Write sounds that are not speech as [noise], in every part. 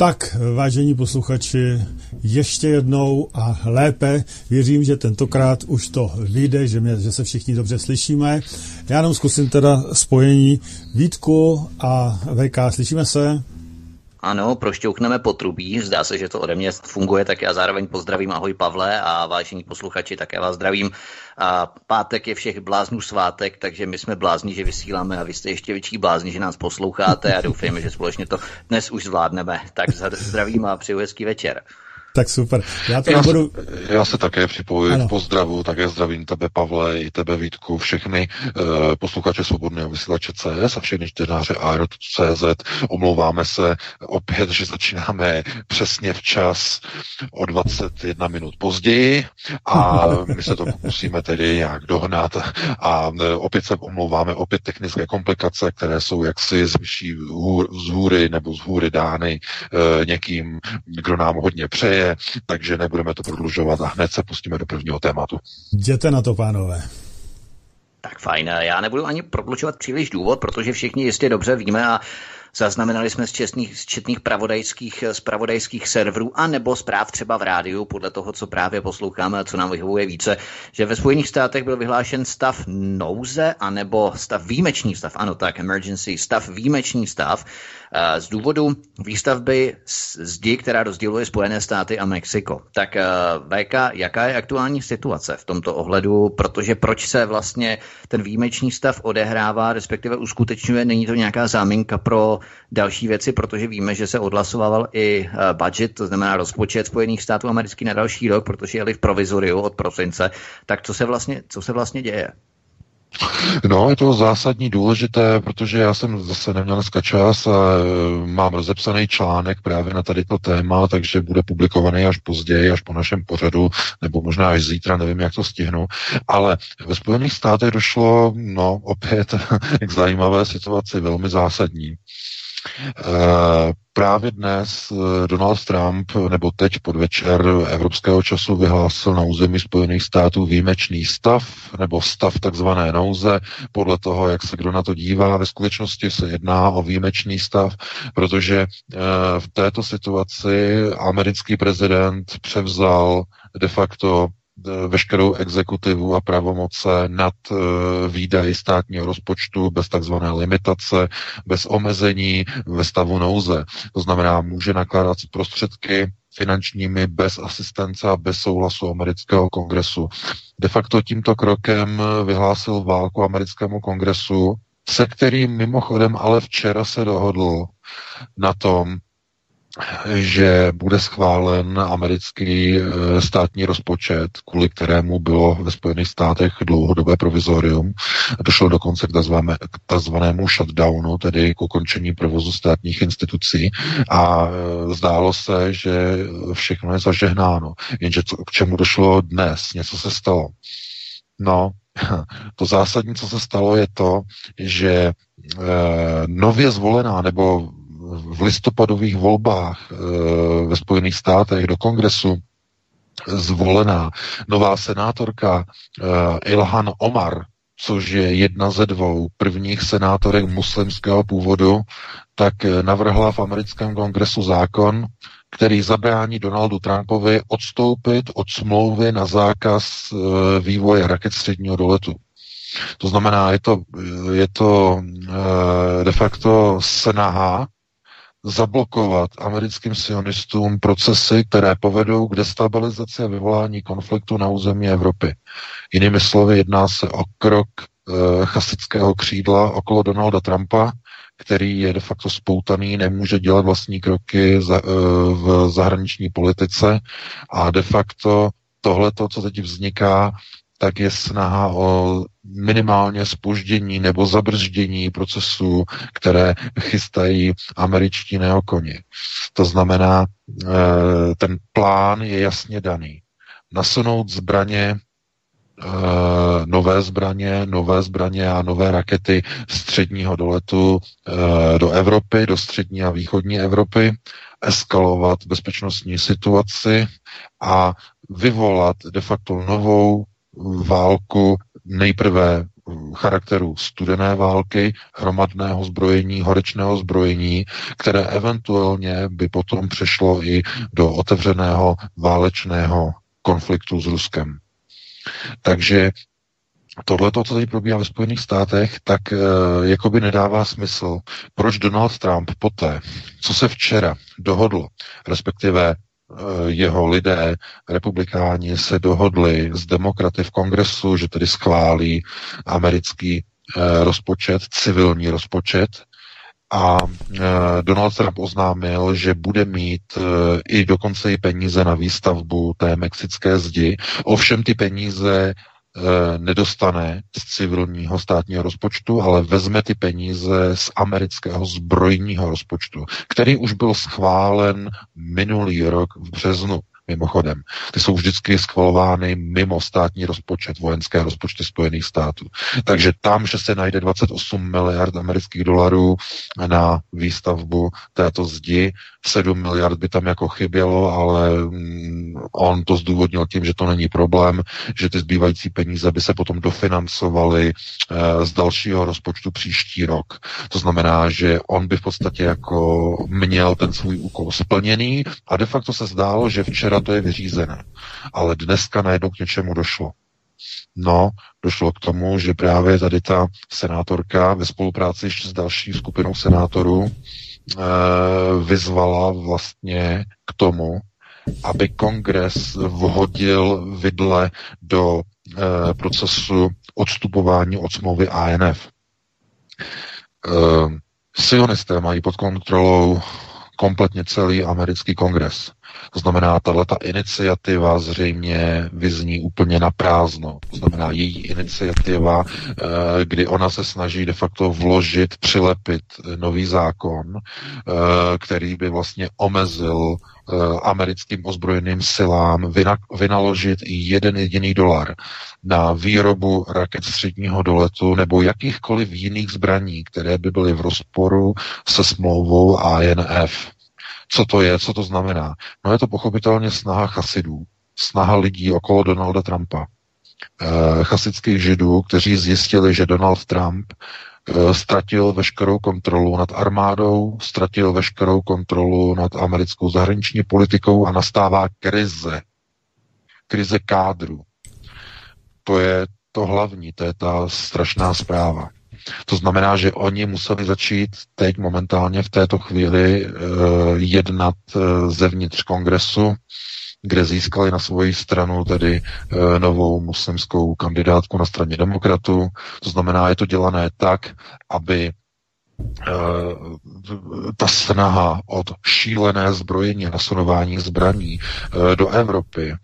Tak, vážení posluchači, ještě jednou a lépe. Věřím, že tentokrát už to vyjde, že, mě, že se všichni dobře slyšíme. Já jenom zkusím teda spojení Vítku a VK. Slyšíme se? Ano, prošťoukneme potrubí. Zdá se, že to ode mě funguje, tak já zároveň pozdravím. Ahoj Pavle a vážení posluchači, také vás zdravím. A pátek je všech bláznů svátek, takže my jsme blázni, že vysíláme a vy jste ještě větší blázni, že nás posloucháte a doufejme, že společně to dnes už zvládneme. Tak zdravím a přeju hezký večer. Tak super. Já, to já, nebudu... se, já se také připojuji ano. k pozdravu, také zdravím tebe Pavle, i tebe Vítku, všechny uh, posluchače Svobodného vysílače CS a všechny čtenáře Aerot.cz. Omlouváme se opět, že začínáme přesně včas o 21 minut později a [laughs] my se to pokusíme tedy nějak dohnat a uh, opět se omlouváme, opět technické komplikace, které jsou jaksi z vyšší z hůry nebo z hůry dány uh, někým, kdo nám hodně přeje je, takže nebudeme to prodlužovat a hned se pustíme do prvního tématu. Jděte na to, pánové. Tak fajn, já nebudu ani prodlučovat příliš důvod, protože všichni jistě dobře víme a Zaznamenali jsme z, čestných, z četných pravodajských, z pravodajských serverů a nebo zpráv třeba v rádiu, podle toho, co právě posloucháme a co nám vyhovuje více, že ve Spojených státech byl vyhlášen stav nouze anebo stav výjimečný stav, ano tak, emergency, stav výjimečný stav, z důvodu výstavby zdi, která rozděluje Spojené státy a Mexiko. Tak VK, jaká je aktuální situace v tomto ohledu, protože proč se vlastně ten výjimečný stav odehrává, respektive uskutečňuje, není to nějaká záminka pro další věci, protože víme, že se odhlasovával i budget, to znamená rozpočet Spojených států amerických na další rok, protože jeli v provizoriu od prosince. Tak co se vlastně, co se vlastně děje? No, je to zásadní důležité, protože já jsem zase neměl dneska čas a e, mám rozepsaný článek právě na tady to téma, takže bude publikovaný až později, až po našem pořadu, nebo možná až zítra, nevím, jak to stihnu. Ale ve Spojených státech došlo, no, opět [laughs] k zajímavé situaci, velmi zásadní. Eh, právě dnes eh, Donald Trump, nebo teď podvečer evropského času, vyhlásil na území Spojených států výjimečný stav, nebo stav takzvané nouze, podle toho, jak se kdo na to dívá. Ve skutečnosti se jedná o výjimečný stav, protože eh, v této situaci americký prezident převzal de facto veškerou exekutivu a pravomoce nad e, výdaji státního rozpočtu bez takzvané limitace, bez omezení ve stavu nouze. To znamená, může nakládat prostředky finančními bez asistence a bez souhlasu amerického kongresu. De facto tímto krokem vyhlásil válku americkému kongresu, se kterým mimochodem ale včera se dohodl na tom, že bude schválen americký eh, státní rozpočet, kvůli kterému bylo ve Spojených státech dlouhodobé provizorium. Došlo dokonce k takzvanému shutdownu, tedy k ukončení provozu státních institucí a eh, zdálo se, že všechno je zažehnáno. Jenže co, k čemu došlo dnes? Něco se stalo. No, [laughs] to zásadní, co se stalo, je to, že e, nově zvolená nebo v listopadových volbách eh, ve Spojených státech do kongresu zvolená nová senátorka eh, Ilhan Omar, což je jedna ze dvou prvních senátorek muslimského původu, tak navrhla v americkém kongresu zákon, který zabrání Donaldu Trumpovi odstoupit od smlouvy na zákaz vývoje raket středního doletu. To znamená, je to, je to de facto snaha zablokovat americkým sionistům procesy, které povedou k destabilizaci a vyvolání konfliktu na území Evropy. Jinými slovy, jedná se o krok e, chasického křídla okolo Donalda Trumpa, který je de facto spoutaný, nemůže dělat vlastní kroky za, e, v zahraniční politice a de facto tohle, co teď vzniká, tak je snaha o minimálně spoždění nebo zabrždění procesů, které chystají američtí neokoni. To znamená, e, ten plán je jasně daný. Nasunout zbraně Eh, nové zbraně, nové zbraně a nové rakety středního doletu eh, do Evropy, do střední a východní Evropy, eskalovat bezpečnostní situaci a vyvolat de facto novou válku nejprve charakteru studené války, hromadného zbrojení, horečného zbrojení, které eventuálně by potom přešlo i do otevřeného válečného konfliktu s Ruskem. Takže tohle, co tady probíhá ve Spojených státech, tak e, jakoby nedává smysl. Proč Donald Trump poté, co se včera dohodl, respektive jeho lidé, republikáni, se dohodli s demokraty v kongresu, že tedy schválí americký e, rozpočet, civilní rozpočet, a Donald Trump oznámil, že bude mít i dokonce i peníze na výstavbu té mexické zdi. Ovšem ty peníze nedostane z civilního státního rozpočtu, ale vezme ty peníze z amerického zbrojního rozpočtu, který už byl schválen minulý rok v březnu mimochodem. Ty jsou vždycky schvalovány mimo státní rozpočet, vojenské rozpočty Spojených států. Takže tam, že se najde 28 miliard amerických dolarů na výstavbu této zdi, 7 miliard by tam jako chybělo, ale mm, on to zdůvodnil tím, že to není problém, že ty zbývající peníze by se potom dofinancovaly eh, z dalšího rozpočtu příští rok. To znamená, že on by v podstatě jako měl ten svůj úkol splněný a de facto se zdálo, že včera to je vyřízené. Ale dneska najednou k něčemu došlo. No, došlo k tomu, že právě tady ta senátorka ve spolupráci s další skupinou senátorů e, vyzvala vlastně k tomu, aby kongres vhodil vidle do e, procesu odstupování od smlouvy ANF. E, sionisté mají pod kontrolou kompletně celý americký kongres. To znamená, tahle ta iniciativa zřejmě vyzní úplně na prázdno. To znamená, její iniciativa, eh, kdy ona se snaží de facto vložit, přilepit nový zákon, eh, který by vlastně omezil eh, americkým ozbrojeným silám vynaložit jeden jediný dolar na výrobu raket středního doletu nebo jakýchkoliv jiných zbraní, které by byly v rozporu se smlouvou ANF. Co to je, co to znamená? No je to pochopitelně snaha chasidů, snaha lidí okolo Donalda Trumpa, eh, chasických židů, kteří zjistili, že Donald Trump eh, ztratil veškerou kontrolu nad armádou, ztratil veškerou kontrolu nad americkou zahraniční politikou a nastává krize. Krize kádru. To je to hlavní, to je ta strašná zpráva. To znamená, že oni museli začít teď momentálně v této chvíli uh, jednat uh, zevnitř kongresu, kde získali na svoji stranu tedy uh, novou muslimskou kandidátku na straně demokratů. To znamená, je to dělané tak, aby ta snaha od šílené zbrojení a nasunování zbraní do Evropy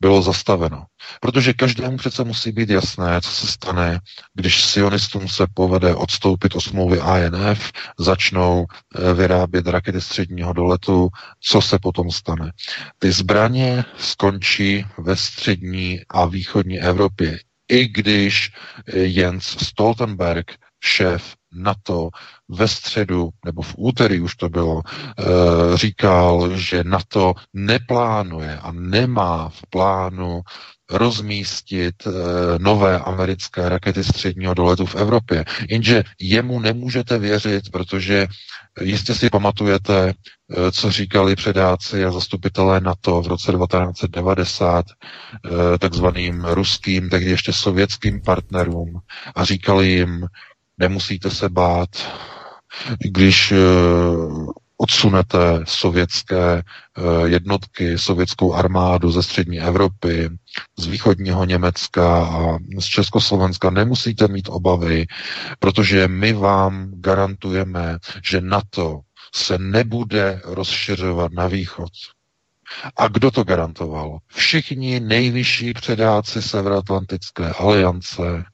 bylo zastaveno. Protože každému přece musí být jasné, co se stane, když sionistům se povede odstoupit od smlouvy INF, začnou eh, vyrábět rakety středního doletu, co se potom stane. Ty zbraně skončí ve střední a východní Evropě, i když eh, Jens Stoltenberg, šéf NATO ve středu, nebo v úterý už to bylo, e, říkal, že NATO neplánuje a nemá v plánu rozmístit e, nové americké rakety středního doletu v Evropě. Jenže jemu nemůžete věřit, protože jistě si pamatujete, e, co říkali předáci a zastupitelé NATO v roce 1990 e, takzvaným ruským, tehdy ještě sovětským partnerům a říkali jim, nemusíte se bát, když odsunete sovětské eh, jednotky, sovětskou armádu ze střední Evropy, z východního Německa a z Československa, nemusíte mít obavy, protože my vám garantujeme, že NATO se nebude rozšiřovat na východ. A kdo to garantoval? Všichni nejvyšší předáci Severoatlantické aliance,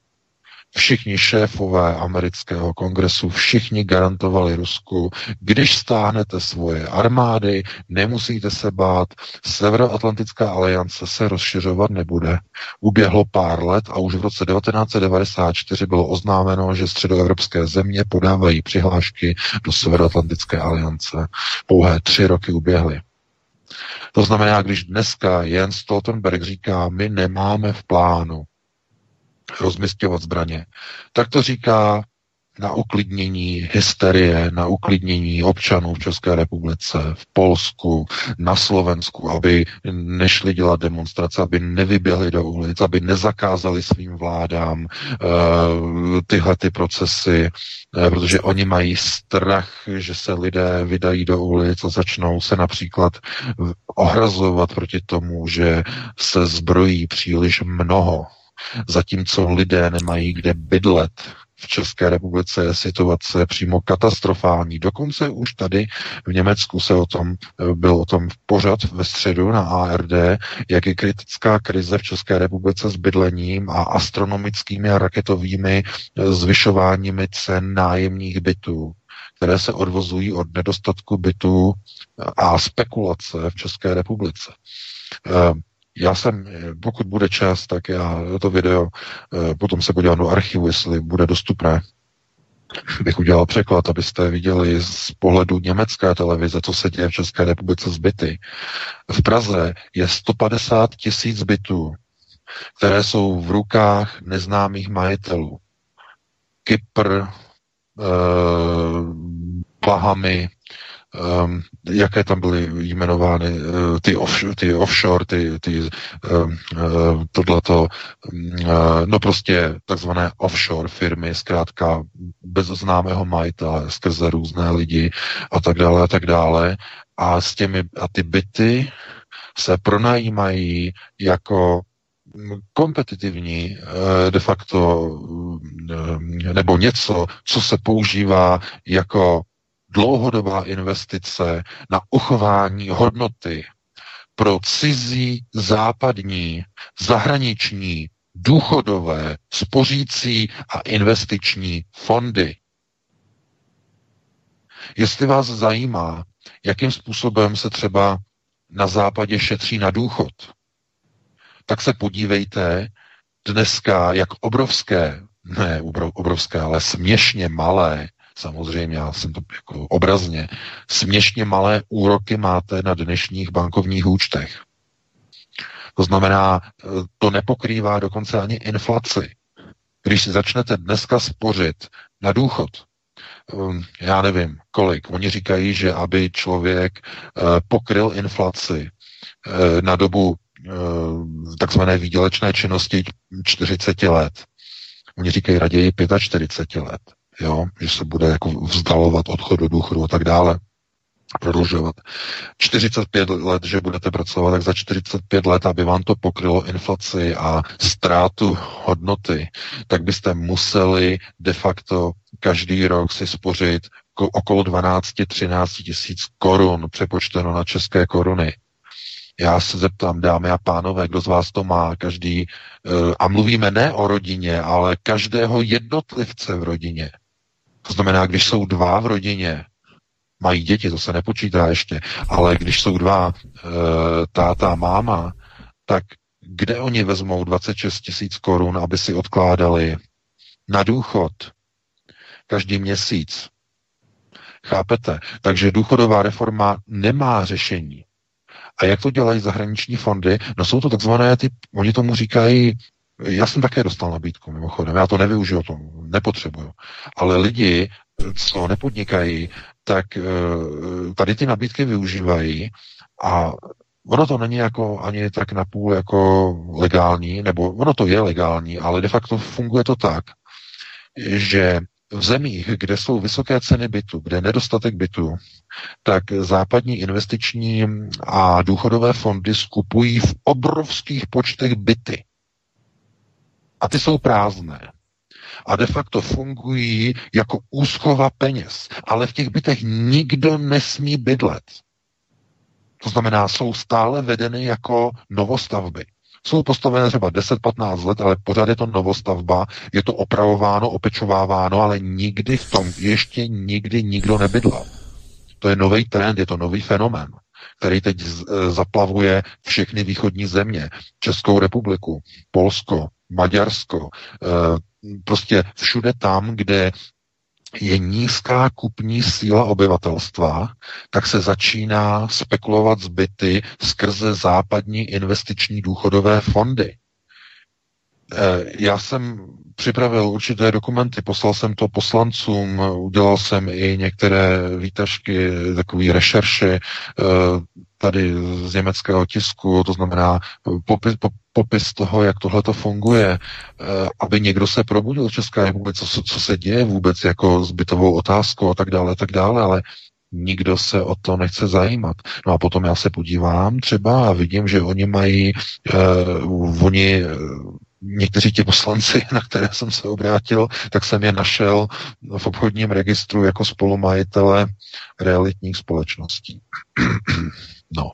Všichni šéfové amerického kongresu, všichni garantovali Rusku, když stáhnete svoje armády, nemusíte se bát, Severoatlantická aliance se rozšiřovat nebude. Uběhlo pár let a už v roce 1994 bylo oznámeno, že středoevropské země podávají přihlášky do Severoatlantické aliance. Pouhé tři roky uběhly. To znamená, když dneska Jens Stoltenberg říká, my nemáme v plánu rozmistovat zbraně, tak to říká na uklidnění hysterie, na uklidnění občanů v České republice, v Polsku, na Slovensku, aby nešli dělat demonstrace, aby nevyběhli do ulic, aby nezakázali svým vládám uh, tyhle ty procesy, uh, protože oni mají strach, že se lidé vydají do ulic a začnou se například ohrazovat proti tomu, že se zbrojí příliš mnoho Zatímco lidé nemají kde bydlet, v České republice je situace přímo katastrofální. Dokonce už tady v Německu se o tom, byl o tom pořad ve středu na ARD, jak je kritická krize v České republice s bydlením a astronomickými a raketovými zvyšováními cen nájemních bytů které se odvozují od nedostatku bytů a spekulace v České republice. Já jsem, pokud bude čas, tak já to video eh, potom se podívám do archivu, jestli bude dostupné. Bych udělal překlad, abyste viděli z pohledu německé televize, co se děje v České republice z byty. V Praze je 150 tisíc bytů, které jsou v rukách neznámých majitelů. Kypr, eh, Bahamy, um, jaké tam byly jmenovány, uh, ty, off, ty offshore, ty, ty um, uh, tohleto, uh, no prostě takzvané offshore firmy, zkrátka bez známého majitele, skrze různé lidi a tak dále a tak dále. A s těmi, a ty byty se pronajímají jako kompetitivní de facto nebo něco, co se používá jako dlouhodobá investice na uchování hodnoty pro cizí západní zahraniční důchodové, spořící a investiční fondy. Jestli vás zajímá, jakým způsobem se třeba na západě šetří na důchod, tak se podívejte dneska, jak obrovské, ne obrovské, ale směšně malé Samozřejmě, já jsem to jako obrazně. Směšně malé úroky máte na dnešních bankovních účtech. To znamená, to nepokrývá dokonce ani inflaci. Když si začnete dneska spořit na důchod, um, já nevím kolik, oni říkají, že aby člověk uh, pokryl inflaci uh, na dobu takzvané výdělečné činnosti 40 let. Oni říkají raději 45 let jo, že se bude jako vzdalovat odchod do důchodu a tak dále prodlužovat. 45 let, že budete pracovat, tak za 45 let, aby vám to pokrylo inflaci a ztrátu hodnoty, tak byste museli de facto každý rok si spořit okolo 12-13 tisíc korun přepočteno na české koruny. Já se zeptám, dámy a pánové, kdo z vás to má, každý, eh, a mluvíme ne o rodině, ale každého jednotlivce v rodině. To znamená, když jsou dva v rodině, mají děti, to se nepočítá ještě, ale když jsou dva e, táta a máma, tak kde oni vezmou 26 tisíc korun, aby si odkládali na důchod každý měsíc? Chápete? Takže důchodová reforma nemá řešení. A jak to dělají zahraniční fondy? No jsou to takzvané ty, oni tomu říkají, já jsem také dostal nabídku, mimochodem, já to nevyužiju, to nepotřebuju. Ale lidi, co nepodnikají, tak eh, tady ty nabídky využívají a ono to není jako ani tak napůl jako legální, nebo ono to je legální, ale de facto funguje to tak, že v zemích, kde jsou vysoké ceny bytu, kde je nedostatek bytu, tak západní investiční a důchodové fondy skupují v obrovských počtech byty. A ty jsou prázdné. A de facto fungují jako úschova peněz. Ale v těch bytech nikdo nesmí bydlet. To znamená, jsou stále vedeny jako novostavby. Jsou postavené třeba 10-15 let, ale pořád je to novostavba, je to opravováno, opečováváno, ale nikdy v tom ještě nikdy nikdo nebydlel. To je nový trend, je to nový fenomén, který teď e, zaplavuje všechny východní země. Českou republiku, Polsko, Maďarsko, e, prostě všude tam, kde je nízká kupní síla obyvatelstva, tak se začíná spekulovat zbyty skrze západní investiční důchodové fondy. Eh, já jsem připravil určité dokumenty, poslal jsem to poslancům, udělal jsem i některé výtažky, takové rešerše eh, tady z německého tisku, to znamená popis, popis toho, jak tohle to funguje, eh, aby někdo se probudil v České republice, co, co se děje vůbec jako zbytovou otázkou a tak dále, a tak dále, ale nikdo se o to nechce zajímat. No a potom já se podívám třeba a vidím, že oni mají, uh, oni někteří ti poslanci, [laughs] na které jsem se obrátil, tak jsem je našel v obchodním registru jako spolumajitele realitních společností. [clears throat] no.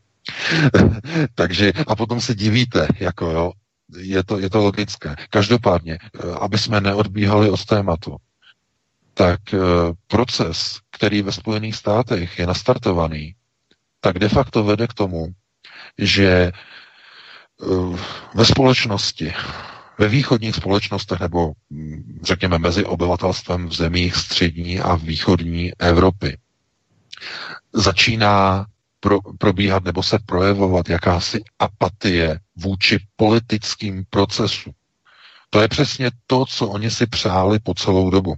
[laughs] Takže a potom se divíte, jako jo, je to, je to logické. Každopádně, aby jsme neodbíhali od tématu, tak eh, proces, který ve Spojených státech je nastartovaný, tak de facto vede k tomu, že eh, ve společnosti ve východních společnostech nebo mm, řekněme mezi obyvatelstvem v zemích střední a východní Evropy začíná pro, probíhat nebo se projevovat jakási apatie vůči politickým procesům. To je přesně to, co oni si přáli po celou dobu.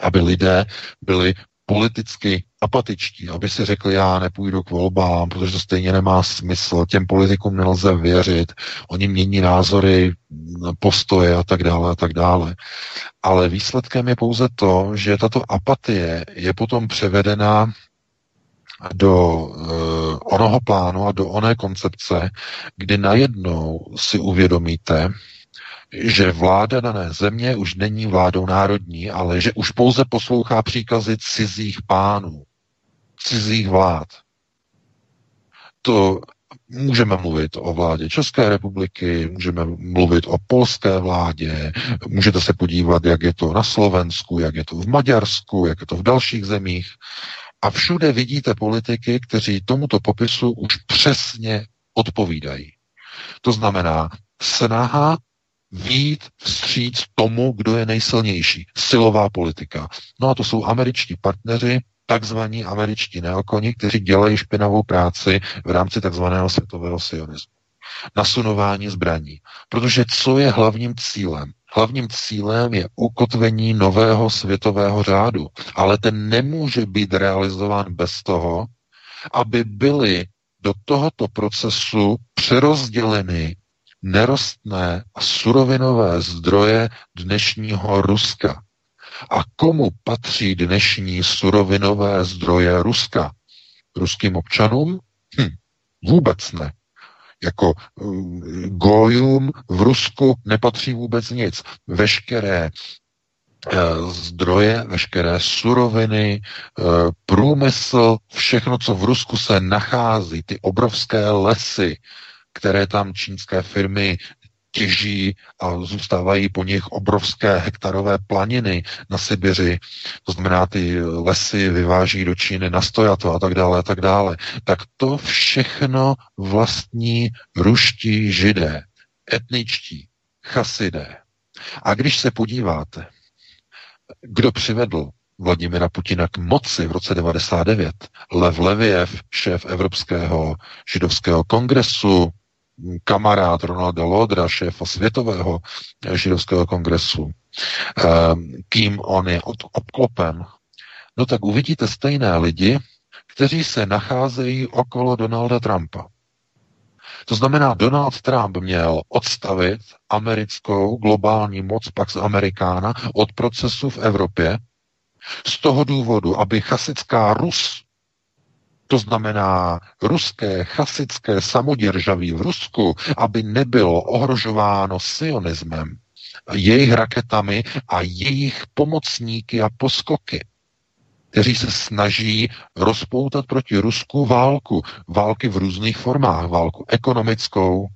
Aby lidé byli politicky apatičtí, aby si řekli, já nepůjdu k volbám, protože to stejně nemá smysl, těm politikům nelze věřit, oni mění názory, postoje a tak dále a tak dále. Ale výsledkem je pouze to, že tato apatie je potom převedena do uh, onoho plánu a do oné koncepce, kdy najednou si uvědomíte, že vláda dané země už není vládou národní, ale že už pouze poslouchá příkazy cizích pánů, cizích vlád. To můžeme mluvit o vládě České republiky, můžeme mluvit o polské vládě, můžete se podívat, jak je to na Slovensku, jak je to v Maďarsku, jak je to v dalších zemích. A všude vidíte politiky, kteří tomuto popisu už přesně odpovídají. To znamená snaha výjít vstříc tomu, kdo je nejsilnější. Silová politika. No a to jsou američtí partneři, takzvaní američtí neokoni, kteří dělají špinavou práci v rámci takzvaného světového sionismu. Nasunování zbraní. Protože co je hlavním cílem? Hlavním cílem je ukotvení nového světového řádu, ale ten nemůže být realizován bez toho, aby byly do tohoto procesu přerozděleny nerostné a surovinové zdroje dnešního Ruska. A komu patří dnešní surovinové zdroje Ruska? Ruským občanům? Hm, vůbec ne. Jako uh, gojům v Rusku nepatří vůbec nic. Veškeré eh, zdroje, veškeré suroviny, eh, průmysl, všechno, co v Rusku se nachází, ty obrovské lesy, které tam čínské firmy těží a zůstávají po nich obrovské hektarové planiny na Sibiři, to znamená ty lesy vyváží do Číny na stojato a tak dále a tak dále, tak to všechno vlastní ruští židé, etničtí, chasidé. A když se podíváte, kdo přivedl Vladimira Putina k moci v roce 99, Lev Leviev, šéf Evropského židovského kongresu, kamarád Ronalda Lodra, šéfa Světového židovského kongresu, kým on je obklopen, no tak uvidíte stejné lidi, kteří se nacházejí okolo Donalda Trumpa. To znamená, Donald Trump měl odstavit americkou globální moc Pax Amerikána od procesu v Evropě z toho důvodu, aby chasická Rus, to znamená ruské chasické samoděržaví v Rusku, aby nebylo ohrožováno sionismem, jejich raketami a jejich pomocníky a poskoky kteří se snaží rozpoutat proti Rusku válku. Války v různých formách. Válku ekonomickou,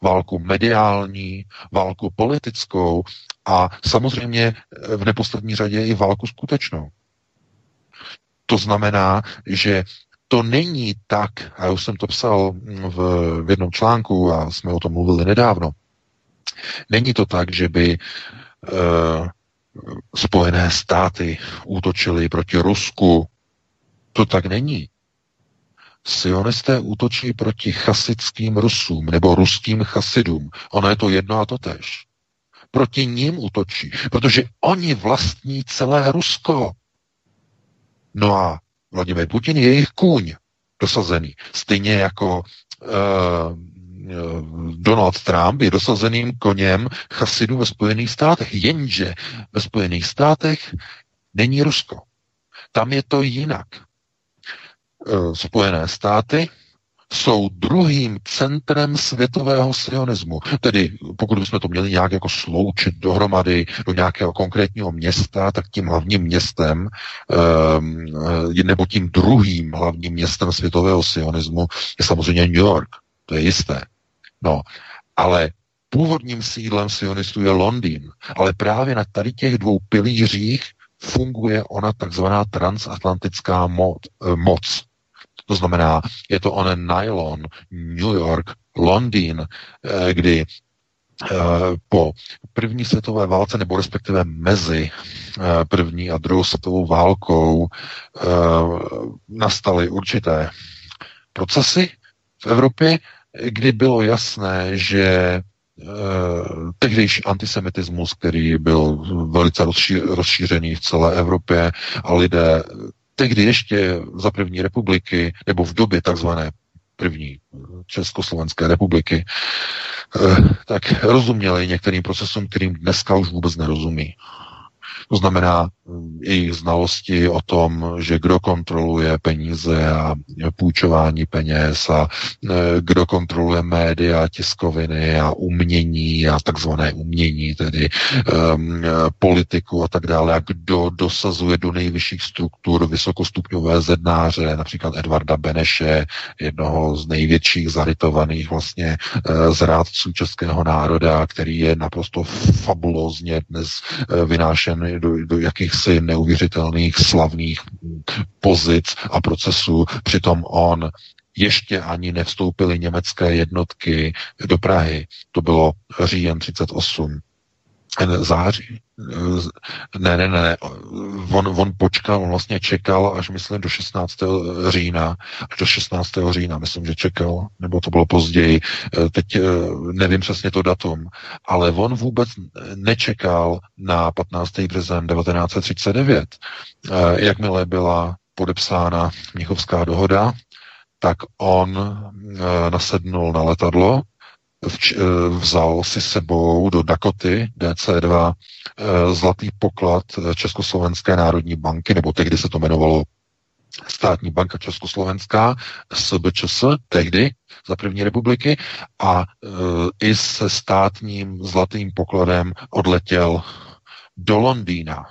válku mediální, válku politickou a samozřejmě v neposlední řadě i válku skutečnou. To znamená, že to není tak, a já už jsem to psal v, v jednom článku a jsme o tom mluvili nedávno, není to tak, že by uh, Spojené státy útočily proti Rusku. To tak není. Sionisté útočí proti chasickým Rusům nebo ruským chasidům. Ono je to jedno a to tež. Proti ním útočí, protože oni vlastní celé Rusko. No a Vladimir Putin je jejich kůň dosazený. Stejně jako uh, Eh, Donald Trump je dosazeným koněm chasidů ve Spojených státech. Jenže ve Spojených státech není Rusko. Tam je to jinak. Eh, Spojené státy jsou druhým centrem světového sionismu. Tedy pokud bychom to měli nějak jako sloučit dohromady do nějakého konkrétního města, tak tím hlavním městem eh, nebo tím druhým hlavním městem světového sionismu je samozřejmě New York. To je jisté. No, ale původním sídlem sionistů je Londýn. Ale právě na tady těch dvou pilířích funguje ona takzvaná transatlantická eh, moc. To znamená, je to onen nylon, New York, Londýn, eh, kdy eh, po první světové válce, nebo respektive mezi první a druhou světovou válkou, nastaly určité procesy v Evropě, kdy bylo jasné, že eh, tehdejší antisemitismus, který byl velice rozšířený v celé Evropě a lidé tehdy ještě za první republiky, nebo v době takzvané první Československé republiky, eh, tak rozuměli některým procesům, kterým dneska už vůbec nerozumí. To znamená jejich znalosti o tom, že kdo kontroluje peníze a půjčování peněz a e, kdo kontroluje média, tiskoviny a umění a takzvané umění, tedy um, politiku a tak dále, a kdo dosazuje do nejvyšších struktur vysokostupňové zednáře, například Edvarda Beneše, jednoho z největších zarytovaných vlastně uh, zrádců českého národa, který je naprosto fabulózně dnes uh, do, do jakýchsi neuvěřitelných slavných pozic a procesů. Přitom on ještě ani nevstoupily německé jednotky do Prahy. To bylo říjen 38 září. Ne, ne, ne, on, on počkal, on vlastně čekal až myslím do 16. října, až do 16. října, myslím, že čekal, nebo to bylo později, teď eh, nevím přesně to datum, ale on vůbec nečekal na 15. březen 1939. Eh, jakmile byla podepsána Mnichovská dohoda, tak on eh, nasednul na letadlo, Eh, vzal si sebou do Dakoty DC2 eh, zlatý poklad eh, Československé národní banky, nebo tehdy se to jmenovalo Státní banka Československá, SBČS, tehdy za první republiky, a e, i se státním zlatým pokladem odletěl do Londýna,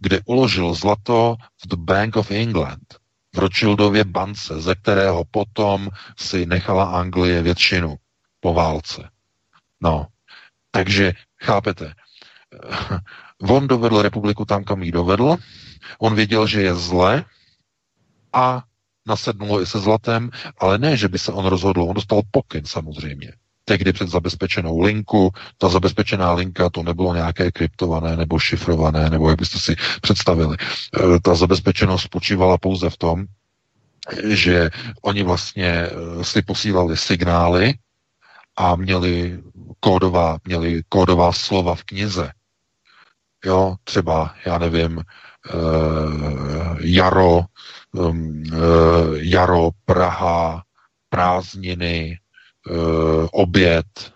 kde uložil zlato v The Bank of England, v Rothschildově bance, ze kterého potom si nechala Anglie většinu po válce. No, takže chápete, on dovedl republiku tam, kam ji dovedl, on věděl, že je zle a nasednulo i se zlatem, ale ne, že by se on rozhodl, on dostal pokyn samozřejmě. tehdy před zabezpečenou linku. Ta zabezpečená linka to nebylo nějaké kryptované nebo šifrované, nebo jak byste si představili. E, ta zabezpečenost spočívala pouze v tom, že oni vlastně e, si posílali signály a měli kódová, měli kódová slova v knize. Jo, třeba, já nevím, uh, jaro, um, uh, jaro, Praha, prázdniny, uh, oběd,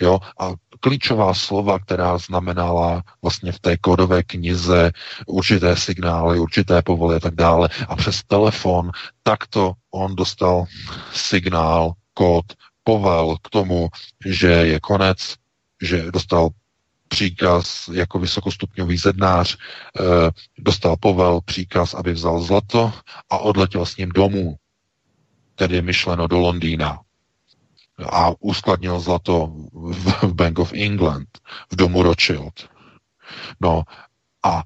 jo, a klíčová slova, která znamenala vlastně v té kodové knize určité signály, určité povoly a tak dále. A přes telefon takto on dostal signál, kód, povel k tomu, že je konec, že dostal příkaz jako vysokostupňový zednář, eh, dostal povel, příkaz, aby vzal zlato a odletěl s ním domů, tedy myšleno do Londýna a uskladnil zlato v Bank of England, v domu Rothschild. No a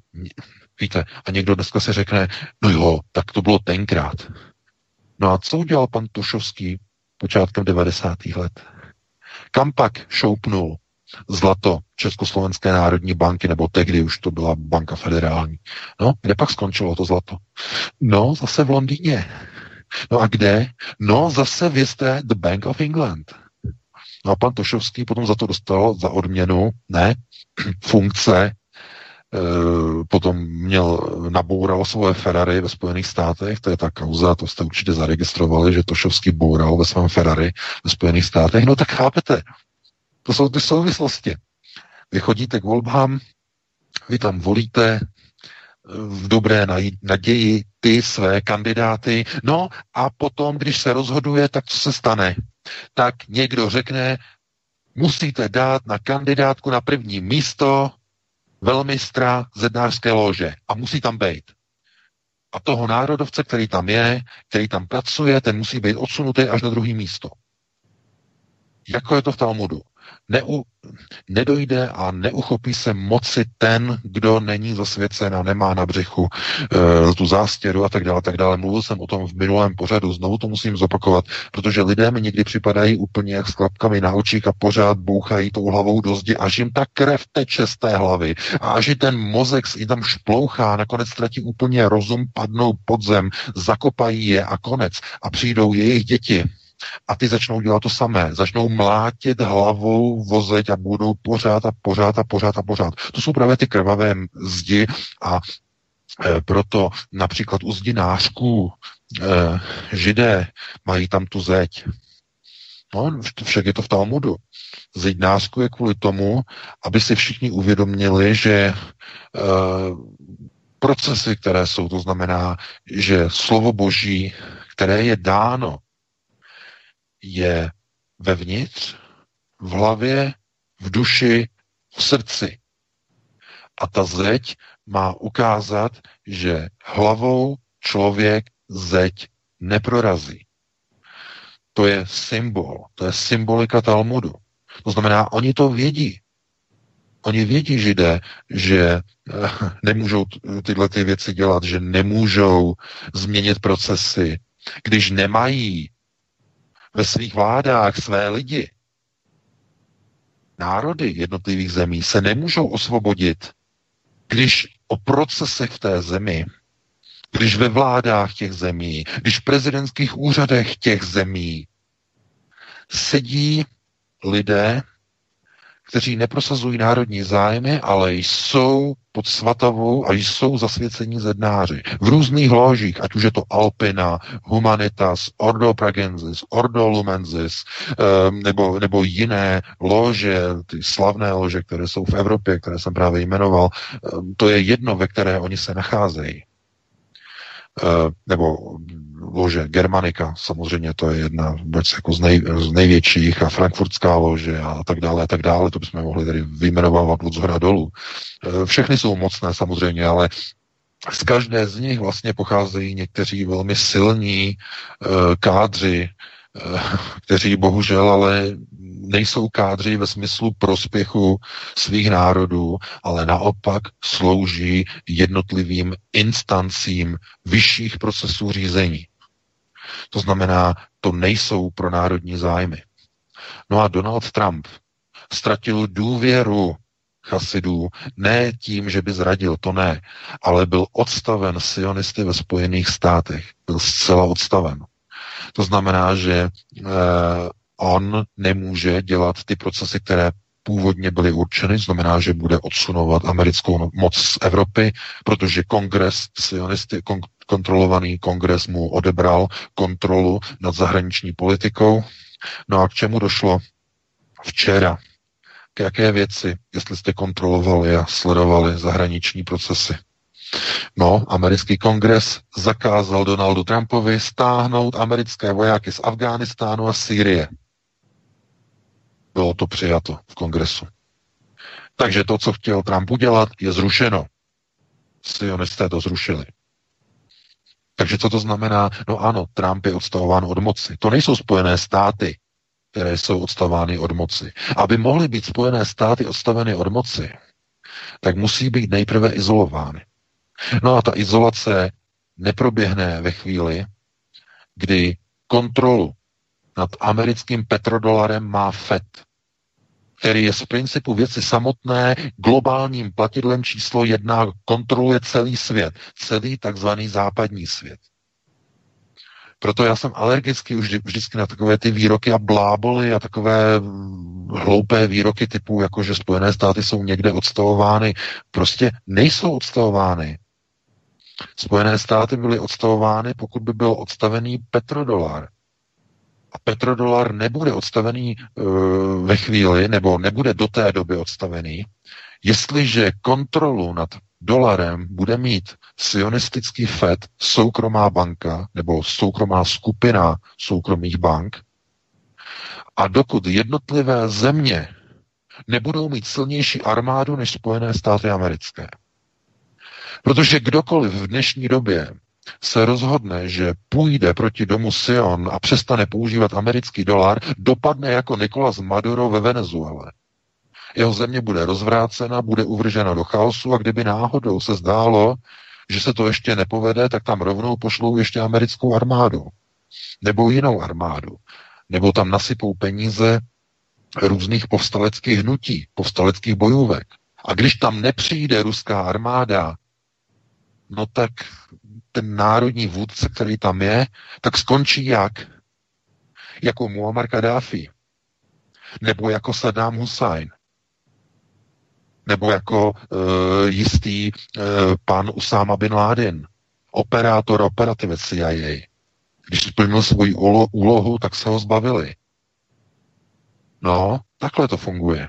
víte, a někdo dneska se řekne, no jo, tak to bylo tenkrát. No a co udělal pan Tušovský počátkem 90. let? Kam pak šoupnul zlato Československé národní banky, nebo tehdy už to byla banka federální. No, kde pak skončilo to zlato? No, zase v Londýně. No a kde? No, zase vy The Bank of England. No a pan Tošovský potom za to dostal za odměnu, ne, [clears throat] funkce, potom měl, naboural svoje Ferrari ve Spojených státech, to je ta kauza, to jste určitě zaregistrovali, že Tošovský boural ve svém Ferrari ve Spojených státech, no tak chápete, to jsou ty souvislosti. Vy chodíte k volbám, vy tam volíte eh, v dobré naději ty své kandidáty. No a potom, když se rozhoduje, tak co se stane? Tak někdo řekne, musíte dát na kandidátku na první místo velmistra zednářské lože a musí tam být. A toho národovce, který tam je, který tam pracuje, ten musí být odsunutý až na druhý místo. Jako je to v Talmudu neu, nedojde a neuchopí se moci ten, kdo není zasvěcen a nemá na břichu e, tu zástěru a tak dále, tak dále. Mluvil jsem o tom v minulém pořadu, znovu to musím zopakovat, protože lidé mi někdy připadají úplně jak s klapkami na očích a pořád bouchají tou hlavou do zdi, až jim ta krev teče z té hlavy a až i ten mozek jim tam šplouchá, nakonec ztratí úplně rozum, padnou pod zem, zakopají je a konec. A přijdou jejich děti, a ty začnou dělat to samé. Začnou mlátit hlavou vozeť a budou pořád a pořád a pořád a pořád. To jsou právě ty krvavé zdi a e, proto například u zdinářků e, židé mají tam tu zeď. No, však je to v Talmudu. Zednářku je kvůli tomu, aby si všichni uvědomili, že e, procesy, které jsou, to znamená, že slovo Boží, které je dáno je vevnitř, v hlavě, v duši, v srdci. A ta zeď má ukázat, že hlavou člověk zeď neprorazí. To je symbol, to je symbolika Talmudu. To znamená, oni to vědí. Oni vědí, židé, že eh, nemůžou tyhle ty věci dělat, že nemůžou změnit procesy, když nemají ve svých vládách své lidi. Národy jednotlivých zemí se nemůžou osvobodit, když o procesech v té zemi, když ve vládách těch zemí, když v prezidentských úřadech těch zemí sedí lidé, kteří neprosazují národní zájmy, ale jsou pod svatavou a jsou zasvěcení zednáři. V různých ložích, ať už je to Alpina, Humanitas, Ordo Pragensis, Ordo Lumensis, um, nebo, nebo jiné lože, ty slavné lože, které jsou v Evropě, které jsem právě jmenoval, um, to je jedno, ve které oni se nacházejí. Uh, nebo lože Germanika, samozřejmě to je jedna jako z, nej, z největších a frankfurtská lože a tak dále a tak dále, to bychom mohli tady vyjmenovávat od zhora dolů. E, všechny jsou mocné samozřejmě, ale z každé z nich vlastně pocházejí někteří velmi silní e, kádři, e, kteří bohužel ale nejsou kádři ve smyslu prospěchu svých národů, ale naopak slouží jednotlivým instancím vyšších procesů řízení. To znamená, to nejsou pro národní zájmy. No a Donald Trump ztratil důvěru chasidů, ne tím, že by zradil, to ne, ale byl odstaven sionisty ve Spojených státech. Byl zcela odstaven. To znamená, že eh, on nemůže dělat ty procesy, které původně byly určeny, znamená, že bude odsunovat americkou moc z Evropy, protože kongres sionisty, kon, kontrolovaný kongres mu odebral kontrolu nad zahraniční politikou. No a k čemu došlo včera? K jaké věci, jestli jste kontrolovali a sledovali zahraniční procesy? No, americký kongres zakázal Donaldu Trumpovi stáhnout americké vojáky z Afghánistánu a Sýrie. Bylo to přijato v kongresu. Takže to, co chtěl Trump udělat, je zrušeno. Sionisté to zrušili. Takže co to znamená? No ano, Trump je odstavován od moci. To nejsou spojené státy, které jsou odstavovány od moci. Aby mohly být spojené státy odstaveny od moci, tak musí být nejprve izolovány. No a ta izolace neproběhne ve chvíli, kdy kontrolu nad americkým petrodolarem má FED, který je z principu věci samotné globálním platidlem číslo jedna, kontroluje celý svět, celý takzvaný západní svět. Proto já jsem alergický už vždycky na takové ty výroky a bláboly a takové hloupé výroky typu, jako že Spojené státy jsou někde odstavovány. Prostě nejsou odstavovány. Spojené státy byly odstavovány, pokud by byl odstavený petrodolar. A petrodolar nebude odstavený uh, ve chvíli, nebo nebude do té doby odstavený, jestliže kontrolu nad dolarem bude mít sionistický FED, soukromá banka nebo soukromá skupina soukromých bank, a dokud jednotlivé země nebudou mít silnější armádu než Spojené státy americké, Protože kdokoliv v dnešní době se rozhodne, že půjde proti domu Sion a přestane používat americký dolar, dopadne jako Nikolas Maduro ve Venezuele. Jeho země bude rozvrácena, bude uvržena do chaosu a kdyby náhodou se zdálo, že se to ještě nepovede, tak tam rovnou pošlou ještě americkou armádu. Nebo jinou armádu. Nebo tam nasypou peníze různých povstaleckých hnutí, povstaleckých bojůvek. A když tam nepřijde ruská armáda, no tak ten národní vůdce, který tam je, tak skončí jak? Jako Muammar Gaddafi. Nebo jako Saddam Hussein. Nebo jako uh, jistý uh, pan Usama bin Laden. Operátor, operativec CIA. Když splnil svoji úlohu, tak se ho zbavili. No, takhle to funguje.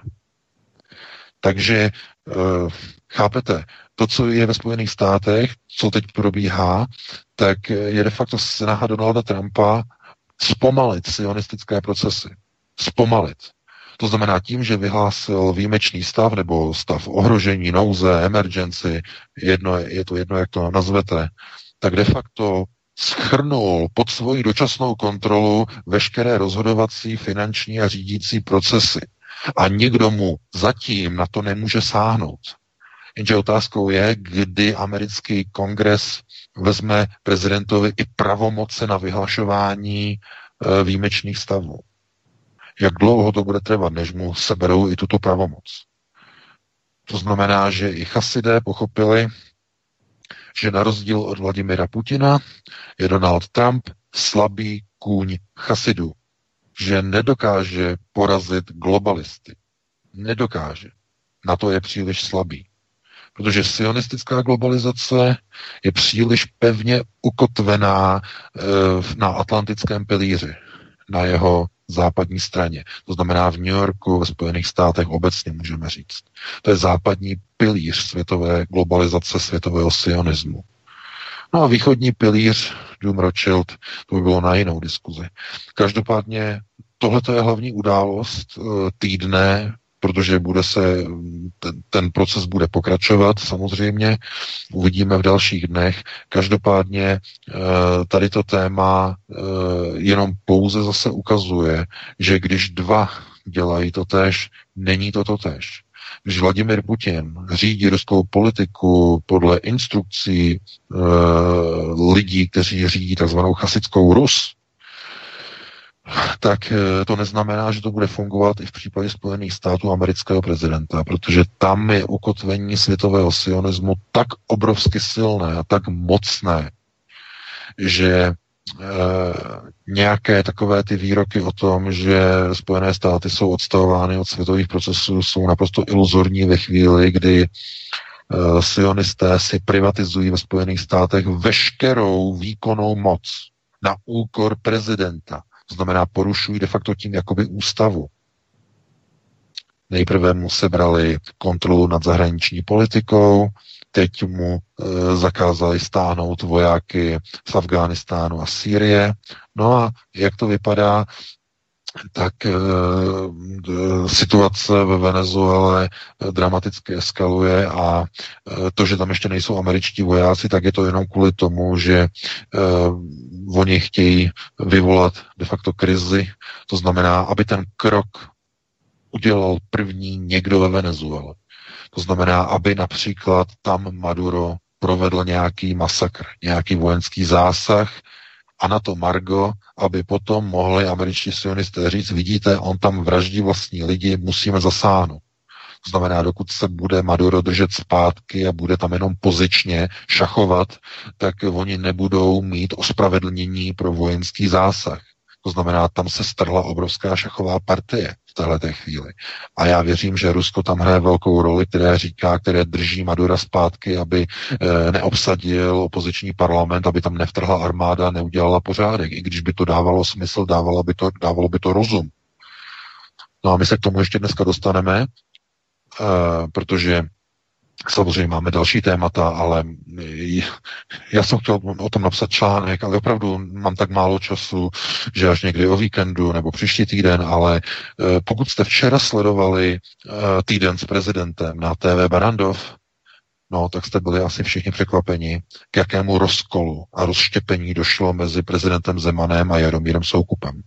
Takže uh, chápete, to, co je ve Spojených státech, co teď probíhá, tak je de facto snaha Donalda Trumpa zpomalit sionistické procesy. Zpomalit. To znamená tím, že vyhlásil výjimečný stav nebo stav ohrožení, nouze, emergency, jedno, je to jedno, jak to nazvete, tak de facto schrnul pod svoji dočasnou kontrolu veškeré rozhodovací, finanční a řídící procesy. A nikdo mu zatím na to nemůže sáhnout. Jenže otázkou je, kdy americký kongres vezme prezidentovi i pravomoce na vyhlašování e, výjimečných stavů. Jak dlouho to bude trvat, než mu seberou i tuto pravomoc. To znamená, že i chasidé pochopili, že na rozdíl od Vladimira Putina je Donald Trump slabý kůň chasidů, že nedokáže porazit globalisty. Nedokáže. Na to je příliš slabý. Protože sionistická globalizace je příliš pevně ukotvená e, na atlantickém pilíři, na jeho západní straně. To znamená v New Yorku, ve Spojených státech obecně můžeme říct. To je západní pilíř světové globalizace, světového sionismu. No a východní pilíř, Doom Rothschild, to by bylo na jinou diskuzi. Každopádně tohle je hlavní událost e, týdne protože bude se, ten, ten proces bude pokračovat samozřejmě, uvidíme v dalších dnech. Každopádně eh, tady to téma eh, jenom pouze zase ukazuje, že když dva dělají to tež, není to to tež. Když Vladimir Putin řídí ruskou politiku podle instrukcí e, lidí, kteří řídí tzv. chasickou Rus, tak eh, to neznamená, že to bude fungovat i v případě Spojených států amerického prezidenta, protože tam je ukotvení světového sionismu tak obrovsky silné a tak mocné, že e, nějaké takové ty výroky o tom, že Spojené státy jsou odstavovány od světových procesů, jsou naprosto iluzorní ve chvíli, kdy e, sionisté si privatizují ve Spojených státech veškerou výkonnou moc na úkor prezidenta to znamená, porušují de facto tím jakoby ústavu. Nejprve mu sebrali kontrolu nad zahraniční politikou, teď mu e, zakázali stáhnout vojáky z Afghánistánu a Sýrie. No a jak to vypadá, tak e, situace ve Venezuele dramaticky eskaluje a e, to, že tam ještě nejsou američtí vojáci, tak je to jenom kvůli tomu, že oni chtějí vyvolat de facto krizi. To znamená, aby ten krok udělal první někdo ve Venezuele. To znamená, aby například tam Maduro provedl nějaký masakr, nějaký vojenský zásah, a na to Margo, aby potom mohli američtí sionisté říct, vidíte, on tam vraždí vlastní lidi, musíme zasáhnout. To znamená, dokud se bude Maduro držet zpátky a bude tam jenom pozičně šachovat, tak oni nebudou mít ospravedlnění pro vojenský zásah. To znamená, tam se strhla obrovská šachová partie v této chvíli. A já věřím, že Rusko tam hraje velkou roli, které říká, které drží Madura zpátky, aby e, neobsadil opoziční parlament, aby tam nevtrhla armáda, neudělala pořádek. I když by to dávalo smysl, dávalo by to, dávalo by to rozum. No a my se k tomu ještě dneska dostaneme, e, protože Samozřejmě máme další témata, ale já jsem chtěl o tom napsat článek, ale opravdu mám tak málo času, že až někdy o víkendu nebo příští týden, ale eh, pokud jste včera sledovali eh, týden s prezidentem na TV Barandov, no tak jste byli asi všichni překvapeni, k jakému rozkolu a rozštěpení došlo mezi prezidentem Zemanem a Jaromírem Soukupem.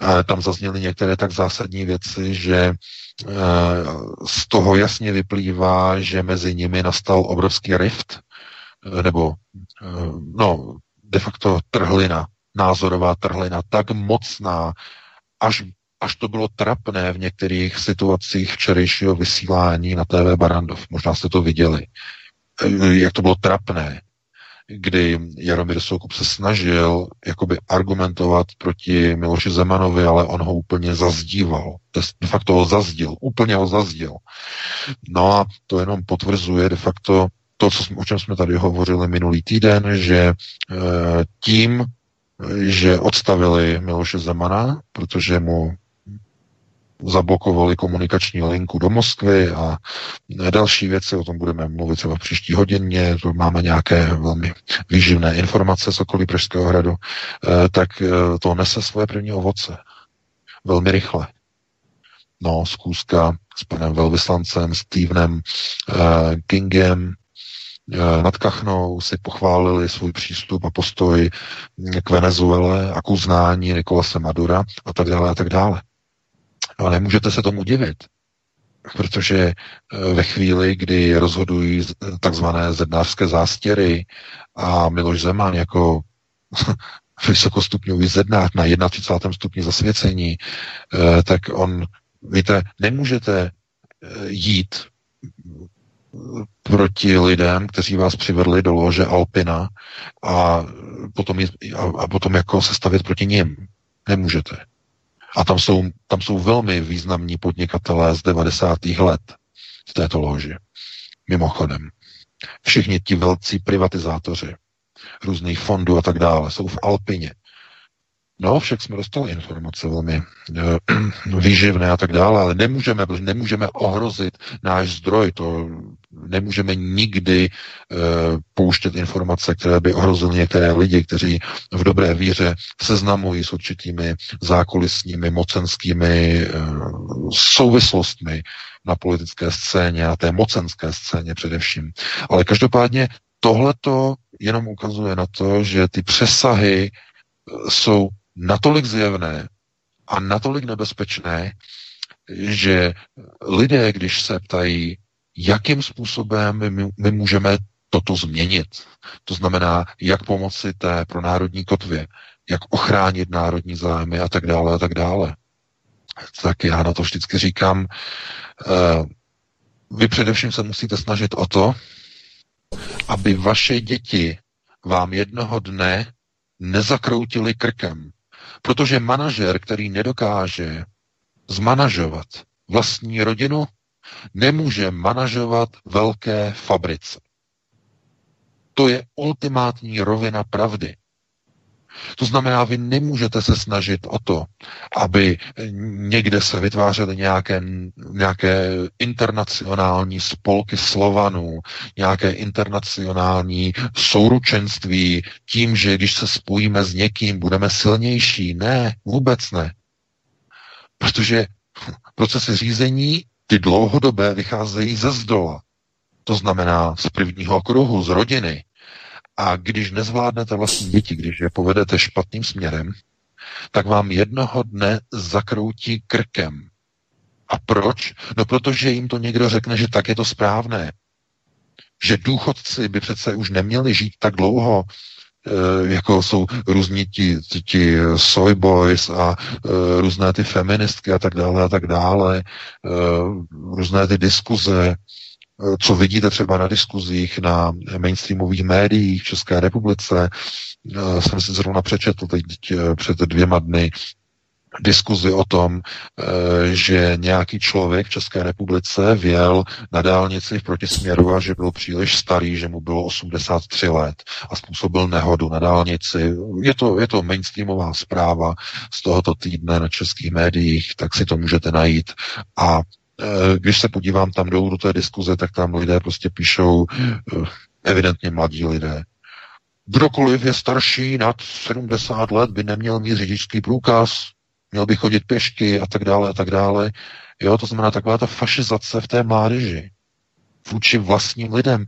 A tam zazněly některé tak zásadní věci, že Eh, z toho jasně vyplývá, že mezi nimi nastal obrovský rift, eh, nebo eh, no, de facto trhlina, názorová trhlina, tak mocná, až, až to bylo trapné v některých situacích včerejšího vysílání na TV Barandov. Možná jste to viděli. Jak to bylo trapné kdy Jaromír Soukup se snažil jakoby argumentovat proti Miloši Zemanovi, ale on ho úplně zazdíval. De facto ho zazdil, úplně ho zazdil. No a to jenom potvrzuje de facto to, co jsme, o čem jsme tady hovořili minulý týden, že e, tím, že odstavili Miloše Zemana, protože mu zablokovali komunikační linku do Moskvy a další věci, o tom budeme mluvit třeba v příští hodině, to máme nějaké velmi výživné informace z okolí Pražského hradu, eh, tak eh, to nese svoje první ovoce. Velmi rychle. No, zkouška s panem velvyslancem Stevenem Kingem nad Kachnou si pochválili svůj přístup a postoj k Venezuele a k uznání Nikolase Madura a tak dále a tak dále. Ale nemůžete se tomu divit, protože eh, ve chvíli, kdy rozhodují takzvané zednářské zástěry a Miloš Zeman jako [laughs] vysokostupňový zednář na 31. stupni zasvěcení, eh, tak on, víte, nemůžete eh, jít proti lidem, kteří vás přivedli do lože Alpina a potom, a potom jako se stavět proti ním. Nemůžete. A tam jsou, tam jsou velmi významní podnikatelé z 90. let v této loži. Mimochodem. Všichni ti velcí privatizátoři různých fondů a tak dále jsou v Alpině. No, však jsme dostali informace velmi uh, [clears throat] výživné a tak dále, ale nemůžeme, nemůžeme ohrozit náš zdroj, to nemůžeme nikdy uh, pouštět informace, které by ohrozily některé lidi, kteří v dobré víře seznamují s určitými zákulisními, mocenskými uh, souvislostmi na politické scéně a té mocenské scéně především. Ale každopádně tohleto jenom ukazuje na to, že ty přesahy jsou natolik zjevné a natolik nebezpečné, že lidé, když se ptají, jakým způsobem my, my můžeme toto změnit, to znamená, jak pomoci té pronárodní kotvě, jak ochránit národní zájmy a tak dále a tak dále. Tak já na to vždycky říkám, uh, vy především se musíte snažit o to, aby vaše děti vám jednoho dne nezakroutili krkem. Protože manažer, který nedokáže zmanažovat vlastní rodinu, nemůže manažovat velké fabrice. To je ultimátní rovina pravdy. To znamená, vy nemůžete se snažit o to, aby někde se vytvářely nějaké, nějaké internacionální spolky Slovanů, nějaké internacionální souručenství tím, že když se spojíme s někým, budeme silnější. Ne, vůbec ne. Protože procesy řízení, ty dlouhodobé, vycházejí ze zdola. To znamená z prvního kruhu, z rodiny. A když nezvládnete vlastní děti, když je povedete špatným směrem, tak vám jednoho dne zakroutí krkem. A proč? No protože jim to někdo řekne, že tak je to správné. Že důchodci by přece už neměli žít tak dlouho, jako jsou různí ti, ti, soy boys a uh, různé ty feministky a tak dále a tak dále, uh, různé ty diskuze, co vidíte třeba na diskuzích na mainstreamových médiích v České republice. Eh, jsem si zrovna přečetl teď eh, před dvěma dny diskuzi o tom, eh, že nějaký člověk v České republice věl na dálnici v protisměru a že byl příliš starý, že mu bylo 83 let a způsobil nehodu na dálnici. Je to, je to mainstreamová zpráva z tohoto týdne na českých médiích, tak si to můžete najít. A Eh, když se podívám tam dolů do té diskuze, tak tam lidé prostě píšou, eh, evidentně mladí lidé, kdokoliv je starší nad 70 let by neměl mít řidičský průkaz, měl by chodit pěšky a tak dále a tak dále. Jo, to znamená taková ta fašizace v té mládeži vůči vlastním lidem,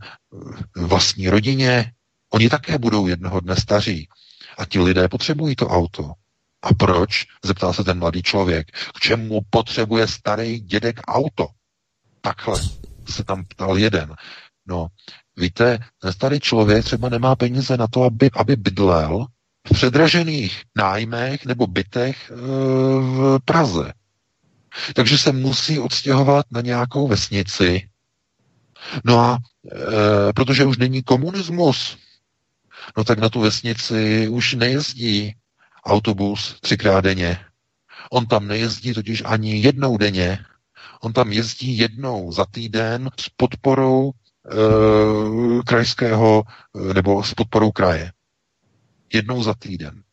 vlastní rodině. Oni také budou jednoho dne staří. A ti lidé potřebují to auto. A proč? Zeptal se ten mladý člověk. K čemu potřebuje starý dědek auto? Takhle se tam ptal jeden. No, víte, ten starý člověk třeba nemá peníze na to, aby, aby bydlel v předražených nájmech nebo bytech e, v Praze. Takže se musí odstěhovat na nějakou vesnici. No a e, protože už není komunismus, no tak na tu vesnici už nejezdí autobus třikrát denně. On tam nejezdí totiž ani jednou denně. On tam jezdí jednou za týden s podporou e, krajského nebo s podporou kraje. Jednou za týden.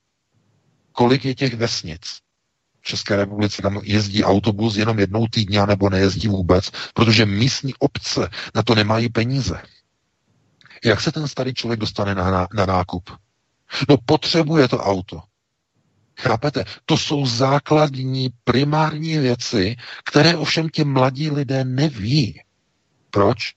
Kolik je těch vesnic? V České republice tam jezdí autobus jenom jednou týdně, nebo nejezdí vůbec, protože místní obce na to nemají peníze. Jak se ten starý člověk dostane na, na, na nákup? No potřebuje to auto. Chápete? To jsou základní, primární věci, které ovšem ti mladí lidé neví. Proč?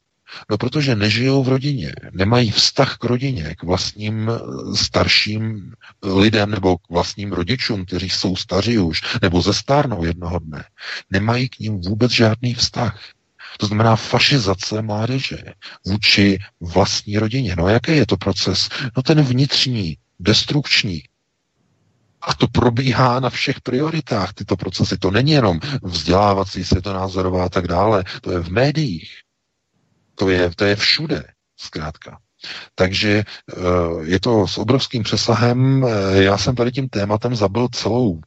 No, protože nežijou v rodině, nemají vztah k rodině, k vlastním eh, starším lidem nebo k vlastním rodičům, kteří jsou staří už, nebo ze stárnou jednoho dne. Nemají k ním vůbec žádný vztah. To znamená fašizace mládeže vůči vlastní rodině. No jaký je to proces? No ten vnitřní, destrukční, a to probíhá na všech prioritách, tyto procesy. To není jenom vzdělávací, světonázorová a tak dále. To je v médiích. To je, to je všude, zkrátka. Takže eh, je to s obrovským přesahem. Eh, já jsem tady tím tématem zabil celou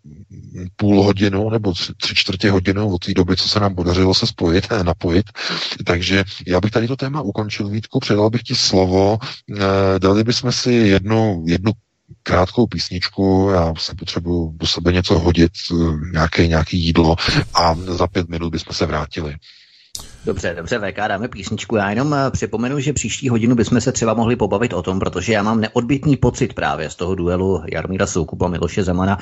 půl hodinu nebo tři, čtvrtě hodinu od té doby, co se nám podařilo se spojit, napojit. Takže já bych tady to téma ukončil, Vítku, předal bych ti slovo. Eh, dali bychom si jednu, jednu krátkou písničku, já se potřebuji do sebe něco hodit, eh, nějaké, nějaký jídlo a za pět minut bychom se vrátili. Dobře, dobře, VK, dáme písničku. Já jenom eh, připomenu, že příští hodinu bychom se třeba mohli pobavit o tom, protože já mám neodbitný pocit právě z toho duelu Jarmíra Soukupa a Miloše Zemana,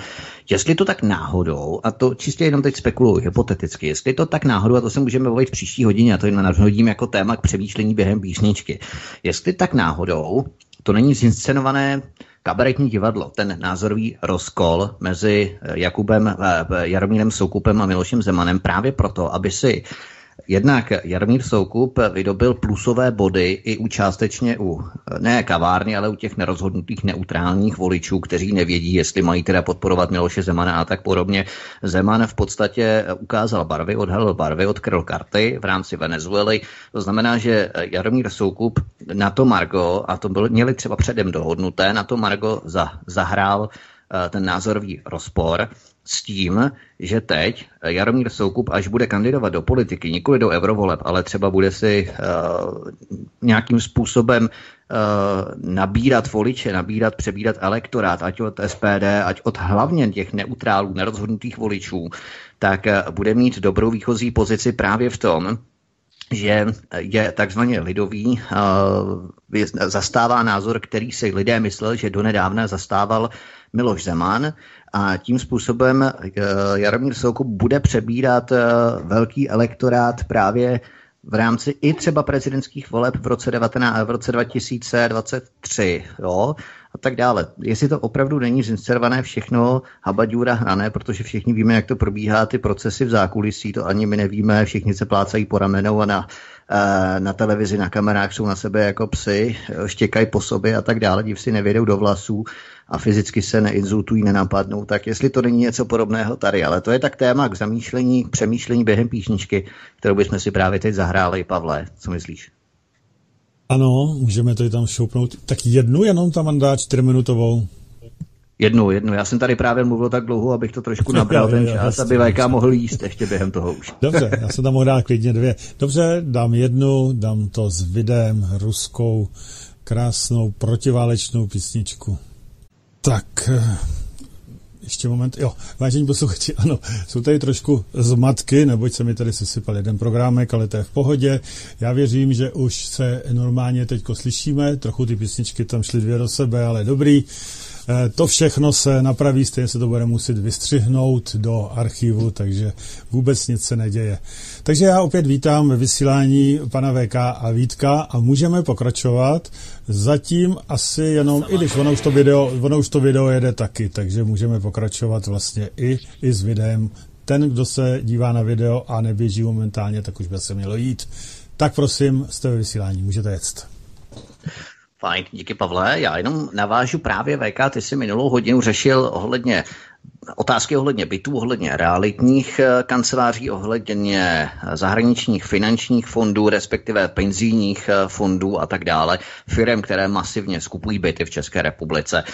jestli to tak náhodou, a to čistě jenom teď spekuluju hypoteticky, jestli to tak náhodou, a to se můžeme bavit příští hodině, a to jen nadhodím jako téma k přemýšlení během písničky, jestli tak náhodou to není zinscenované kabaretní divadlo, ten názorový rozkol mezi eh, Jakubem, eh, Jaromírem Soukupem a Milošem Zemanem právě proto, aby si jednak Jarmír Soukup vydobil plusové body i u částečně u ne kavárny, ale u těch nerozhodnutých neutrálních voličů, kteří nevědí, jestli mají teda podporovat Miloše Zemana a tak podobně. Zeman v podstatě ukázal barvy, odhalil barvy, odkryl karty v rámci Venezuely. To znamená, že Jaromír Soukup na to Margo, a to byl, měli třeba předem dohodnuté, na to Margo za, zahrál eh, ten názorový rozpor s tím, že teď Jaromír Soukup, až bude kandidovat do politiky, nikoli do eurovoleb, ale třeba bude si uh, nějakým způsobem uh, nabírat voliče, nabírat, přebírat elektorát, ať od SPD, ať od hlavně těch neutrálů, nerozhodnutých voličů, tak uh, bude mít dobrou výchozí pozici právě v tom, že je takzvaně lidový, zastává názor, který si lidé mysleli, že donedávna zastával Miloš Zeman a tím způsobem eh, Jaromír Soukup bude přebírat eh, velký elektorát právě v rámci i třeba prezidentských voleb v roce, 19, v roce 2023 jo, a tak dále. Jestli to opravdu není zinscenované všechno habaďůra hrané, protože všichni víme, jak to probíhá, ty procesy v zákulisí, to ani my nevíme, všichni se plácají po ramenou a na, eh, na televizi, na kamerách jsou na sebe jako psy, štěkají po sobě a tak dále, div si nevědou do vlasů a fyzicky se neinzultují, nenapadnou, tak jestli to není něco podobného tady, ale to je tak téma k zamýšlení, k přemýšlení během píšničky, kterou bychom si právě teď zahráli. Pavle, co myslíš? Ano, můžeme to tam šoupnout. Tak jednu jenom tam mandát čtyřminutovou. Jednu, jednu. Já jsem tady právě mluvil tak dlouho, abych to trošku nabral [laughs] ten čas, aby VK mohl jíst ještě během toho už. [laughs] Dobře, já jsem tam mohl dát klidně dvě. Dobře, dám jednu, dám to s videem, ruskou, krásnou protiválečnou písničku. Tak, eh, ještě moment. Jo, vážení posluchači, ano, jsou tady trošku zmatky, neboť se mi tady sesypal jeden programek, ale to je v pohodě. Já věřím, že už se normálně teď slyšíme, trochu ty písničky tam šly dvě do sebe, ale dobrý. Eh, to všechno se napraví, stejně se to bude muset vystřihnout do archivu, takže vůbec nic se neděje. Takže já opět vítám ve vysílání pana VK a Vítka a můžeme pokračovat. Zatím asi jenom, i když ono už to video, ono už to video jede taky, takže můžeme pokračovat vlastně i, i s videem. Ten, kdo se dívá na video a neběží momentálně, tak už by se mělo jít. Tak prosím, jste ve vysílání, můžete jet. Fajn, díky Pavle. Já jenom navážu právě VK, ty jsi minulou hodinu řešil ohledně otázky ohledně bytů, ohledně realitních eh, kanceláří, ohledně eh, zahraničních finančních fondů, respektive penzijních eh, fondů a tak dále, firm, které masivně skupují byty v České republice.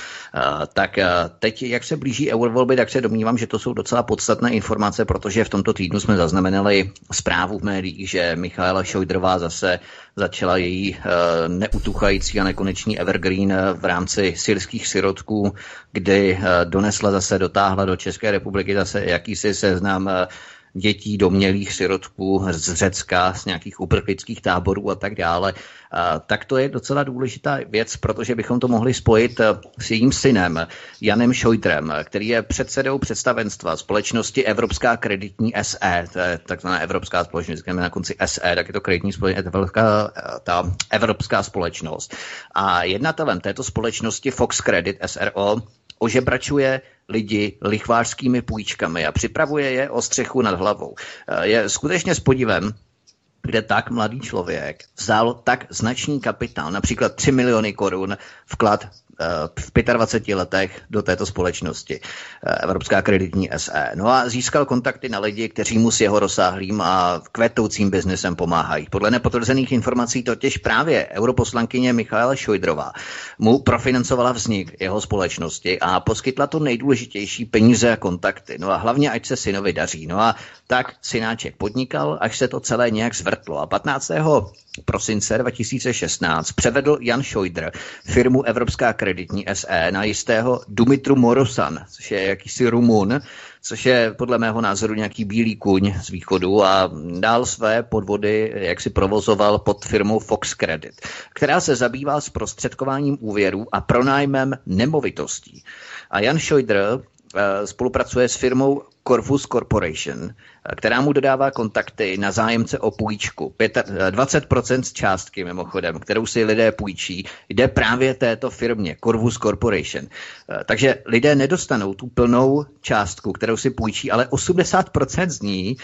Tak teď, jak se blíží eurovolby, tak se domnívám, že to jsou docela podstatné informace, protože v tomto týdnu jsme zaznamenali zprávu v médiích, že Michaela Šojdrová zase začala její neutuchající a nekonečný evergreen v rámci syrských sirotků, kdy donesla zase, dotáhla do České republiky zase jakýsi seznam eh, dětí, domělých sirotků z Řecka, z nějakých uprchlických táborů a tak dále. Tak to je docela důležitá věc, protože bychom to mohli spojit eh, s jejím synem Janem Šojtrem, který je předsedou představenstva společnosti Evropská kreditní SE, to je takzvaná Evropská společnost, na konci SE, tak je to kreditní společnost, Evropská, eh, ta Evropská společnost. A jednatelem této společnosti Fox Credit SRO ožebračuje lidi lichvářskými půjčkami a připravuje je o střechu nad hlavou. Eh, je skutečně s podívem, kde tak mladý člověk vzal tak značný kapitál, například 3 miliony korun vklad v 25 letech do této společnosti, eh, Evropská kreditní SE. No a získal kontakty na lidi, kteří mu s jeho rozsáhlým a kvetoucím biznesem pomáhají. Podle nepotvrzených informací totiž právě europoslankyně Michaela Šojdrová mu profinancovala vznik jeho společnosti a poskytla to nejdůležitější peníze a kontakty. No a hlavně, ať se synovi daří. No a tak synáček podnikal, až se to celé nějak zvrtlo. A 15 prosince 2016 převedl Jan Šojdr firmu Evropská kreditní SE na jistého Dumitru Morosan, což je jakýsi Rumun, což je podle mého názoru nějaký bílý kuň z východu a dál své podvody, jak si provozoval pod firmou Fox Credit, která se zabývá zprostředkováním úvěrů a pronájmem nemovitostí. A Jan Šojdr spolupracuje s firmou Corvus Corporation, eh, která mu dodává kontakty na zájemce o půjčku. 20% eh, z částky, mimochodem, kterou si lidé půjčí, jde právě této firmě, Corvus Corporation. Takže lidé nedostanou tu plnou částku, kterou si půjčí, ale 80% z ní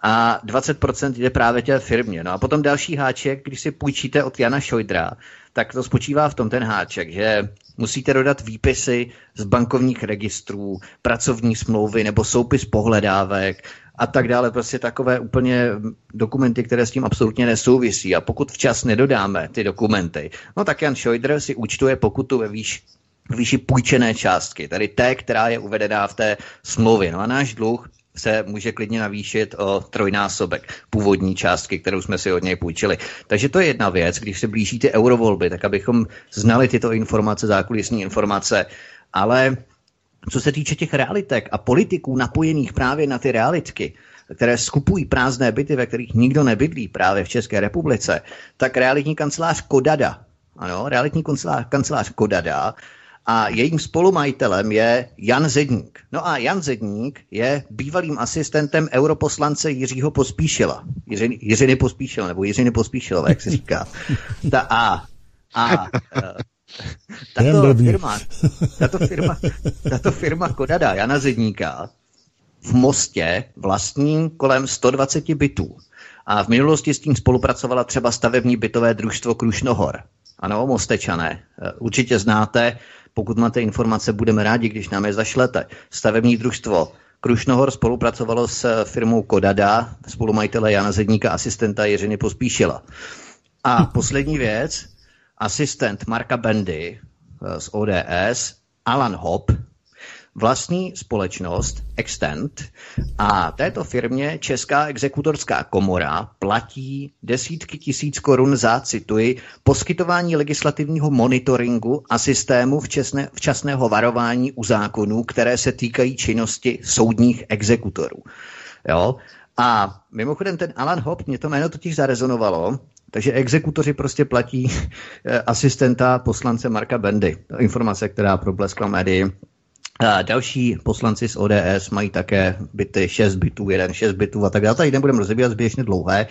a 20% jde právě té firmě. No a potom další háček, když si půjčíte od Jana Šojdra, tak to spočívá v tom ten háček, že musíte dodat výpisy z bankovních registrů, pracovní smlouvy nebo soupis pohledávek a tak dále. Prostě takové úplně dokumenty, které s tím absolutně nesouvisí. A pokud včas nedodáme ty dokumenty, no tak Jan Šojdr si účtuje pokutu ve výš výši půjčené částky, tedy té, která je uvedená v té smlouvě. No a náš dluh se může klidně navýšit o trojnásobek původní částky, kterou jsme si od něj půjčili. Takže to je jedna věc, když se blíží ty eurovolby, tak abychom znali tyto informace, zákulisní informace, ale co se týče těch realitek a politiků napojených právě na ty realitky, které skupují prázdné byty, ve kterých nikdo nebydlí právě v České republice, tak realitní kancelář Kodada, ano, realitní kancelář, kancelář Kodada a jejím spolumajitelem je Jan Zedník. No a Jan Zedník je bývalým asistentem europoslance Jiřího Pospíšila. Jiřiny, Jiřiny Pospíšila, nebo Jiřiny Pospíšilové, jak se říká. [laughs] Ta A. A tato firma, tato firma, tato firma Kodada Jana Zedníka v Mostě vlastní kolem 120 bytů. A v minulosti s tím spolupracovala třeba stavební bytové družstvo Krušnohor. Ano, Mostečané. Eh, určitě znáte pokud máte informace, budeme rádi, když nám je zašlete. Stavební družstvo Krušnohor spolupracovalo s firmou Kodada, spolumajitele Jana Zedníka, asistenta Jiřiny Pospíšila. A poslední věc, asistent Marka Bendy eh, z ODS, Alan Hop, vlastní společnost Extent a této firmě Česká exekutorská komora platí desítky tisíc korun za, cituji, poskytování legislativního monitoringu a systému včasné, včasného varování u zákonů, které se týkají činnosti soudních exekutorů. Jo? A mimochodem ten Alan Hop, mě to jméno totiž zarezonovalo, takže exekutoři prostě platí eh, asistenta poslance Marka Bendy. Informace, která probleskla médii a další poslanci z ODS mají také byty 6 bytů, 1, 6 bytů a tak dále. Tady nebudeme rozebírat zběžně dlouhé,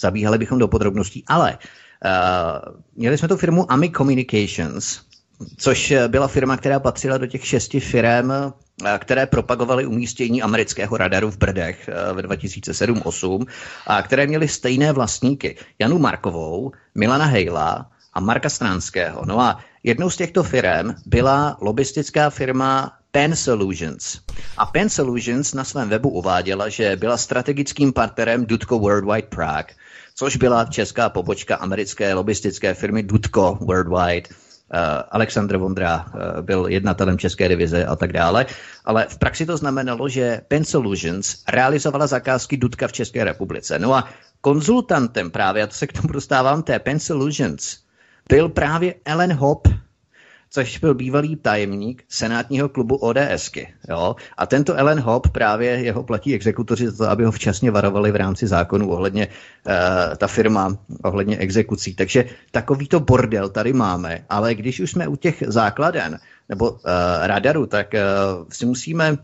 zabíhali bychom do podrobností, ale uh, měli jsme tu firmu Ami Communications, což byla firma, která patřila do těch šesti firm, které propagovaly umístění amerického radaru v Brdech v 2007-8 a které měly stejné vlastníky. Janu Markovou, Milana Hejla a Marka Stránského. No a jednou z těchto firm byla lobistická firma Pen Solutions. A Pen Solutions na svém webu uváděla, že byla strategickým partnerem Dudko Worldwide Prague, což byla česká pobočka americké lobistické firmy Dudko Worldwide. Uh, Aleksandr Vondra uh, byl jednatelem české divize a tak dále, ale v praxi to znamenalo, že Pen Solutions realizovala zakázky Dudka v České republice. No a konzultantem právě, a to se k tomu dostávám, té Pen Solutions, byl právě Ellen Hop, což byl bývalý tajemník senátního klubu ODSky. Jo? A tento Ellen Hop právě jeho platí exekutoři za to, aby ho včasně varovali v rámci zákonu ohledně uh, ta firma, ohledně exekucí. Takže takovýto bordel tady máme, ale když už jsme u těch základen, nebo uh, radaru, tak uh, si musíme uh,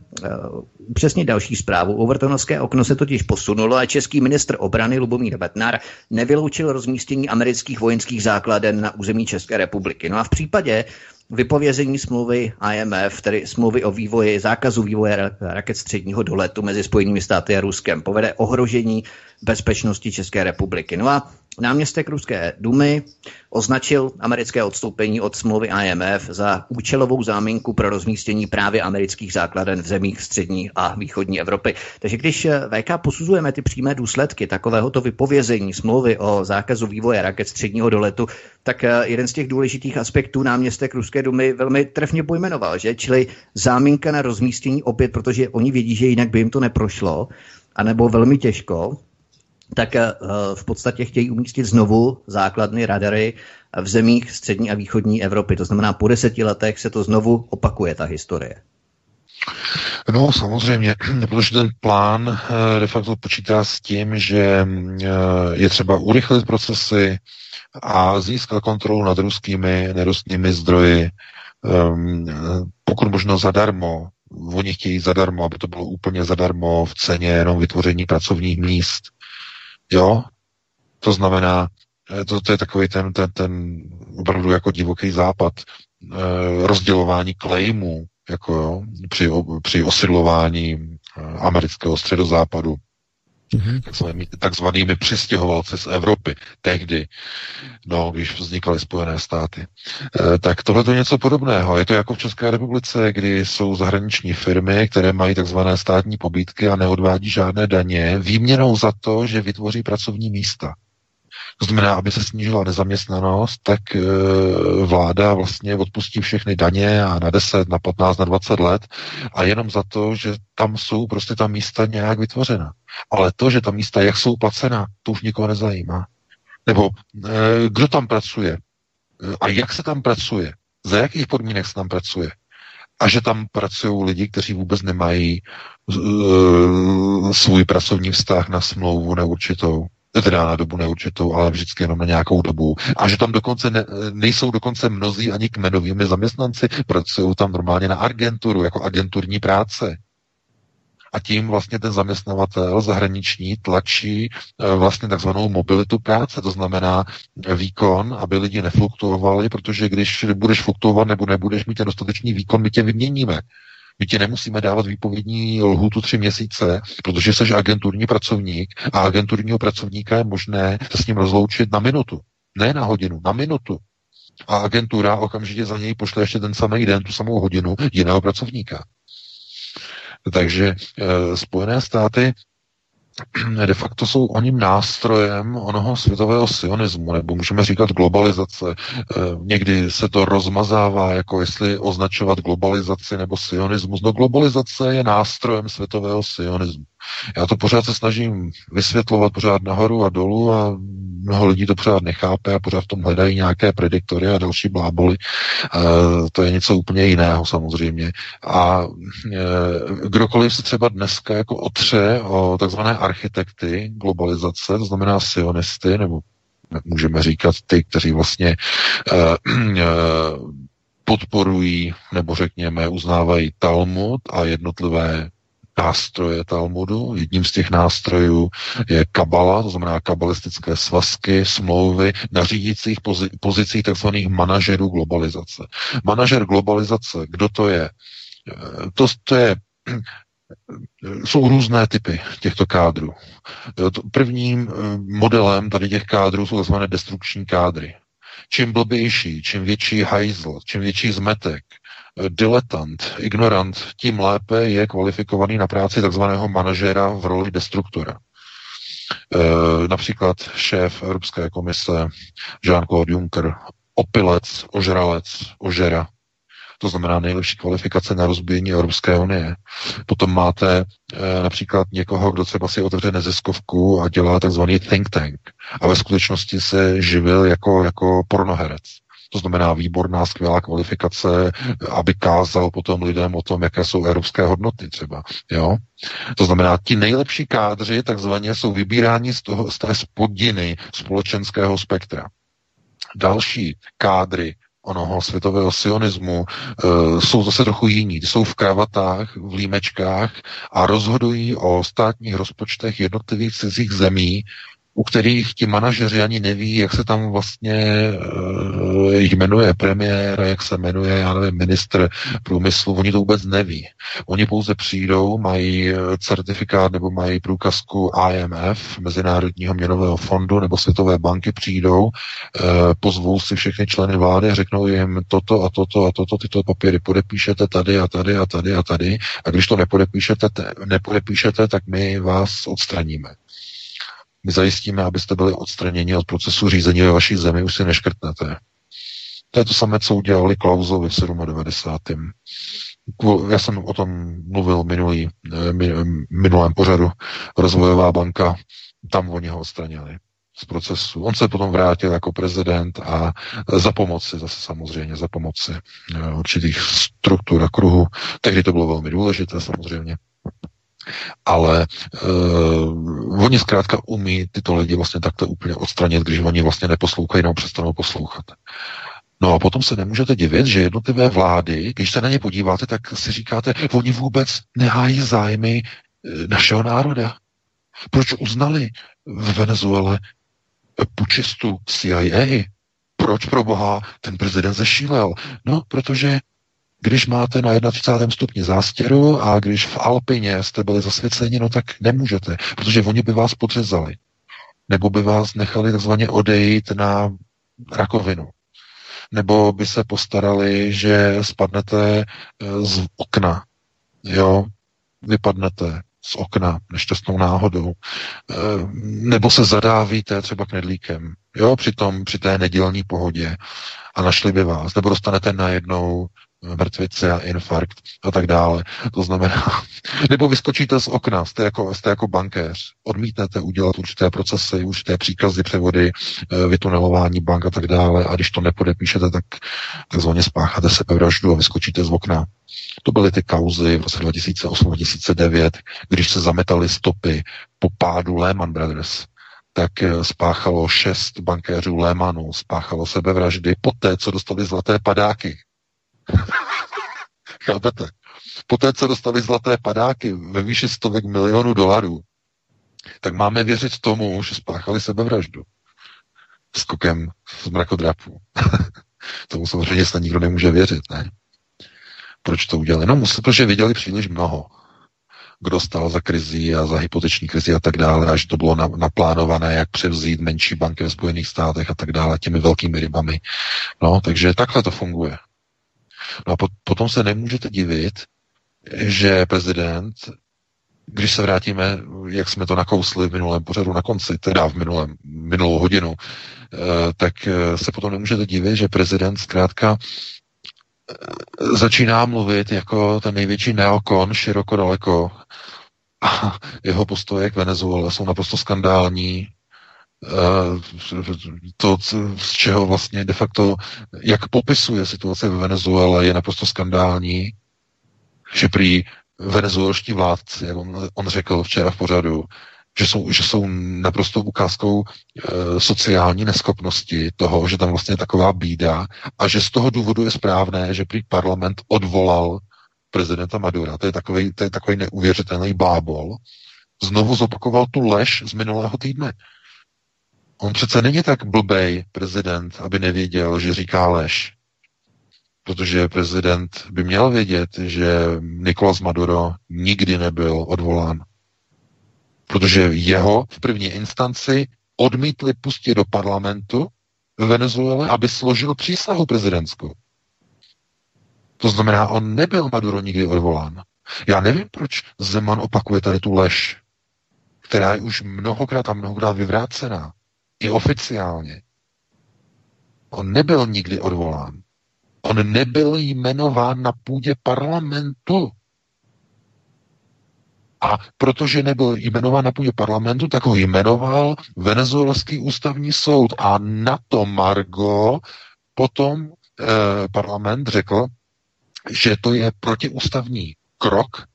přesně další zprávu. Overtonovské okno se totiž posunulo a český ministr obrany Lubomír Betnar nevyloučil rozmístění amerických vojenských základen na území České republiky. No a v případě vypovězení smlouvy IMF, tedy smlouvy o vývoji, zákazu vývoje raket středního doletu mezi Spojenými státy a Ruskem, povede ohrožení bezpečnosti České republiky. No a náměstek Ruské dumy označil americké odstoupení od smlouvy IMF za účelovou záminku pro rozmístění právě amerických základen v zemích střední a východní Evropy. Takže když eh, VK posuzujeme ty přímé důsledky takovéhoto vypovězení smlouvy o zákazu vývoje raket středního doletu, tak eh, jeden z těch důležitých aspektů náměstek Ruské dumy velmi trefně pojmenoval, že? čili záminka na rozmístění opět, protože oni vědí, že jinak by jim to neprošlo, anebo velmi těžko, tak eh, v podstatě chtějí umístit znovu základny radary v zemích střední a východní Evropy. To znamená, po deseti letech se to znovu opakuje, ta historie. No samozřejmě, protože ten plán eh, de facto počítá s tím, že eh, je třeba urychlit procesy a získat kontrolu nad ruskými nerostnými zdroji, ehm, pokud možno zadarmo. Oni chtějí zadarmo, aby to bylo úplně zadarmo v ceně jenom vytvoření pracovních míst Jo, to znamená, eh, to, to je takový ten, ten, ten opravdu jako divoký západ, e, rozdělování klejmů, jako jo, při, při osidlování eh, amerického středozápadu. Mm-hmm. takzvanými přistěhovalci z Evropy, tehdy, no, když vznikaly Spojené státy. E, tak tohle je něco podobného. Je to jako v České republice, kdy jsou zahraniční firmy, které mají takzvané státní pobídky a neodvádí žádné daně, výměnou za to, že vytvoří pracovní místa. To znamená, aby se snížila nezaměstnanost, tak e, vláda vlastně odpustí všechny daně a na 10, na 15, na 20 let a jenom za to, že tam jsou prostě ta místa nějak vytvořena. Ale to, že ta místa jak jsou placena, to už nikoho nezajímá. Nebo e, kdo tam pracuje a jak se tam pracuje, za jakých podmínek se tam pracuje. A že tam pracují lidi, kteří vůbec nemají uh, svůj pracovní vztah na smlouvu neurčitou teda na dobu neurčitou, ale vždycky jenom na nějakou dobu. A že tam dokonce ne, nejsou dokonce mnozí ani kmenovými zaměstnanci, pracují tam normálně na agenturu, jako agenturní práce. A tím vlastně ten zaměstnavatel zahraniční tlačí e, vlastně takzvanou mobilitu práce, to znamená výkon, aby lidi nefluktuovali, protože když budeš fluktuovat nebo nebudeš mít ten dostatečný výkon, my tě vyměníme. My ti nemusíme dávat výpovědní lhutu tři měsíce, protože jsi agenturní pracovník a agenturního pracovníka je možné se s ním rozloučit na minutu. Ne na hodinu, na minutu. A agentura okamžitě za něj pošle ještě ten samý den, tu samou hodinu jiného pracovníka. Takže e, Spojené státy de facto jsou oním nástrojem onoho světového sionismu, nebo můžeme říkat globalizace. E, někdy se to rozmazává, jako jestli označovat globalizaci nebo sionismus. No globalizace je nástrojem světového sionismu. Já to pořád se snažím vysvětlovat pořád nahoru a dolů a mnoho lidí to pořád nechápe a pořád v tom hledají nějaké prediktory a další bláboli. E, to je něco úplně jiného samozřejmě. A e, kdokoliv se třeba dneska jako otře o takzvané architekty globalizace, to znamená sionisty, nebo můžeme říkat ty, kteří vlastně e, e, podporují, nebo řekněme, uznávají Talmud a jednotlivé nástroje Talmudu. Jedním z těch nástrojů je kabala, to znamená kabalistické svazky, smlouvy na řídících pozi- pozicích tzv. manažerů globalizace. Manažer globalizace, kdo to je? To, to je jsou různé typy těchto kádrů. Prvním eh, modelem tady těch kádrů jsou tzv. destrukční kádry. Čím blbější, čím větší hajzl, čím větší zmetek, diletant, ignorant, tím lépe je kvalifikovaný na práci takzvaného manažera v roli destruktora. E, například šéf Evropské komise Jean-Claude Juncker, opilec, ožralec, ožera, to znamená nejlepší kvalifikace na rozbíjení Evropské unie. Potom máte e, například někoho, kdo třeba si otevře neziskovku a dělá takzvaný think tank a ve skutečnosti se živil jako, jako pornoherec. To znamená výborná, skvělá kvalifikace, aby kázal potom lidem o tom, jaké jsou evropské hodnoty třeba. Jo? To znamená, ti nejlepší kádři takzvaně jsou vybíráni z, toho, z té spodiny společenského spektra. Další kádry onoho světového sionismu e, jsou zase trochu jiní. Jsou v kravatách, v límečkách a rozhodují o státních rozpočtech jednotlivých cizích zemí u kterých ti manažeři ani neví, jak se tam vlastně uh, jmenuje premiér, jak se jmenuje, já nevím, ministr průmyslu, oni to vůbec neví. Oni pouze přijdou, mají eh, certifikát nebo mají průkazku IMF, Mezinárodního měnového fondu nebo Světové banky, přijdou, uh, pozvou si všechny členy vlády řeknou jim toto a toto a toto, tyto papíry podepíšete tady a tady a tady a tady a když to nepodepíšete, nepodepíšete tak my vás odstraníme. My zajistíme, abyste byli odstraněni od procesu řízení ve vaší zemi, už si neškrtnete. To je to samé, co udělali Klausovi v 97. Já jsem o tom mluvil minulý, eh, minulém pořadu. Rozvojová banka, tam oni ho odstranili z procesu. On se potom vrátil jako prezident a za pomoci, zase samozřejmě za pomoci eh, určitých struktur a kruhu. Tehdy to bylo velmi důležité samozřejmě ale uh, oni zkrátka umí tyto lidi vlastně takto úplně odstranit, když oni vlastně neposlouchají nebo přestanou poslouchat. No a potom se nemůžete divit, že jednotlivé vlády, když se na ně podíváte, tak si říkáte, oni vůbec nehájí zájmy eh, našeho národa. Proč uznali v Venezuele pučistu CIA? Proč pro boha ten prezident zešílel? No, protože když máte na 31. stupni zástěru a když v Alpině jste byli zasvěceni, no tak nemůžete, protože oni by vás podřezali. Nebo by vás nechali takzvaně odejít na rakovinu. Nebo by se postarali, že spadnete eh, z okna. Jo, vypadnete z okna nešťastnou náhodou. Eh, nebo se zadávíte třeba knedlíkem. Jo, při, tom, při té nedělní pohodě a našli by vás. Nebo dostanete najednou mrtvice a infarkt a tak dále. To znamená, [laughs] nebo vyskočíte z okna, jste jako, jste jako bankéř, odmítnete udělat určité procesy, určité příkazy, převody, eh, vytunelování bank a tak dále a když to nepodepíšete, tak takzvaně spácháte sebevraždu a vyskočíte z okna. To byly ty kauzy v roce 2008-2009, když se zametaly stopy po pádu Lehman Brothers tak eh, spáchalo šest bankéřů Lehmanu, spáchalo sebevraždy poté, co dostali zlaté padáky [laughs] Chápete? Poté, co dostali zlaté padáky ve výši stovek milionů dolarů, tak máme věřit tomu, že spáchali sebevraždu. Skokem z mrakodrapů. [laughs] tomu samozřejmě se nikdo nemůže věřit, ne? Proč to udělali? No, musí, protože viděli příliš mnoho. Kdo stál za krizi a za hypoteční krizi a tak dále, a že to bylo naplánované, jak převzít menší banky ve Spojených státech a tak dále, těmi velkými rybami. No, takže takhle to funguje. No a potom se nemůžete divit, že prezident, když se vrátíme, jak jsme to nakousli v minulém pořadu na konci, teda v minulém, minulou hodinu, eh, tak eh, se potom nemůžete divit, že prezident zkrátka eh, začíná mluvit jako ten největší neokon široko daleko. A jeho postoje k Venezuele jsou naprosto skandální, to, z čeho vlastně de facto, jak popisuje situace ve Venezuele, je naprosto skandální, že prý venezuelští vládci, jak on, on řekl včera v pořadu, že jsou, že jsou naprosto ukázkou e, sociální neschopnosti toho, že tam vlastně je taková bída a že z toho důvodu je správné, že prý parlament odvolal prezidenta Madura. To je takový, to je takový neuvěřitelný bábol. Znovu zopakoval tu lež z minulého týdne. On přece není tak blbej prezident, aby nevěděl, že říká lež. Protože prezident by měl vědět, že Nicolás Maduro nikdy nebyl odvolán. Protože jeho v první instanci odmítli pustit do parlamentu v Venezuele, aby složil přísahu prezidentskou. To znamená, on nebyl Maduro nikdy odvolán. Já nevím, proč Zeman opakuje tady tu lež, která je už mnohokrát a mnohokrát vyvrácená. I oficiálně. On nebyl nikdy odvolán. On nebyl jmenován na půdě parlamentu. A protože nebyl jmenován na půdě parlamentu, tak ho jmenoval venezuelský ústavní soud. A na to Margo potom eh, parlament řekl, že to je protiústavní krok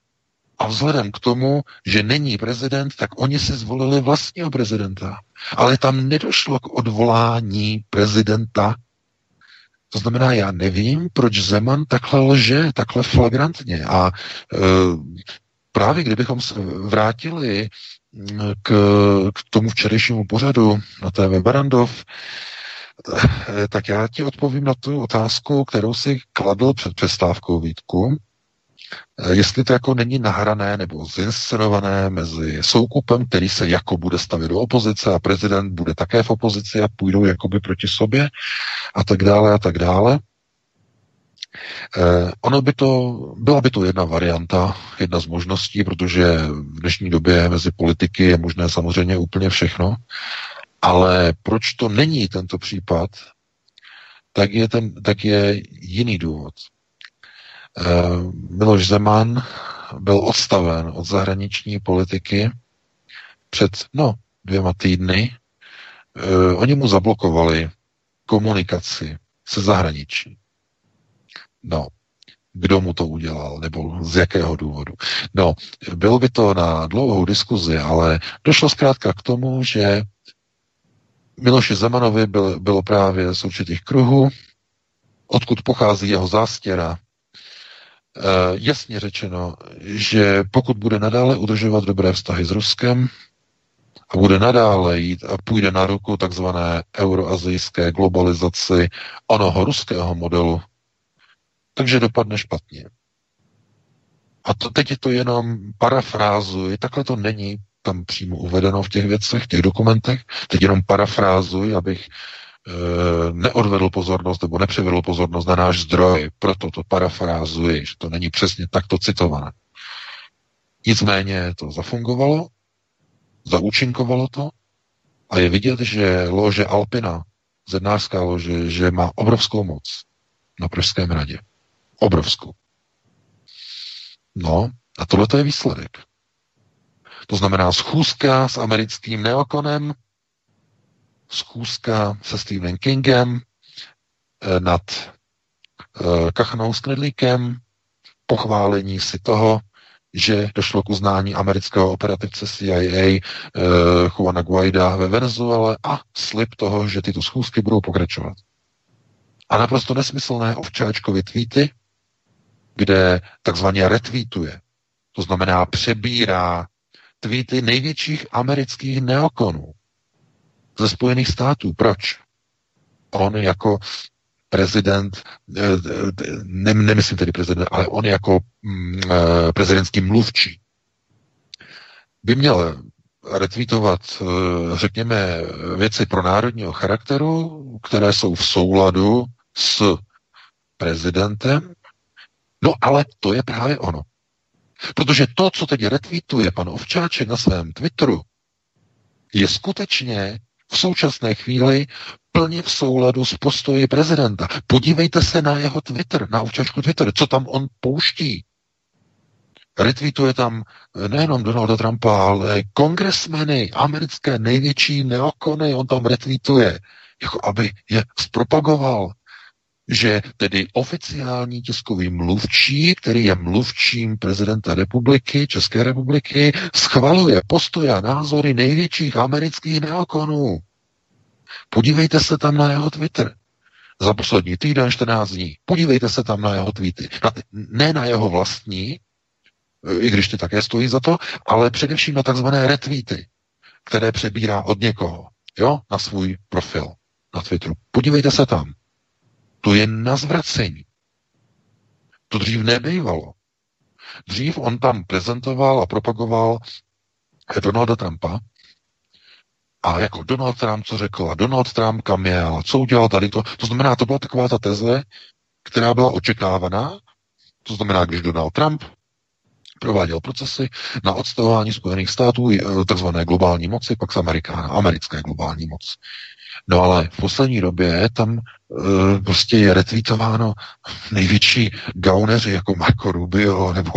a vzhledem k tomu, že není prezident, tak oni si zvolili vlastního prezidenta. Ale tam nedošlo k odvolání prezidenta. To znamená, já nevím, proč Zeman takhle lže, takhle flagrantně. A e, právě kdybychom se vrátili k, k tomu včerejšímu pořadu na TV Barandov, e, tak já ti odpovím na tu otázku, kterou si kladl před přestávkou Vítku. Eh, jestli to jako není nahrané nebo zinscenované mezi soukupem, který se jako bude stavit do opozice a prezident bude také v opozici a půjdou jakoby proti sobě a tak dále a tak dále. Eh, ono by to, byla by to jedna varianta, jedna z možností, protože v dnešní době mezi politiky je možné samozřejmě úplně všechno, ale proč to není tento případ, tak je, ten, tak je jiný důvod. Eh, Miloš Zeman byl odstaven od zahraniční politiky před, no, dvěma týdny. Eh, oni mu zablokovali komunikaci se zahraničí. No, kdo mu to udělal, nebo z jakého důvodu. No, bylo by to na dlouhou diskuzi, ale došlo zkrátka k tomu, že Miloši Zemanovi byl, bylo právě z určitých kruhů, odkud pochází jeho zástěra, jasně řečeno, že pokud bude nadále udržovat dobré vztahy s Ruskem a bude nadále jít a půjde na ruku takzvané euroazijské globalizaci onoho ruského modelu, takže dopadne špatně. A to teď je to jenom parafrázuji, takhle to není tam přímo uvedeno v těch věcech, v těch dokumentech, teď jenom parafrázuji, abych neodvedl pozornost nebo nepřevedl pozornost na náš zdroj, proto to parafrázuji, že to není přesně takto citované. Nicméně to zafungovalo, zaúčinkovalo to a je vidět, že lože Alpina, zednářská lože, že má obrovskou moc na Pražském radě. Obrovskou. No, a tohle je výsledek. To znamená schůzka s americkým neokonem, schůzka se Stephenem Kingem eh, nad eh, Kachnou s Knedlíkem, pochválení si toho, že došlo k uznání amerického operativce CIA eh, Juana Guaida ve Venezuele a slib toho, že tyto schůzky budou pokračovat. A naprosto nesmyslné ovčáčkovy tweety, kde takzvaně retweetuje, to znamená přebírá tweety největších amerických neokonů ze Spojených států. Proč? On jako prezident, eh, ne, nemyslím tedy prezident, ale on jako mm, eh, prezidentský mluvčí, by měl retweetovat, eh, řekněme, věci pro národního charakteru, které jsou v souladu s prezidentem, no ale to je právě ono. Protože to, co teď retweetuje pan Ovčáček na svém Twitteru, je skutečně v současné chvíli plně v souladu s postoji prezidenta. Podívejte se na jeho Twitter, na Ovčáčku Twitter, co tam on pouští. Retweetuje tam nejenom Donalda Trumpa, ale kongresmeny, americké největší neokony, on tam retweetuje, jako aby je zpropagoval že tedy oficiální tiskový mluvčí, který je mluvčím prezidenta republiky, České republiky, schvaluje postoje a názory největších amerických neokonů. Podívejte se tam na jeho Twitter. Za poslední týden, 14 dní. Podívejte se tam na jeho tweety. Na ne na jeho vlastní, i když ty také stojí za to, ale především na takzvané retweety, které přebírá od někoho, jo, na svůj profil na Twitteru. Podívejte se tam. To je na zvracení. To dřív nebejvalo. Dřív on tam prezentoval a propagoval Donalda Trumpa a jako Donald Trump, co řekl, a Donald Trump kam je, a co udělal tady to. To znamená, to byla taková ta teze, která byla očekávaná. To znamená, když Donald Trump prováděl procesy na odstavování Spojených států, eh, takzvané globální moci, pak z Amerikána, americké globální moc. No ale v poslední době tam e, prostě je retweetováno největší gauneři jako Marco Rubio, nebo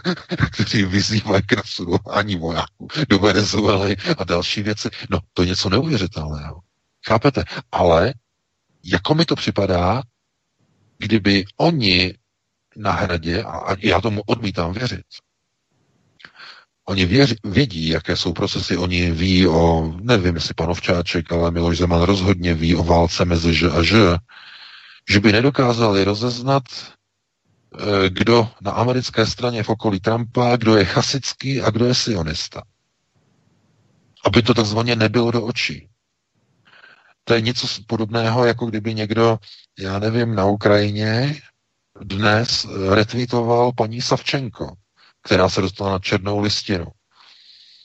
[laughs] kteří vyzývají k nasudování vojáků do Venezuely a další věci. No, to je něco neuvěřitelného. Chápete? Ale jako mi to připadá, kdyby oni na hradě, a já tomu odmítám věřit, Oni věř, vědí, jaké jsou procesy, oni ví o, nevím, jestli panovčáček, ale Miloš Zeman rozhodně ví o válce mezi Ž a Ž, že by nedokázali rozeznat, eh, kdo na americké straně v okolí Trumpa, kdo je chasický a kdo je sionista. Aby to takzvaně nebylo do očí. To je něco podobného, jako kdyby někdo, já nevím, na Ukrajině dnes retweetoval paní Savčenko která se dostala na černou listinu.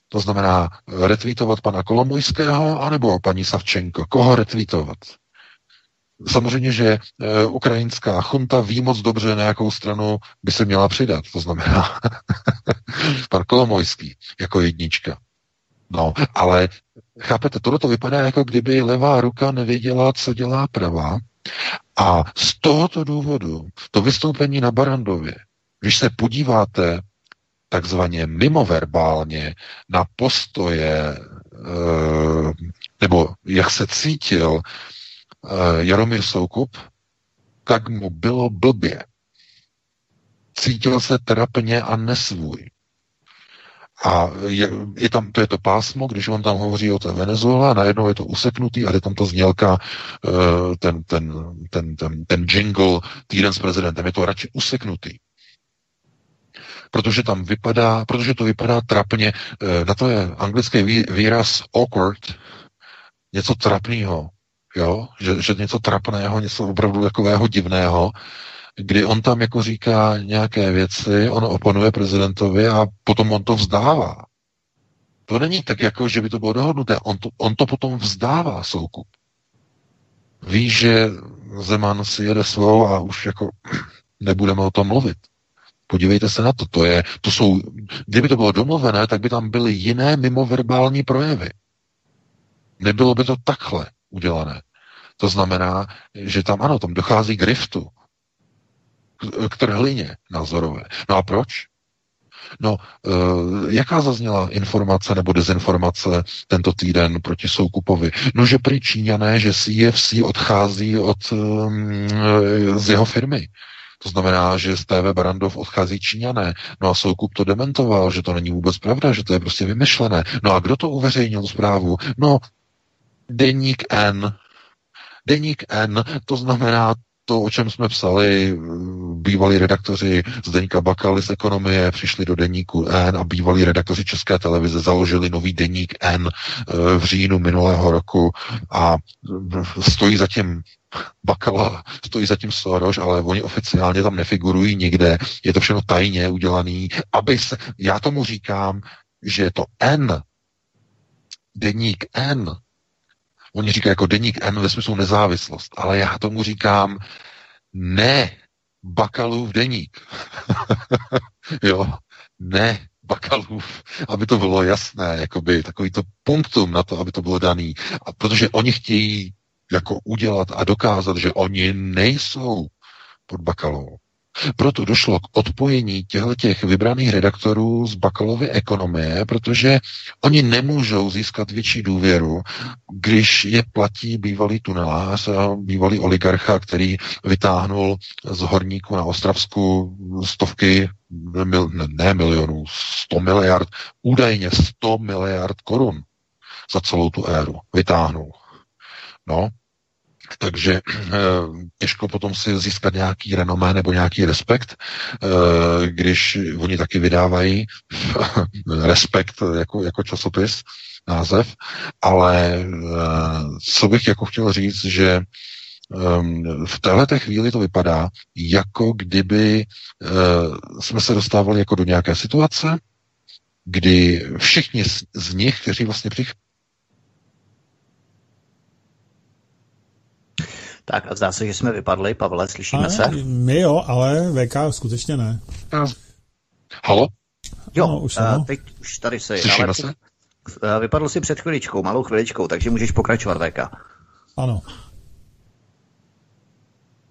To znamená retweetovat pana Kolomojského anebo paní Savčenko. Koho retweetovat? Samozřejmě, že e, ukrajinská chunta ví moc dobře, na jakou stranu by se měla přidat. To znamená [laughs] pan Kolomojský jako jednička. No, ale chápete, tohle to vypadá jako kdyby levá ruka nevěděla, co dělá pravá. A z tohoto důvodu to vystoupení na Barandově, když se podíváte takzvaně mimoverbálně na postoje, eh, nebo jak se cítil eh, Jaromír Soukup, tak mu bylo blbě. Cítil se trapně a nesvůj. A je, je tam, to je to pásmo, když on tam hovoří o té Venezuele a najednou je to useknutý a je tam to znělka, eh, ten, ten, ten, ten, ten jingle týden s prezidentem, je to radši useknutý protože tam vypadá, protože to vypadá trapně, eh, na to je anglický výraz awkward, něco trapného, jo, že, že něco trapného, něco opravdu takového divného, kdy on tam jako říká nějaké věci, on oponuje prezidentovi a potom on to vzdává. To není tak, jako, že by to bylo dohodnuté. On to, on to potom vzdává soukup. Ví, že Zeman si jede svou a už jako [clears throat] nebudeme o tom mluvit. Podívejte se na to. To, je, to jsou, kdyby to bylo domluvené, tak by tam byly jiné mimoverbální projevy. Nebylo by to takhle udělané. To znamená, že tam ano, tam dochází k riftu, k trhlině názorové. No a proč? No, e, jaká zazněla informace nebo dezinformace tento týden proti Soukupovi? No, že prý Číňané, že CFC odchází od, e, z jeho firmy. To znamená, že z TV Barandov odchází Číňané. No a Soukup to dementoval, že to není vůbec pravda, že to je prostě vymyšlené. No a kdo to uveřejnil zprávu? No, Deník N. Deník N, to znamená to, o čem jsme psali, bývalí redaktoři z Deníka Bakaly z ekonomie přišli do Deníku N a bývalí redaktoři České televize založili nový Deník N eh, v říjnu minulého roku a stojí zatím Bakala, stojí zatím Soros, ale oni oficiálně tam nefigurují nikde. Je to všechno tajně udělaný, aby se, já tomu říkám, že je to N, deník N, Oni říkají jako deník N ve smyslu nezávislost, ale já tomu říkám ne Bakalův deník. [laughs] jo, ne Bakalův, aby to bylo jasné, jakoby takový to punktum na to, aby to bylo daný. A protože oni chtějí jako udělat a dokázat, že oni nejsou pod Bakalou. Proto došlo k odpojení těchto vybraných redaktorů z Bakalovy ekonomie, protože oni nemůžou získat větší důvěru, když je platí bývalý tunelář a bývalý oligarcha, který vytáhnul z horníku na Ostravsku stovky, mil, ne milionů, 100 miliard, údajně 100 miliard korun za celou tu éru vytáhnul. No, takže eh, těžko potom si získat nějaký renomé nebo nějaký respekt, eh, když oni taky vydávají [laughs] respekt jako, jako časopis, název, ale eh, co bych jako chtěl říct, že ehm, v této chvíli to vypadá, jako kdyby jsme se dostávali jako do nějaké situace, kdy všichni z nich, kteří vlastně Tak a zdá se, že jsme vypadli. Pavle, slyšíme ale, se? My jo, ale VK skutečně ne. Halo? Jo, no, už, uh, teď už tady se... Slyšíme ale, se? Vypadl si před chviličkou, malou chviličkou, takže můžeš pokračovat, VK. Ano.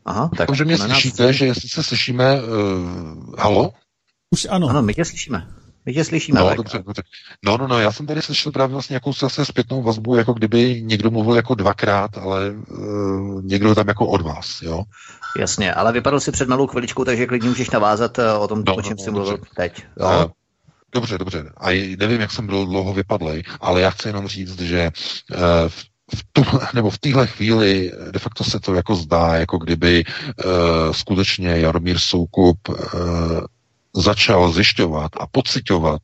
Aha, tak... Takže mě slyšíte, nás... že jestli se slyšíme... Uh, halo? Už ano. Ano, my tě slyšíme. My tě slyšíme. No, dobře, dobře. No, no, no, já jsem tady slyšel právě vlastně nějakou zase zpětnou vazbu, jako kdyby někdo mluvil jako dvakrát, ale uh, někdo tam jako od vás, jo. Jasně, ale vypadl si před malou chviličkou, takže klidně můžeš navázat uh, o tom, no, o čem no, jsi mluvil dobře. teď. Jo? Uh, dobře, dobře. A nevím, jak jsem byl dlouho vypadlej, ale já chci jenom říct, že uh, v v tu, [laughs] nebo v téhle chvíli de facto se to jako zdá, jako kdyby uh, skutečně Jaromír Soukup uh, začal zjišťovat a pocitovat,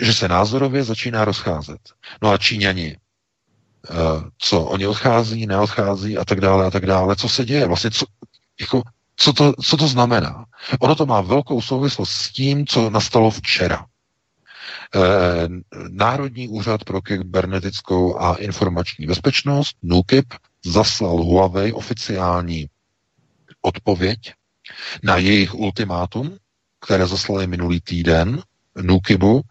že se názorově začíná rozcházet. No a Číňani, eh, co oni odchází, neodchází a tak dále a tak dále, co se děje, vlastně co, jako, co, to, co to znamená. Ono to má velkou souvislost s tím, co nastalo včera. Eh, Národní úřad pro kybernetickou a informační bezpečnost, NUKIP, zaslal Huawei oficiální odpověď na jejich ultimátum, které zaslali minulý týden Nukibu,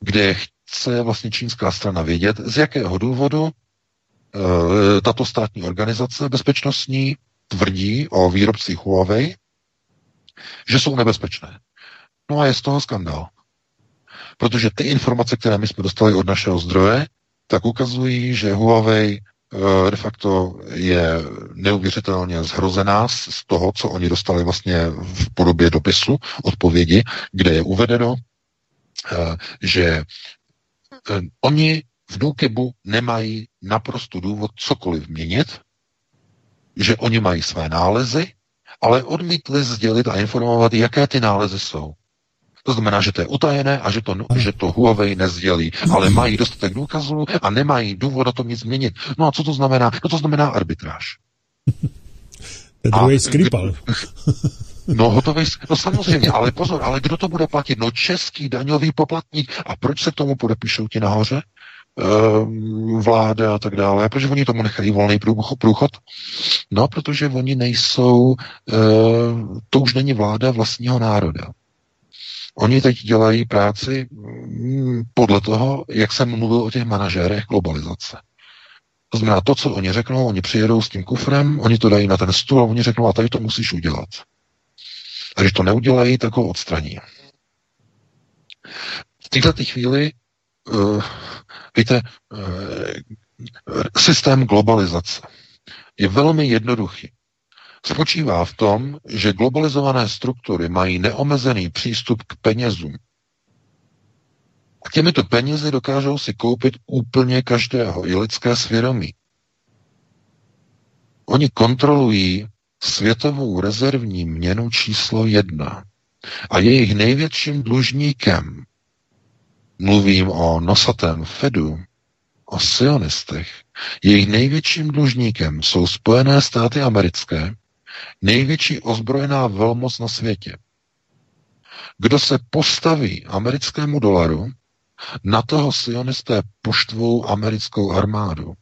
kde chce vlastně čínská strana vědět, z jakého důvodu e, tato státní organizace bezpečnostní tvrdí o výrobcích Huawei, že jsou nebezpečné. No a je z toho skandál. Protože ty informace, které my jsme dostali od našeho zdroje, tak ukazují, že Huawei de facto je neuvěřitelně zhrozená z toho, co oni dostali vlastně v podobě dopisu, odpovědi, kde je uvedeno, eh, že eh, oni v Nukebu nemají naprosto důvod cokoliv měnit, že oni mají své nálezy, ale odmítli sdělit a informovat, jaké ty nálezy jsou. To znamená, že to je utajené a že to, že to Huawei nezdělí. Ale mají dostatek důkazů a nemají důvod na tom nic změnit. No a co to znamená? No to znamená arbitráž. Ten druhý skripal. [laughs] No hotový, no samozřejmě, ale pozor, ale kdo to bude platit? No český daňový poplatník. A proč se k tomu podepíšou ti nahoře? Ehm, vláda a tak dále. Proč oni tomu nechají volný průchod? No, protože oni nejsou, ehm, to už není vláda vlastního národa. Oni teď dělají práci mm, podle toho, jak jsem mluvil o těch manažérech globalizace. To znamená, to, co oni řeknou, oni přijedou s tím kufrem, oni to dají na ten stůl a oni řeknou, a tady to musíš udělat. A když to neudělají, tak ho odstraní. V této chvíli, uh, víte, uh, systém globalizace je velmi jednoduchý. Spočívá v tom, že globalizované struktury mají neomezený přístup k penězům. A těmito penězi dokážou si koupit úplně každého, i lidské svědomí. Oni kontrolují světovou rezervní měnu číslo jedna. A jejich největším dlužníkem, mluvím o nosatém Fedu, o sionistech, jejich největším dlužníkem jsou Spojené státy americké, největší ozbrojená velmoc na světě. Kdo se postaví americkému dolaru, na toho sionisté poštvou americkou armádu.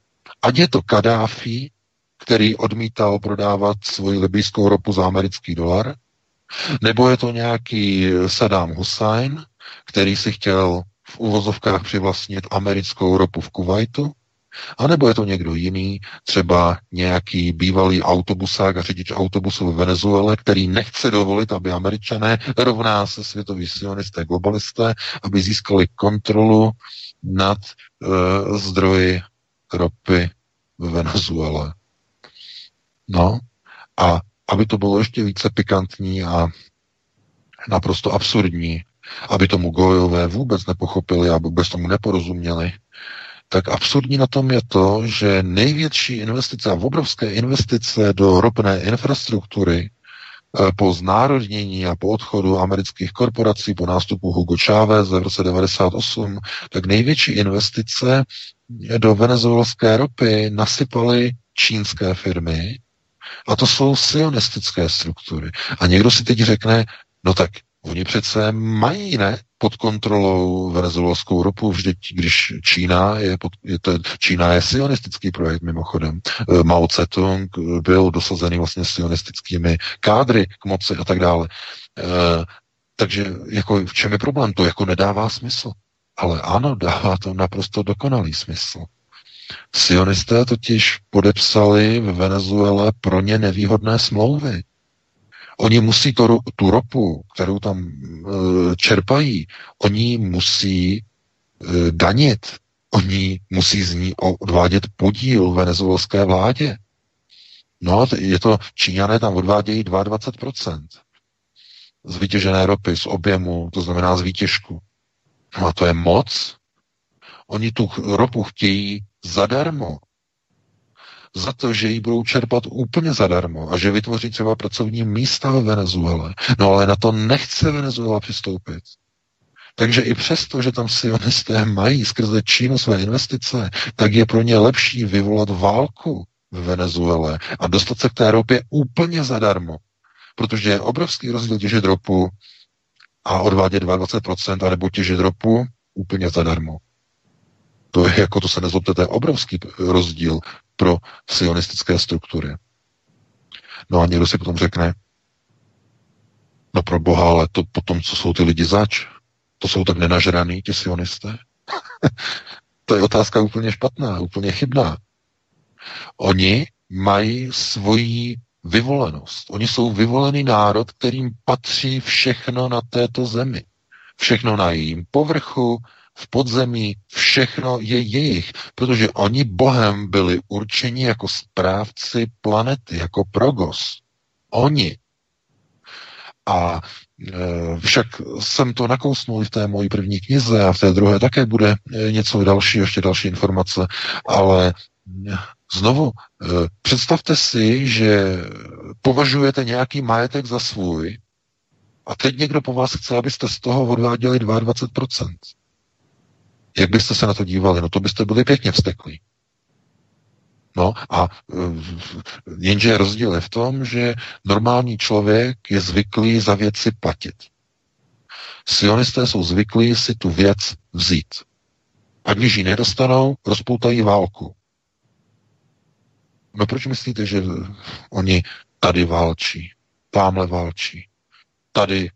Ať je to Kadáfi, který odmítal prodávat svoji libijskou ropu za americký dolar, nebo je to nějaký Saddam Hussein, který si chtěl v uvozovkách přivlastnit americkou ropu v Kuwaitu, a nebo je to někdo jiný, třeba nějaký bývalý autobusák a řidič autobusu v Venezuele, který nechce dovolit, aby američané rovná se světoví sionisté, globalisté, aby získali kontrolu nad uh, zdroji ropy v Venezuele. No a aby to bylo ještě více pikantní a naprosto absurdní, aby tomu Gojové vůbec nepochopili a vůbec tomu neporozuměli, tak absurdní na tom je to, že největší investice a obrovské investice do ropné infrastruktury eh, po znárodnění a po odchodu amerických korporací, po nástupu Hugo Chávez v roce 98, tak největší investice do venezuelské ropy nasypaly čínské firmy, a to jsou sionistické struktury. A někdo si teď řekne, no tak oni přece mají, ne, pod kontrolou venezuelskou ropu, vždyť když Čína je, pod, je to, Čína je sionistický projekt mimochodem. E, Mao Tse-tung byl dosazený vlastně sionistickými kádry k moci a tak dále. E, takže jako v čem je problém? To jako nedává smysl. Ale ano, dává to naprosto dokonalý smysl. Sionisté totiž podepsali v Venezuele pro ně nevýhodné smlouvy. Oni musí to, tu ropu, kterou tam e, čerpají, oni musí e, danit. Oni musí z ní odvádět podíl venezuelské vládě. No, je to, Číňané tam odvádějí 22% z vytěžené ropy, z objemu, to znamená z výtěžku. No a to je moc. Oni tu ropu chtějí zadarmo. Za to, že ji budou čerpat úplně zadarmo a že vytvoří třeba pracovní místa ve Venezuele. No ale na to nechce Venezuela přistoupit. Takže i přesto, že tam sionisté mají skrze Čínu své investice, tak je pro ně lepší vyvolat válku v Venezuele a dostat se k té ropě úplně zadarmo. Protože je obrovský rozdíl těžit ropu a odvádět 22%, anebo těžit ropu úplně zadarmo. To je jako, to se nezlobte, to je obrovský rozdíl pro sionistické struktury. No a někdo si potom řekne, no pro boha, ale to potom, co jsou ty lidi zač, to jsou tak nenažraný, ti sionisté. [laughs] to je otázka úplně špatná, úplně chybná. Oni mají svoji vyvolenost. Oni jsou vyvolený národ, kterým patří všechno na této zemi. Všechno na jejím povrchu, v podzemí, všechno je jejich, protože oni Bohem byli určeni jako správci planety, jako progos. Oni. A e, však jsem to nakousnul v té mojí první knize a v té druhé také bude e, něco další, ještě další informace, ale e, znovu, e, představte si, že považujete nějaký majetek za svůj a teď někdo po vás chce, abyste z toho odváděli 22%. Jak byste se na to dívali? No to byste byli pěkně vzteklí. No a jenže rozdíl je v tom, že normální člověk je zvyklý za věci platit. Sionisté jsou zvyklí si tu věc vzít. A když ji nedostanou, rozpoutají válku. No proč myslíte, že oni tady válčí, tamhle válčí, tady e,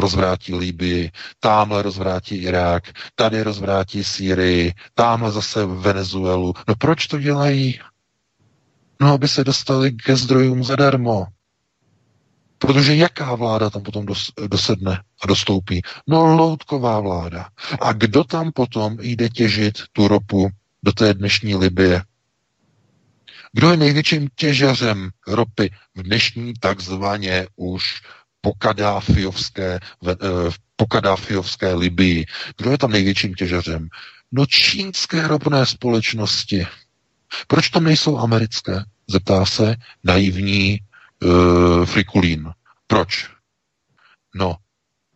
rozvrátí Libii, tamhle rozvrátí Irák, tady rozvrátí Sýrii, tamhle zase Venezuelu. No proč to dělají? No, aby se dostali ke zdrojům zadarmo. Protože jaká vláda tam potom dos, dosedne a dostoupí? No loutková vláda. A kdo tam potom jde těžit tu ropu do té dnešní Libie? Kdo je největším těžařem ropy v dnešní takzvaně už pokadáfiovské, eh, pokadáfiovské Libii? Kdo je tam největším těžařem? No čínské ropné společnosti. Proč tam nejsou americké? Zeptá se naivní uh, Frikulín. Proč? No,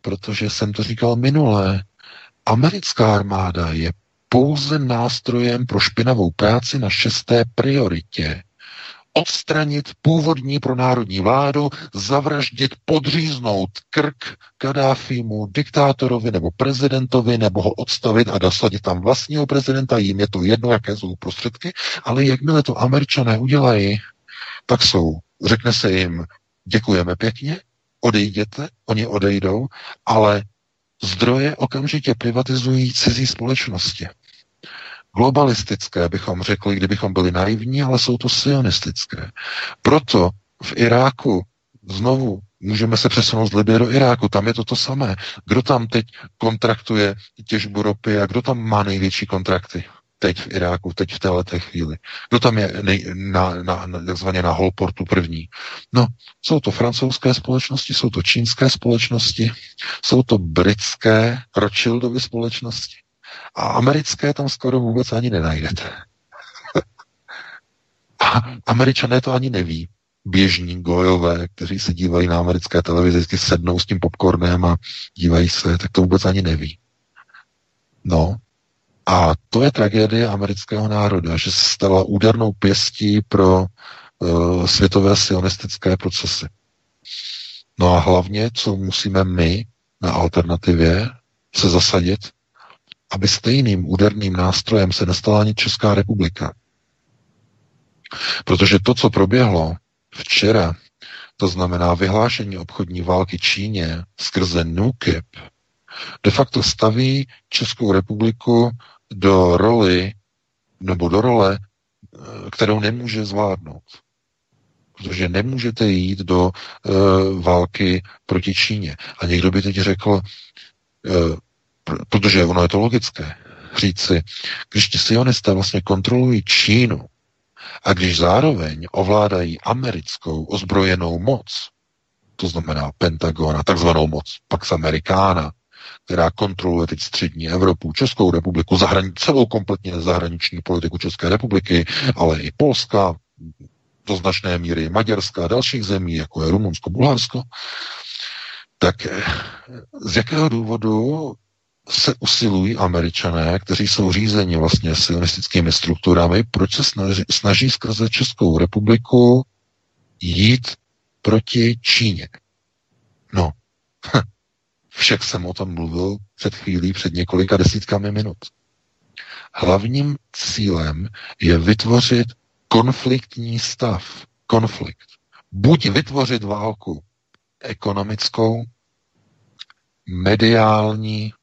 protože jsem to říkal minulé. Americká armáda je pouze nástrojem pro špinavou práci na šesté prioritě. Odstranit původní pro národní vládu, zavraždit, podříznout krk Kadáfimu, diktátorovi nebo prezidentovi, nebo ho odstavit a dosadit tam vlastního prezidenta, jim je to jedno, jaké jsou prostředky, ale jakmile to američané udělají, tak jsou, řekne se jim, děkujeme pěkně, odejděte, oni odejdou, ale zdroje okamžitě privatizují cizí společnosti. Globalistické bychom řekli, kdybychom byli naivní, ale jsou to sionistické. Proto v Iráku znovu můžeme se přesunout z Libie do Iráku, tam je to to samé. Kdo tam teď kontraktuje těžbu ropy a kdo tam má největší kontrakty? teď v Iráku, teď v této chvíli. Kdo tam je nej, na, na, na, takzvaně na Holportu první? No, jsou to francouzské společnosti, jsou to čínské společnosti, jsou to britské Rothschildovy společnosti a americké tam skoro vůbec ani nenajdete. [laughs] a američané to ani neví. Běžní gojové, kteří se dívají na americké televizi, vždycky sednou s tím popcornem a dívají se, tak to vůbec ani neví. No, a to je tragédie amerického národa, že se stala údernou pěstí pro uh, světové sionistické procesy. No a hlavně, co musíme my na alternativě se zasadit, aby stejným úderným nástrojem se nestala ani Česká republika. Protože to, co proběhlo včera, to znamená vyhlášení obchodní války Číně skrze NUKIP, de facto staví Českou republiku do roli nebo do role, eh, kterou nemůže zvládnout. Protože nemůžete jít do uh, války proti Číně. A někdo by teď řekl, uh, protože ono je to logické, říci, když ti sionisté vlastně kontrolují Čínu a když zároveň ovládají americkou ozbrojenou moc, to znamená Pentagon a takzvanou moc Pax Americana, která kontroluje teď střední Evropu, Českou republiku, zahrani- celou kompletně zahraniční politiku České republiky, ale i Polska, do značné míry Maďarska a dalších zemí, jako je Rumunsko, Bulharsko, tak eh, z jakého důvodu se usilují američané, kteří jsou řízeni vlastně sionistickými strukturami, proč se snaží, snaží skrze Českou republiku jít proti Číně. No, [laughs] však jsem o tom mluvil před chvílí, před několika desítkami minut. Hlavním cílem je vytvořit konfliktní stav, konflikt. Buď vytvořit válku ekonomickou, mediální,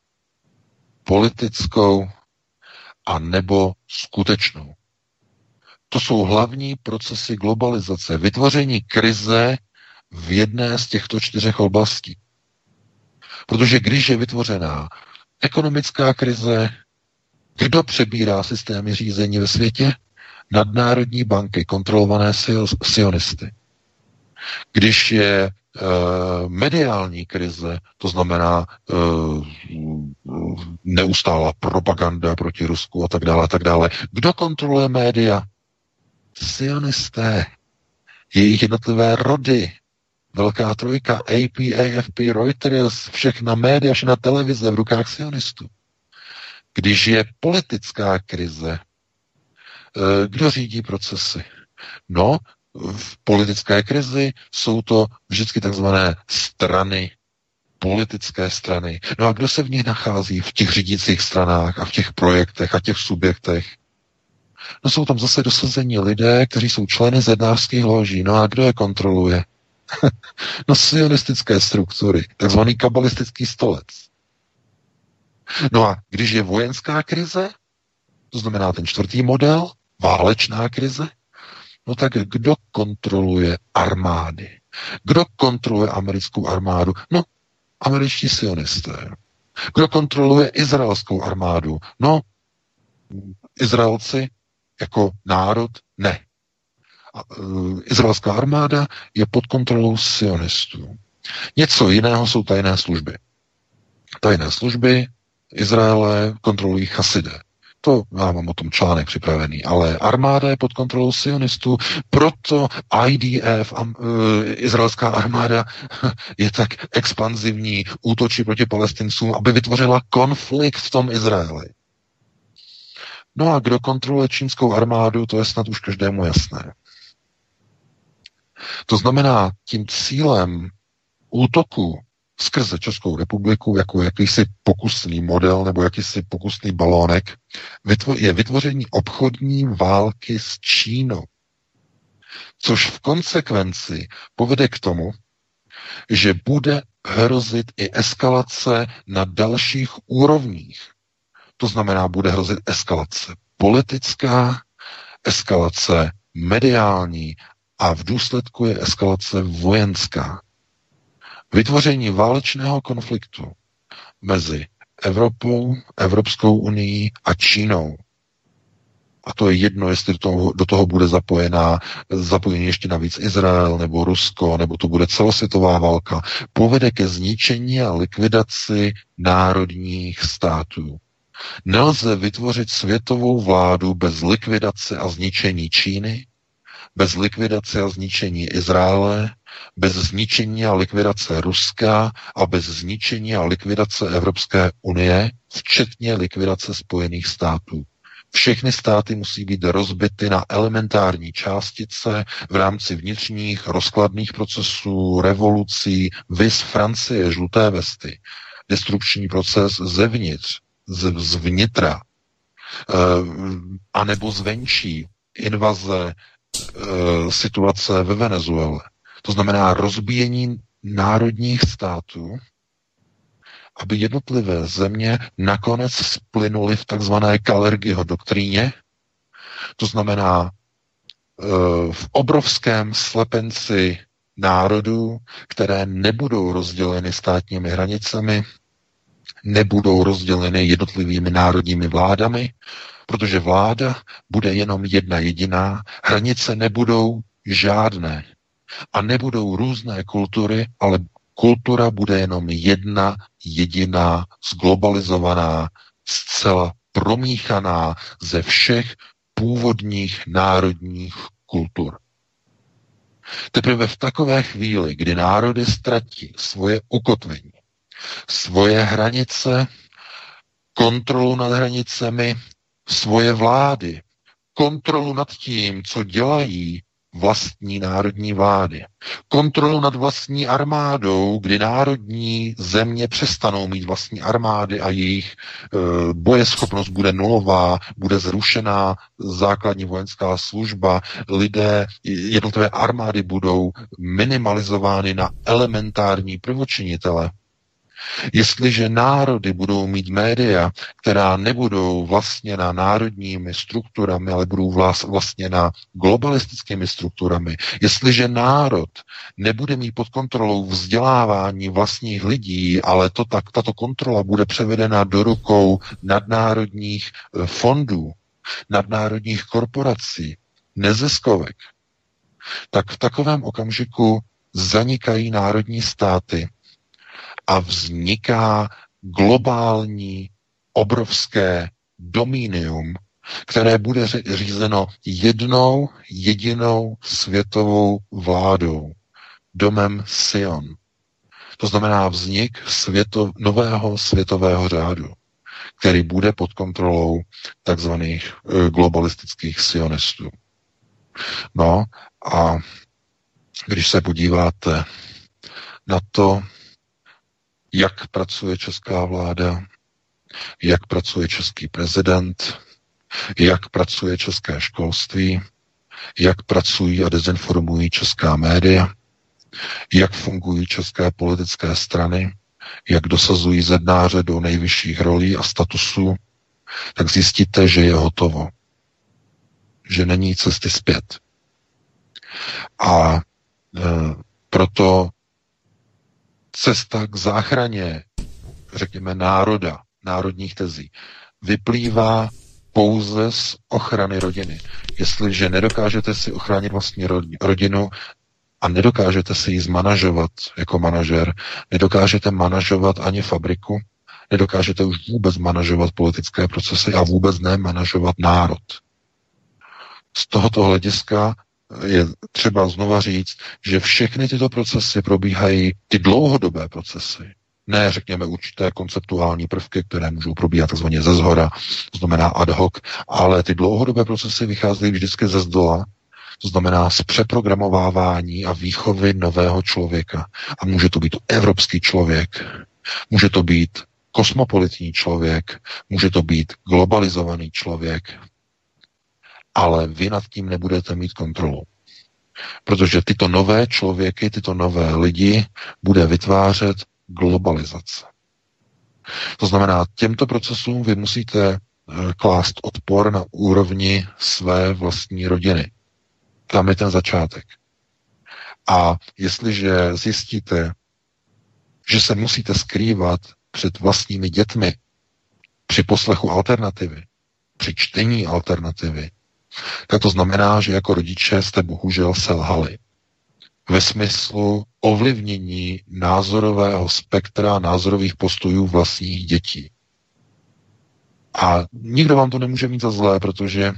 politickou a nebo skutečnou. To jsou hlavní procesy globalizace, vytvoření krize v jedné z těchto čtyřech oblastí. Protože když je vytvořená ekonomická krize, kdo přebírá systémy řízení ve světě? Nadnárodní banky, kontrolované sionisty. Když je mediální krize, to znamená uh, neustálá propaganda proti Rusku a tak dále, a tak dále. Kdo kontroluje média? Sionisté, jejich jednotlivé rody, Velká trojka, AP, AFP, Reuters, všechna média, všechna televize v rukách sionistů. Když je politická krize, kdo řídí procesy? No, v politické krizi jsou to vždycky takzvané strany, politické strany. No a kdo se v nich nachází v těch řídících stranách a v těch projektech a těch subjektech? No jsou tam zase dosazení lidé, kteří jsou členy zednářských loží. No a kdo je kontroluje? [laughs] no sionistické struktury, takzvaný kabalistický stolec. No a když je vojenská krize, to znamená ten čtvrtý model, válečná krize, no tak kdo kontroluje armády? Kdo kontroluje americkou armádu? No, američtí sionisté. Kdo kontroluje izraelskou armádu? No, Izraelci jako národ ne. Uh, izraelská armáda je pod kontrolou sionistů. Něco jiného jsou tajné služby. Tajné služby Izraele kontrolují chasidé. To já mám o tom článek připravený, ale armáda je pod kontrolou sionistů, proto IDF, um, uh, izraelská armáda, [laughs] je tak expanzivní, útočí proti palestincům, aby vytvořila konflikt v tom Izraeli. No a kdo kontroluje čínskou armádu, to je snad už každému jasné. To znamená, tím cílem útoku skrze Českou republiku jako jakýsi pokusný model nebo jakýsi pokusný balónek je vytvoření obchodní války s Čínou. Což v konsekvenci povede k tomu, že bude hrozit i eskalace na dalších úrovních. To znamená, bude hrozit eskalace politická, eskalace mediální a v důsledku je eskalace vojenská. Vytvoření válečného konfliktu mezi Evropou, Evropskou unii a Čínou. A to je jedno, jestli do toho, do toho bude zapojená, zapojený ještě navíc Izrael nebo Rusko, nebo to bude celosvětová válka, povede ke zničení a likvidaci národních států. Nelze vytvořit světovou vládu bez likvidace a zničení Číny, bez likvidace a zničení Izraele, bez zničení a likvidace Ruska a bez zničení a likvidace Evropské unie, včetně likvidace Spojených států. Všechny státy musí být rozbity na elementární částice v rámci vnitřních rozkladných procesů, revolucí, vis Francie, žluté vesty, destrukční proces zevnitř, z, zvnitra, e, anebo zvenčí, invaze, e, situace ve Venezuele. To znamená rozbíjení národních států, aby jednotlivé země nakonec splynuly v takzvané Kalergyho doktríně, to znamená eh, v obrovském slepenci národů, které nebudou rozděleny státními hranicemi, nebudou rozděleny jednotlivými národními vládami, protože vláda bude jenom jedna jediná, hranice nebudou žádné a nebudou různé kultury, ale kultura bude jenom jedna, jediná, zglobalizovaná, zcela promíchaná ze všech původních národních kultur. Teprve v takové chvíli, kdy národy ztratí svoje ukotvení, svoje hranice, kontrolu nad hranicemi, svoje vlády, kontrolu nad tím, co dělají vlastní národní vlády. Kontrolu nad vlastní armádou, kdy národní země přestanou mít vlastní armády a jejich e, bojeschopnost bude nulová, bude zrušená základní vojenská služba, lidé, jednotlivé armády budou minimalizovány na elementární prvočinitele Jestliže národy budou mít média, která nebudou vlastněna národními strukturami, ale budou vlastněna globalistickými strukturami, jestliže národ nebude mít pod kontrolou vzdělávání vlastních lidí, ale to tak, tato kontrola bude převedena do rukou nadnárodních eh, fondů, nadnárodních korporací, neziskovek, tak v takovém okamžiku zanikají národní státy a vzniká globální obrovské dominium, které bude řízeno jednou jedinou světovou vládou, domem Sion. To znamená vznik světo, nového světového řádu, který bude pod kontrolou takzvaných eh, globalistických sionistů. No a když se podíváte na to, jak pracuje česká vláda, jak pracuje český prezident, jak pracuje české školství, jak pracují a dezinformují česká média, jak fungují české politické strany, jak dosazují zednáře do nejvyšších rolí a statusů, tak zjistíte, že je hotovo. Že není cesty zpět. A e, proto cesta k záchraně, řekněme, národa, národních tezí, vyplývá pouze z ochrany rodiny. Jestliže nedokážete si ochránit vlastní rodinu a nedokážete si ji zmanažovat jako manažer, nedokážete manažovat ani fabriku, nedokážete už vůbec manažovat politické procesy a vůbec ne manažovat národ. Z tohoto hlediska je třeba znova říct, že všechny tyto procesy probíhají, ty dlouhodobé procesy, ne, řekněme, určité konceptuální prvky, které můžou probíhat takzvaně ze zhora, to znamená ad hoc, ale ty dlouhodobé procesy vycházejí vždycky ze zdola, to znamená z přeprogramovávání a výchovy nového člověka. A může to být evropský člověk, může to být kosmopolitní člověk, může to být globalizovaný člověk, ale vy nad tím nebudete mít kontrolu. Protože tyto nové člověky, tyto nové lidi bude vytvářet globalizace. To znamená, těmto procesům vy musíte eh, klást odpor na úrovni své vlastní rodiny. Tam je ten začátek. A jestliže zjistíte, že se musíte skrývat před vlastními dětmi při poslechu alternativy, při čtení alternativy, tak to znamená, že jako rodiče jste bohužel selhali ve smyslu ovlivnění názorového spektra, názorových postojů vlastních dětí. A nikdo vám to nemůže mít za zlé, protože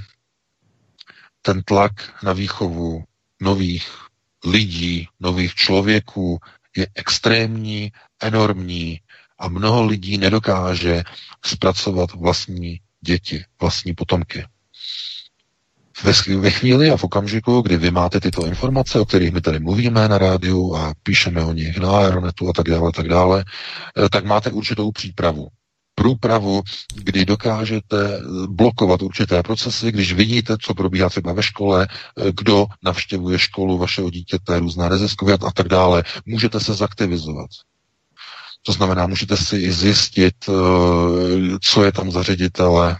ten tlak na výchovu nových lidí, nových člověků je extrémní, enormní a mnoho lidí nedokáže zpracovat vlastní děti, vlastní potomky ve, chvíli a v okamžiku, kdy vy máte tyto informace, o kterých my tady mluvíme na rádiu a píšeme o nich na Aeronetu a tak dále, tak dále, eh, tak máte určitou přípravu. Průpravu, kdy dokážete blokovat určité procesy, když vidíte, co probíhá třeba ve škole, eh, kdo navštěvuje školu vašeho dítěte, různá neziskově a tak dále, můžete se zaktivizovat. To znamená, můžete si zjistit, eh, co je tam za ředitele,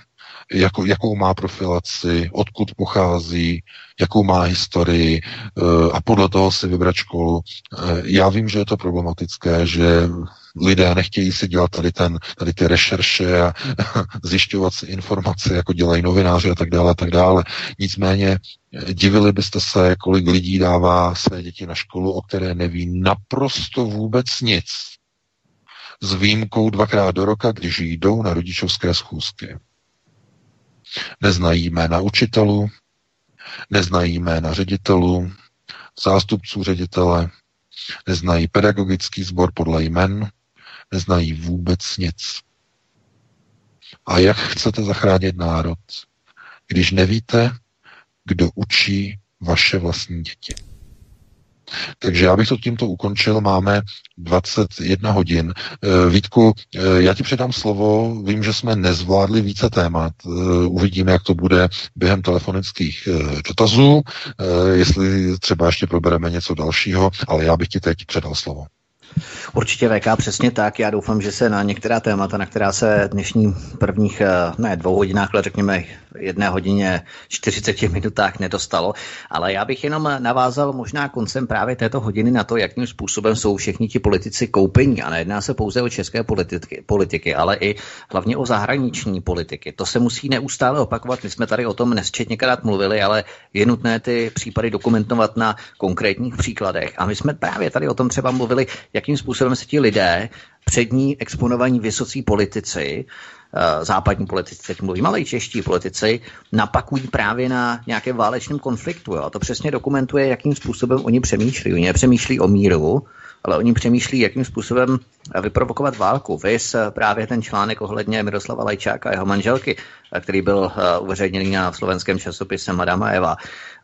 jako, jakou má profilaci, odkud pochází, jakou má historii eh, a podle toho si vybrat školu. Eh, já vím, že je to problematické, že lidé nechtějí si dělat tady, ten, tady ty rešerše a [laughs] zjišťovat si informace, jako dělají novináři a tak dále, a tak dále. Nicméně eh, divili byste se, kolik lidí dává své děti na školu, o které neví naprosto vůbec nic. S výjimkou dvakrát do roka, když jdou na rodičovské schůzky. Neznají jména učitelů, neznají jména ředitelů, zástupců ředitele, neznají pedagogický sbor podle jmen, neznají vůbec nic. A jak chcete zachránit národ, když nevíte, kdo učí vaše vlastní děti? Takže já bych to tímto ukončil. Máme 21 hodin. Eh, Vítku, eh, já ti předám slovo. Vím, že jsme nezvládli více témat. Eh, uvidíme, jak to bude během telefonických dotazů, jestli třeba ještě probereme něco dalšího, ale já bych ti teď předal slovo. Určitě VK přesně tak. Já doufám, že se na některá témata, na která se dnešní prvních, eh, ne dvou hodinách, ale řekněme jedné hodině 40 minutách nedostalo. Ale já bych jenom navázal možná koncem právě této hodiny na to, jakým způsobem jsou všichni ti politici koupení. A nejedná se pouze o české politiky, politiky ale i hlavně o zahraniční politiky. To se musí neustále opakovat. My jsme tady o tom nesčetněkrát mluvili, ale je nutné ty případy dokumentovat na konkrétních příkladech. A my jsme právě tady o tom třeba mluvili, jakým způsobem se ti lidé, přední exponovaní vysocí politici, západní politici, teď mluvím, ale i čeští politici, napakují právě na nějakém válečném konfliktu. Jo. To přesně dokumentuje, jakým způsobem oni přemýšlí. Oni nepřemýšlí o míru, ale oni přemýšlí, jakým způsobem vyprovokovat válku. Vys právě ten článek ohledně Miroslava Lajčáka a jeho manželky, který byl uveřejněný na slovenském časopise Madama Eva.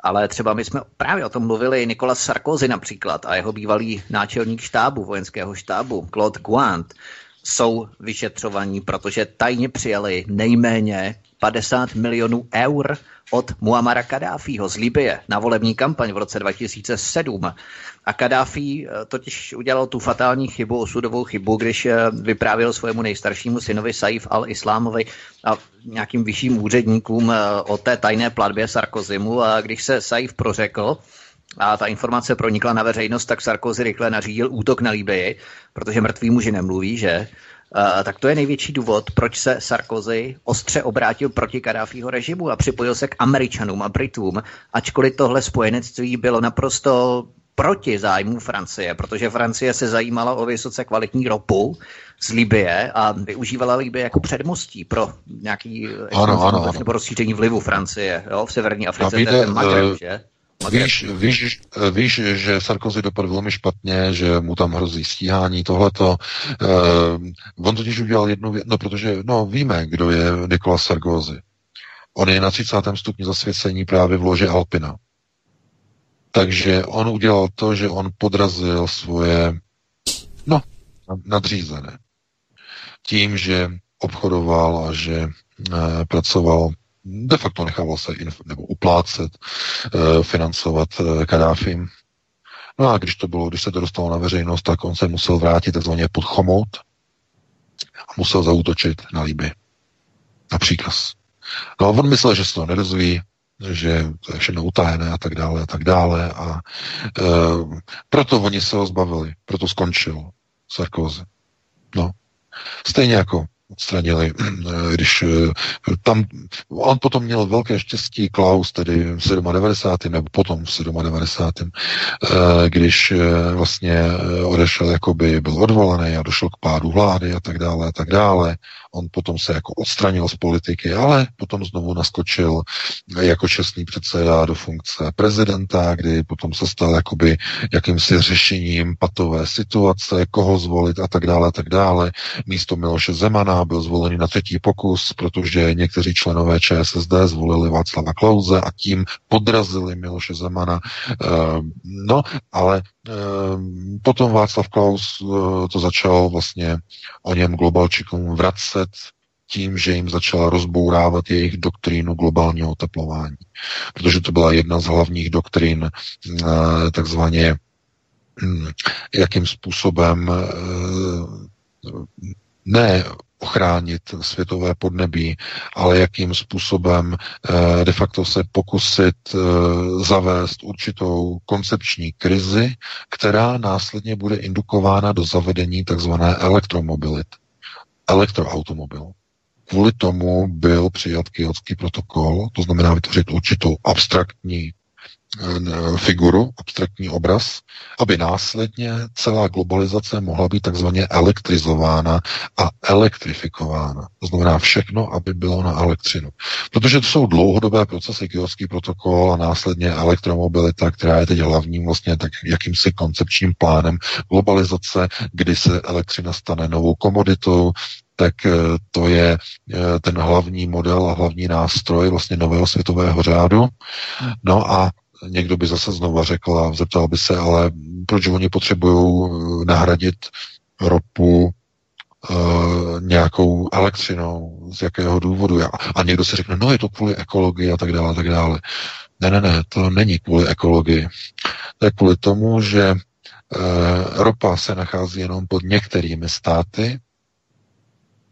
Ale třeba my jsme právě o tom mluvili Nikola Sarkozy například a jeho bývalý náčelník štábu, vojenského štábu, Claude Guant, jsou vyšetřovaní, protože tajně přijali nejméně 50 milionů eur od Muamara Kadáfího z Libie na volební kampaň v roce 2007. A Kadáfi eh, totiž udělal tu fatální chybu, osudovou chybu, když eh, vyprávěl svému nejstaršímu synovi Saif al-Islámovi a nějakým vyšším úředníkům eh, o té tajné platbě Sarkozymu a když se Saif prořekl, a ta informace pronikla na veřejnost, tak Sarkozy rychle nařídil útok na Libii, protože mrtví muži nemluví, že? Uh, tak to je největší důvod, proč se Sarkozy ostře obrátil proti Kadáfího režimu a připojil se k Američanům a Britům, ačkoliv tohle spojenectví bylo naprosto proti zájmu Francie, protože Francie se zajímala o vysoce kvalitní ropu z Libie a využívala Libie jako předmostí pro nějaký ano, ano, ano. nebo rozšíření vlivu Francie jo, v severní Africe, to je Magreb, uh, že? Víš, víš, víš, že Sarkozy dopadl velmi špatně, že mu tam hrozí stíhání, tohleto. Uh, on totiž udělal jednu věc, no protože, no víme, kdo je Nikola Sarkozy. On je na 30. stupni zasvěcení právě v lože Alpina. Takže on udělal to, že on podrazil svoje, no, nadřízené. Tím, že obchodoval a že e, pracoval de facto nechával se inf- nebo uplácet, e, financovat e, Kadáfim. No a když to bylo, když se to dostalo na veřejnost, tak on se musel vrátit takzvaně pod chomout a musel zautočit na Líby. Na příkaz. No a on myslel, že se to nedozví, že to je všechno utajené a tak dále a tak dále a e, proto oni se ho zbavili, proto skončil Sarkozy. No. Stejně jako odstranili, [clears throat] když eh, tam, on potom měl velké štěstí, Klaus, tedy v 97. nebo potom v 97. Eh, když eh, vlastně odešel, jakoby byl odvolaný a došel k pádu vlády a tak dále a tak dále. On potom se jako odstranil z politiky, ale potom znovu naskočil jako čestný předseda do funkce prezidenta, kdy potom se stal jakoby jakýmsi řešením patové situace, koho zvolit a tak dále a tak dále. Místo Miloše Zemana byl zvolený na třetí pokus, protože někteří členové ČSSD zvolili Václava Klauze a tím podrazili Miloše Zemana. No, ale potom Václav Klaus eh, to začal vlastně o něm globalčikům vracet tím, že jim začala rozbourávat jejich doktrínu globálního oteplování. Protože to byla jedna z hlavních doktrín eh, takzvaně hm, jakým způsobem eh, ne ochránit světové podnebí, ale jakým způsobem eh, de facto se pokusit eh, zavést určitou koncepční krizi, která následně bude indukována do zavedení tzv. elektromobility, elektroautomobil. Kvůli tomu byl přijat kyotský protokol, to znamená vytvořit určitou abstraktní figuru, abstraktní obraz, aby následně celá globalizace mohla být takzvaně elektrizována a elektrifikována. To znamená všechno, aby bylo na elektřinu. Protože to jsou dlouhodobé procesy, Kyotský protokol a následně elektromobilita, která je teď hlavním vlastně tak jakýmsi koncepčním plánem globalizace, kdy se elektřina stane novou komoditou, tak eh, to je eh, ten hlavní model a hlavní nástroj vlastně nového světového řádu. No a někdo by zase znova řekl a zeptal by se, ale proč oni potřebují eh, nahradit ropu uh, nějakou elektřinou, z jakého důvodu. A někdo si řekne, no je to kvůli ekologii a tak dále, a tak dále. Ne, ne, ne, to není kvůli ekologii. To je kvůli tomu, že uh, ropa se nachází jenom pod některými státy,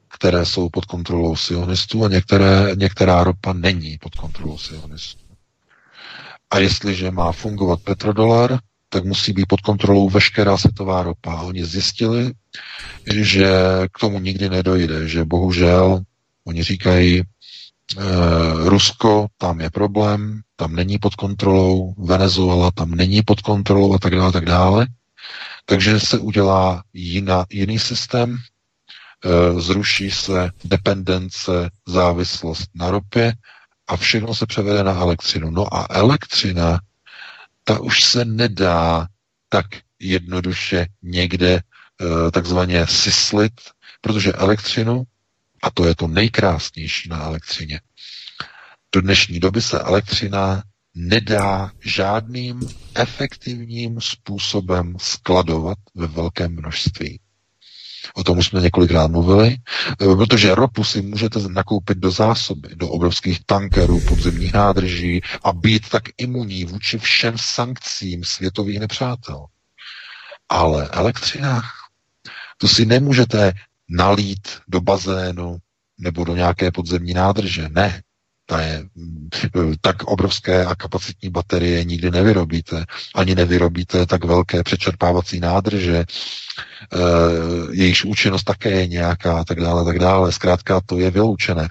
které jsou pod kontrolou sionistů a některé, některá ropa není pod kontrolou sionistů. A jestliže má fungovat petrodolar, tak musí být pod kontrolou veškerá světová ropa. Oni zjistili, že k tomu nikdy nedojde, že bohužel, oni říkají, e, Rusko, tam je problém, tam není pod kontrolou, Venezuela tam není pod kontrolou a tak dále, tak dále. Takže se udělá jiná, jiný systém, zruší se dependence, závislost na ropě a všechno se převede na elektřinu. No a elektřina, ta už se nedá tak jednoduše někde eh, takzvaně syslit, protože elektřinu, a to je to nejkrásnější na elektřině, do dnešní doby se elektřina nedá žádným efektivním způsobem skladovat ve velkém množství. O tom už jsme několikrát mluvili, eh, protože ropu si můžete nakoupit do zásoby, do obrovských tankerů, podzemních nádrží a být tak imunní vůči všem sankcím světových nepřátel. Ale elektřina, to si nemůžete nalít do bazénu nebo do nějaké podzemní nádrže. Ne, ta je mm, tak obrovské a kapacitní baterie nikdy nevyrobíte. Ani nevyrobíte tak velké přečerpávací nádrže, e, jejíž účinnost také je nějaká, tak dále, tak dále. Zkrátka to je vyloučené. E,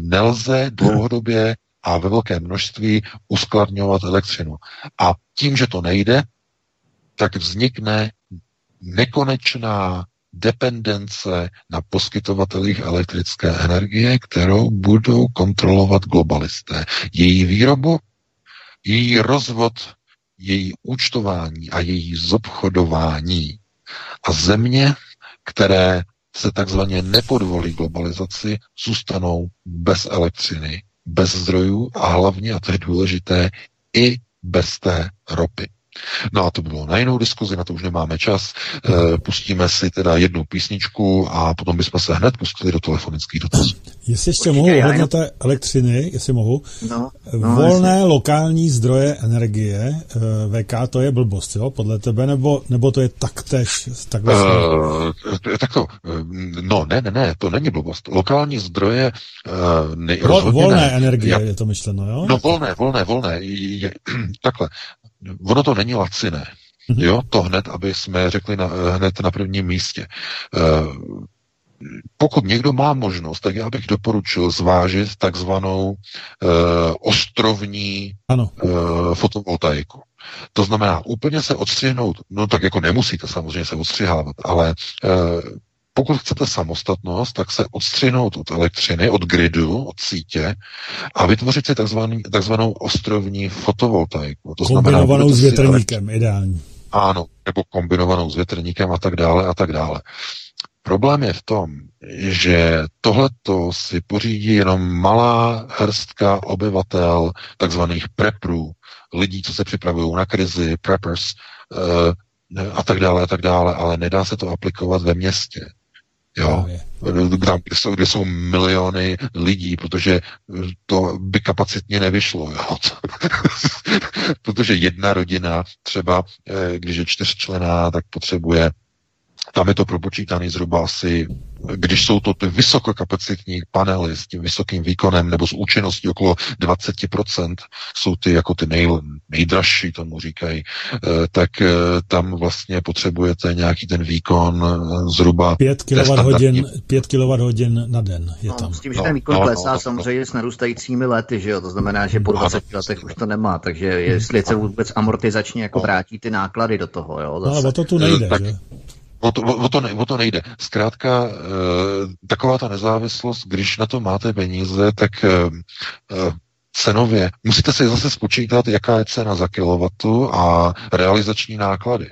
nelze dlouhodobě a ve velké množství uskladňovat elektřinu. A tím, že to nejde, tak vznikne nekonečná dependence na poskytovatelích elektrické energie, kterou budou kontrolovat globalisté. Její výrobu, její rozvod, její účtování a její zobchodování. A země, které se takzvaně nepodvolí globalizaci, zůstanou bez elektřiny, bez zdrojů a hlavně, a to je důležité, i bez té ropy. No a to bylo na jinou diskuzi, na to už nemáme čas. E, pustíme si teda jednu písničku a potom bychom se hned pustili do telefonických dotazů. Jestli ještě mohu ohledně té elektřiny, jestli mohu. No, no, Volné jestli... lokální zdroje energie, eh, VK, to je blbost, jo, podle tebe, nebo, nebo to je taktéž takhle uh, Tak to, no ne, ne, ne, to není blbost. Lokální zdroje uh, ne, Vol, Volné ne. energie Já, je to myšleno, jo? No volné, volné, volné. Je, [clears throat] takhle, ono to není laciné. Mhm. Jo, to hned, aby jsme řekli na, hned na prvním místě. Uh, pokud někdo má možnost, tak já bych doporučil zvážit takzvanou uh, ostrovní ano. Uh, fotovoltaiku. To znamená úplně se odstřihnout, no tak jako nemusíte samozřejmě se odstřihávat, ale pokud chcete samostatnost, tak se odstřihnout od elektřiny, od gridu, od sítě a vytvořit si takzvaný, takzvanou ostrovní fotovoltaiku. To kombinovanou znamená, s větrníkem, si, ideální. Ano, nebo kombinovanou s větrníkem a tak dále a tak dále. Problém je v tom, že tohleto si pořídí jenom malá hrstka obyvatel, takzvaných preprů, lidí, co se připravují na krizi, preppers, uh, a tak dále, a tak dále, ale nedá se to aplikovat ve městě. Jo, tam, kde jsou, kde jsou miliony lidí, protože to by kapacitně nevyšlo. Jo. [laughs] protože jedna rodina třeba, eh, když je čtyřčlená, tak potřebuje tam je to propočítané zhruba asi, když jsou to ty vysokokapacitní panely s tím vysokým výkonem nebo s účinností okolo 20%, jsou ty jako ty nej, nejdražší, tomu říkají, eh, tak eh, tam vlastně potřebujete nějaký ten výkon eh, zhruba 5 kWh, 5 kWh na den je no, tam. S tím, že no, ten výkon no, klesá no, no, samozřejmě s narůstajícími lety, že jo? to znamená, že po 20 no, letech už to nemá, takže jestli se vůbec amortizačně jako vrátí ty náklady do toho, jo? Zase. No, ale to tu nejde, tak, že? O to, o, to ne, o to nejde. Zkrátka, e, taková ta nezávislost, když na to máte peníze, tak e, cenově musíte si zase spočítat, jaká je cena za kilowattu a realizační náklady.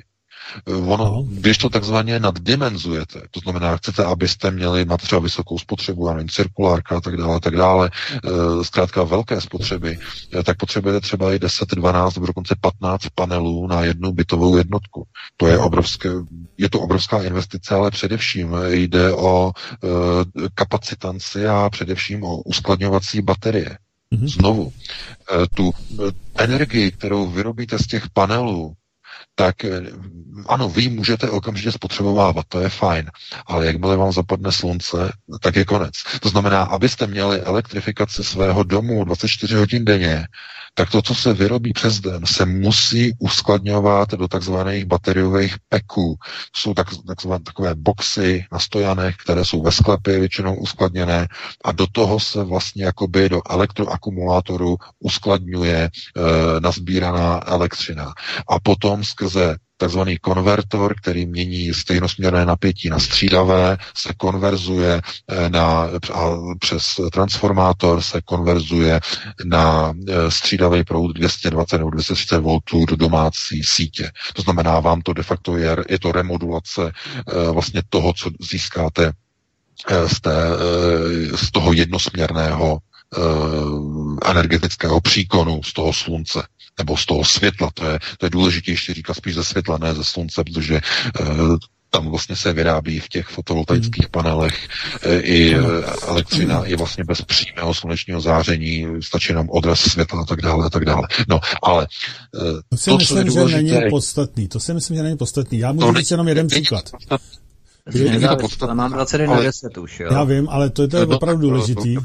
Ono, no. když to takzvaně naddimenzujete, to znamená, chcete, abyste měli na třeba vysokou spotřebu, já nevím, cirkulárka a tak dále, a tak dále, e, zkrátka velké spotřeby, e, tak potřebujete třeba i 10, 12 nebo dokonce 15 panelů na jednu bytovou jednotku. To je obrovské, je to obrovská investice, ale především jde o kapacitanci a především o uskladňovací baterie. Mm-hmm. Znovu, tu energii, kterou vyrobíte z těch panelů, tak eh, ano, vy můžete okamžitě spotřebovávat, to je fajn, ale jakmile vám zapadne slunce, tak je konec. To znamená, abyste měli elektrifikaci svého domu 24 hodin denně, tak to, co se vyrobí přes den, se musí uskladňovat do takzvaných bateriových peků. Jsou tak, takzvané takové boxy na stojanech, které jsou ve sklepě většinou uskladněné a do toho se vlastně jakoby do elektroakumulátoru uskladňuje e, nazbíraná elektřina. A potom skrze takzvaný konvertor, který mění stejnosměrné napětí na střídavé, se konverzuje eh, na, a přes transformátor se konverzuje na eh, střídavý proud 220 nebo 230 V do domácí sítě. To znamená, vám to de facto je, je to remodulace vlastně toho, co získáte z, té, z toho jednosměrného energetického příkonu z toho slunce nebo z toho světla. To je, to je důležitější říkat spíš ze světla, ne ze slunce, protože uh, tam vlastně se vyrábí v těch fotovoltaických hmm. panelech e, i e, elektřina je vlastně bez přímého slunečního záření, stačí jenom odraz světla a tak dále a tak dále. No, ale to si to, myslím, že není podstatný. To si myslím, že není podstatný. Já můžu říct jenom jeden příklad. Kdy, to podstatné, mám 21 ale, 10 už, jo. Já vím, ale to, to je opravdu důležitý.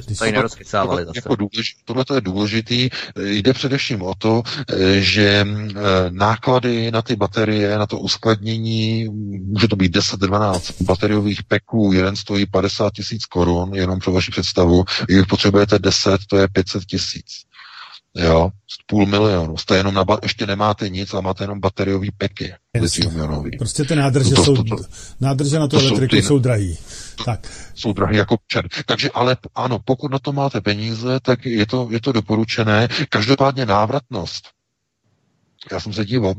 Tohle to je důležitý. Jde především o to, že eh, náklady na ty baterie, na to uskladnění, může to být 10-12 bateriových peků, jeden stojí 50 tisíc korun, jenom pro vaši představu, když potřebujete 10, to je 500 tisíc. Jo, půl milionu. Jste jenom na ba- ještě nemáte nic, ale máte jenom bateriový peky. Prostě ty nádrže, to, to, jsou, to, to, nádrže na tu to elektriku jsou, ty, jsou drahý. Tak. Jsou drahý jako čer. Takže ale ano, pokud na to máte peníze, tak je to, je to doporučené. Každopádně návratnost já jsem se díval,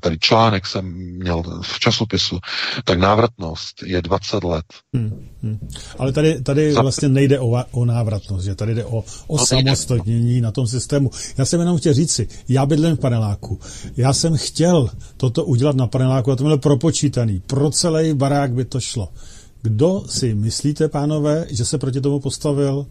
tady článek jsem měl v časopisu, tak návratnost je 20 let. Hmm, hmm. Ale tady, tady Za... vlastně nejde o, o návratnost, že tady jde o, o no, samostatnění na tom systému. Já jsem jenom chtěl říci, já bydlím v paneláku. Já jsem chtěl toto udělat na paneláku a to bylo propočítaný. Pro celý barák by to šlo. Kdo si myslíte, pánové, že se proti tomu postavil?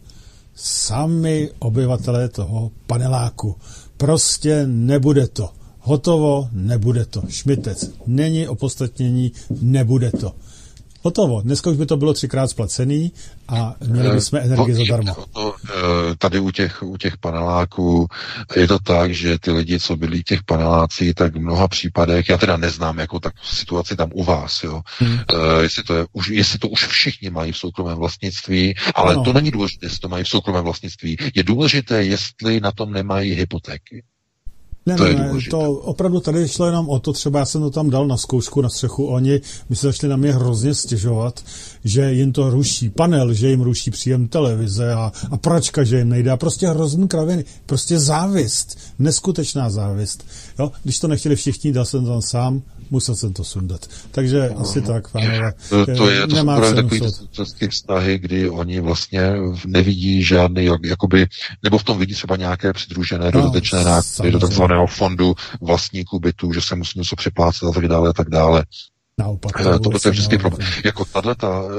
Sami obyvatelé toho paneláku. Prostě nebude to. Hotovo, nebude to. Šmitec. Není opodstatnění, nebude to. Hotovo. Dneska už by to bylo třikrát splacený a měli bychom eh, energii zadarmo. Eh, tady u těch, u těch paneláků je to tak, že ty lidi, co byli v těch panelácích, tak v mnoha případech, já teda neznám jako tak situaci tam u vás, jo. Hmm. Uh, jestli, to je, už, jestli to už všichni mají v soukromém vlastnictví, ale ano. to není důležité, jestli to mají v soukromém vlastnictví. Je důležité, jestli na tom nemají hypotéky. Ne, to ne, ne, to opravdu tady šlo jenom o to, třeba já jsem to tam dal na zkoušku na střechu, oni mi se začali na mě hrozně stěžovat, že jim to ruší panel, že jim ruší příjem televize a, a pračka, že jim nejde a prostě hrozný kraviny, prostě závist, neskutečná závist. Jo? Když to nechtěli všichni, dal jsem tam sám, musel jsem to sundat. Takže no, asi tak, pánové. To, to je to nemá jsou takový české vztahy, kdy oni vlastně nevidí žádný, jakoby, nebo v tom vidí třeba nějaké přidružené no, dodatečné náklady do takzvaného fondu vlastníků bytů, že se musí něco připlácet a tak dále a tak dále. Naopak. To, to je vždycky problém. Jako tahle ta uh,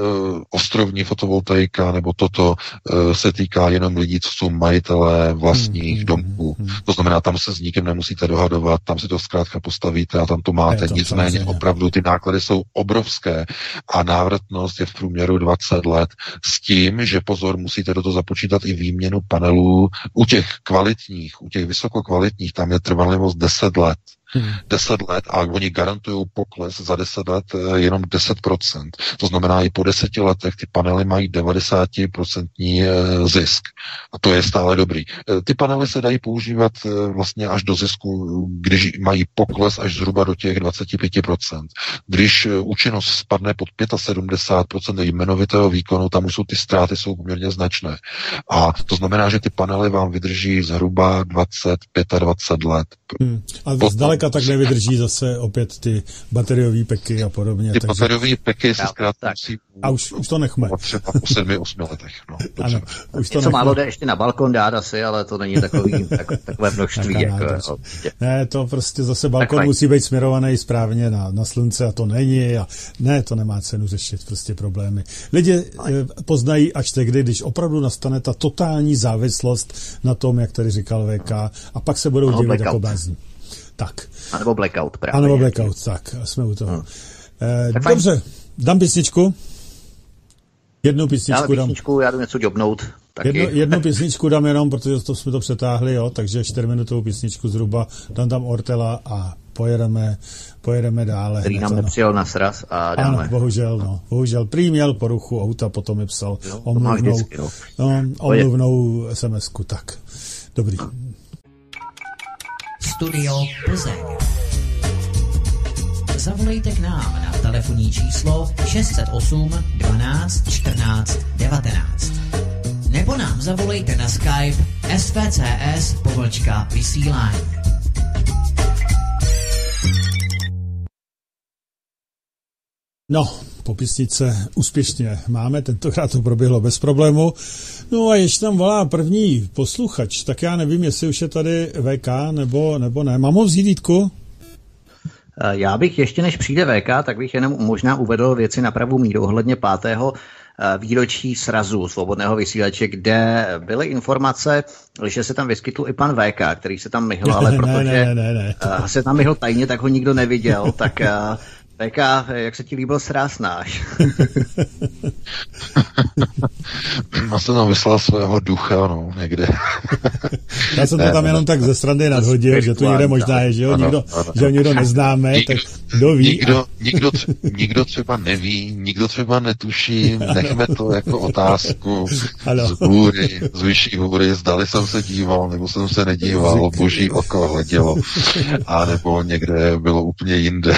ostrovní fotovoltaika nebo toto uh, se týká jenom lidí, co jsou majitelé vlastních hmm, domů. Hmm, hmm. To znamená, tam se s nikým nemusíte dohadovat, tam si to zkrátka postavíte a tam to máte. To, Nicméně samozřejmě. opravdu ty náklady jsou obrovské a návratnost je v průměru 20 let s tím, že pozor, musíte do toho započítat i výměnu panelů u těch kvalitních, u těch vysokokvalitních, tam je trvanlivost 10 let. Hmm. 10 let a oni garantují pokles za 10 let eh, jenom 10%. To znamená, i po 10 letech ty panely mají 90% eh, zisk. A to je stále dobrý. Eh, ty panely se dají používat vlastně až do zisku, když mají pokles až zhruba do těch 25%. Když účinnost spadne pod 75% jmenovitého výkonu, tam už jsou ty ztráty jsou poměrně značné. A to znamená, že ty panely vám vydrží zhruba 20-25 let. Hmm. A zdaleka zdaleka tak nevydrží zase opět ty bateriové peky a podobně. Ty takže... bateriové peky se zkrátka musí... A už, už to nechme. Třeba po sedmi, osmi letech. No, ano, už to Něco nechme. málo jde ještě na balkon dát asi, ale to není takový, [laughs] tak, takové množství. jako, jako, ne, to prostě zase balkon musí být směrovaný správně na, na slunce a to není. A ne, to nemá cenu řešit prostě problémy. Lidi eh, poznají až tehdy, když opravdu nastane ta totální závislost na tom, jak tady říkal VK, a pak se budou dívat jako bázní. Tak. A nebo Blackout právě. A nebo Blackout, tak, jsme u toho. Hmm. Eh, dobře, fajn. dám písničku. Jednu písničku dám. Písničku, já jdu něco jobnout. Taky. Jednu, jednu [laughs] písničku dám jenom, protože to jsme to přetáhli, jo, takže čtyřminutovou písničku zhruba, dám tam Ortela a pojedeme, pojedeme dále. Který nám nepřijel na sraz a dáme. Ano, bohužel, no. Bohužel. Prý měl poruchu auta, potom mi psal jo, omluvnou, vždycky, no. No, omluvnou SMS-ku, tak. Dobrý. Studio Plzeň. zavolejte k nám na telefonní číslo 608 12 14 19. Nebo nám zavolejte na Skype svcs vysílání. No, popisnice úspěšně máme, tentokrát to proběhlo bez problému. No a ještě tam volá první posluchač, tak já nevím, jestli už je tady VK nebo, nebo ne. Mám ho vzít, Vítku? Eh, já bych ještě než přijde VK, tak bych jenom možná uvedl věci na pravou míru ohledně pátého eh, výročí srazu svobodného vysílače, kde byly informace, že se tam vyskytl i pan VK, který se tam myhl, ale protože ne, ne, ne, ne. Eh, se tam myhl tajně, tak ho nikdo neviděl, tak VK, jak se ti líbil sráz náš? [laughs] Já jsem tam vyslal svého ducha, no, někde. [laughs] Já jsem to tam jenom tak ze strany nadhodil, že to někde možná je, že jo, nikdo, že ho nikdo neznáme, nikdo, tak kdo ví. Nikdo, nikdo, nikdo třeba neví, nikdo třeba netuší, nechme to jako otázku [laughs] ano. z hůry, z vyšší hůry, zdali jsem se díval, nebo jsem se nedíval, boží oko hledělo, a nebo někde bylo úplně jinde.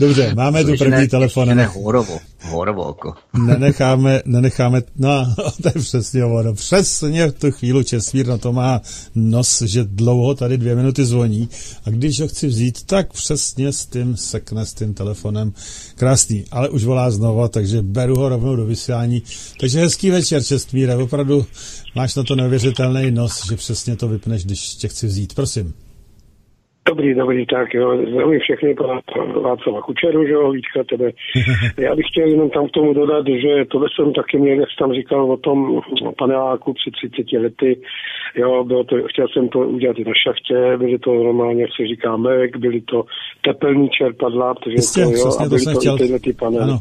Dobře, máme tu první telefon. Ne, horovo, horovo oko. Nenecháme, nenecháme, no, [laughs] to je přesně ono, přesně v tu chvíli Česmír na to má nos, že dlouho tady dvě minuty zvoní a když ho chci vzít, tak přesně s tím sekne s tím telefonem. Krásný, ale už volá znova, takže beru ho rovnou do vysílání. Takže hezký večer, Čestmíre, opravdu máš na to neuvěřitelný nos, že přesně to vypneš, když tě chci vzít. Prosím. Dobrý, dobrý, tak jo, zdravím všechny pana Václava Kučeru, že jo, Vítka tebe. [laughs] Já bych chtěl jenom tam k tomu dodat, že tohle jsem taky měl, jak tam říkal o tom paneláku při 30 lety, jo, bylo to, chtěl jsem to udělat i na šachtě, byly to normálně, jak se říká, mek, byly to tepelní čerpadla, protože Jistě, to, jo, a byly to, to chtěl... tyhle ty panely.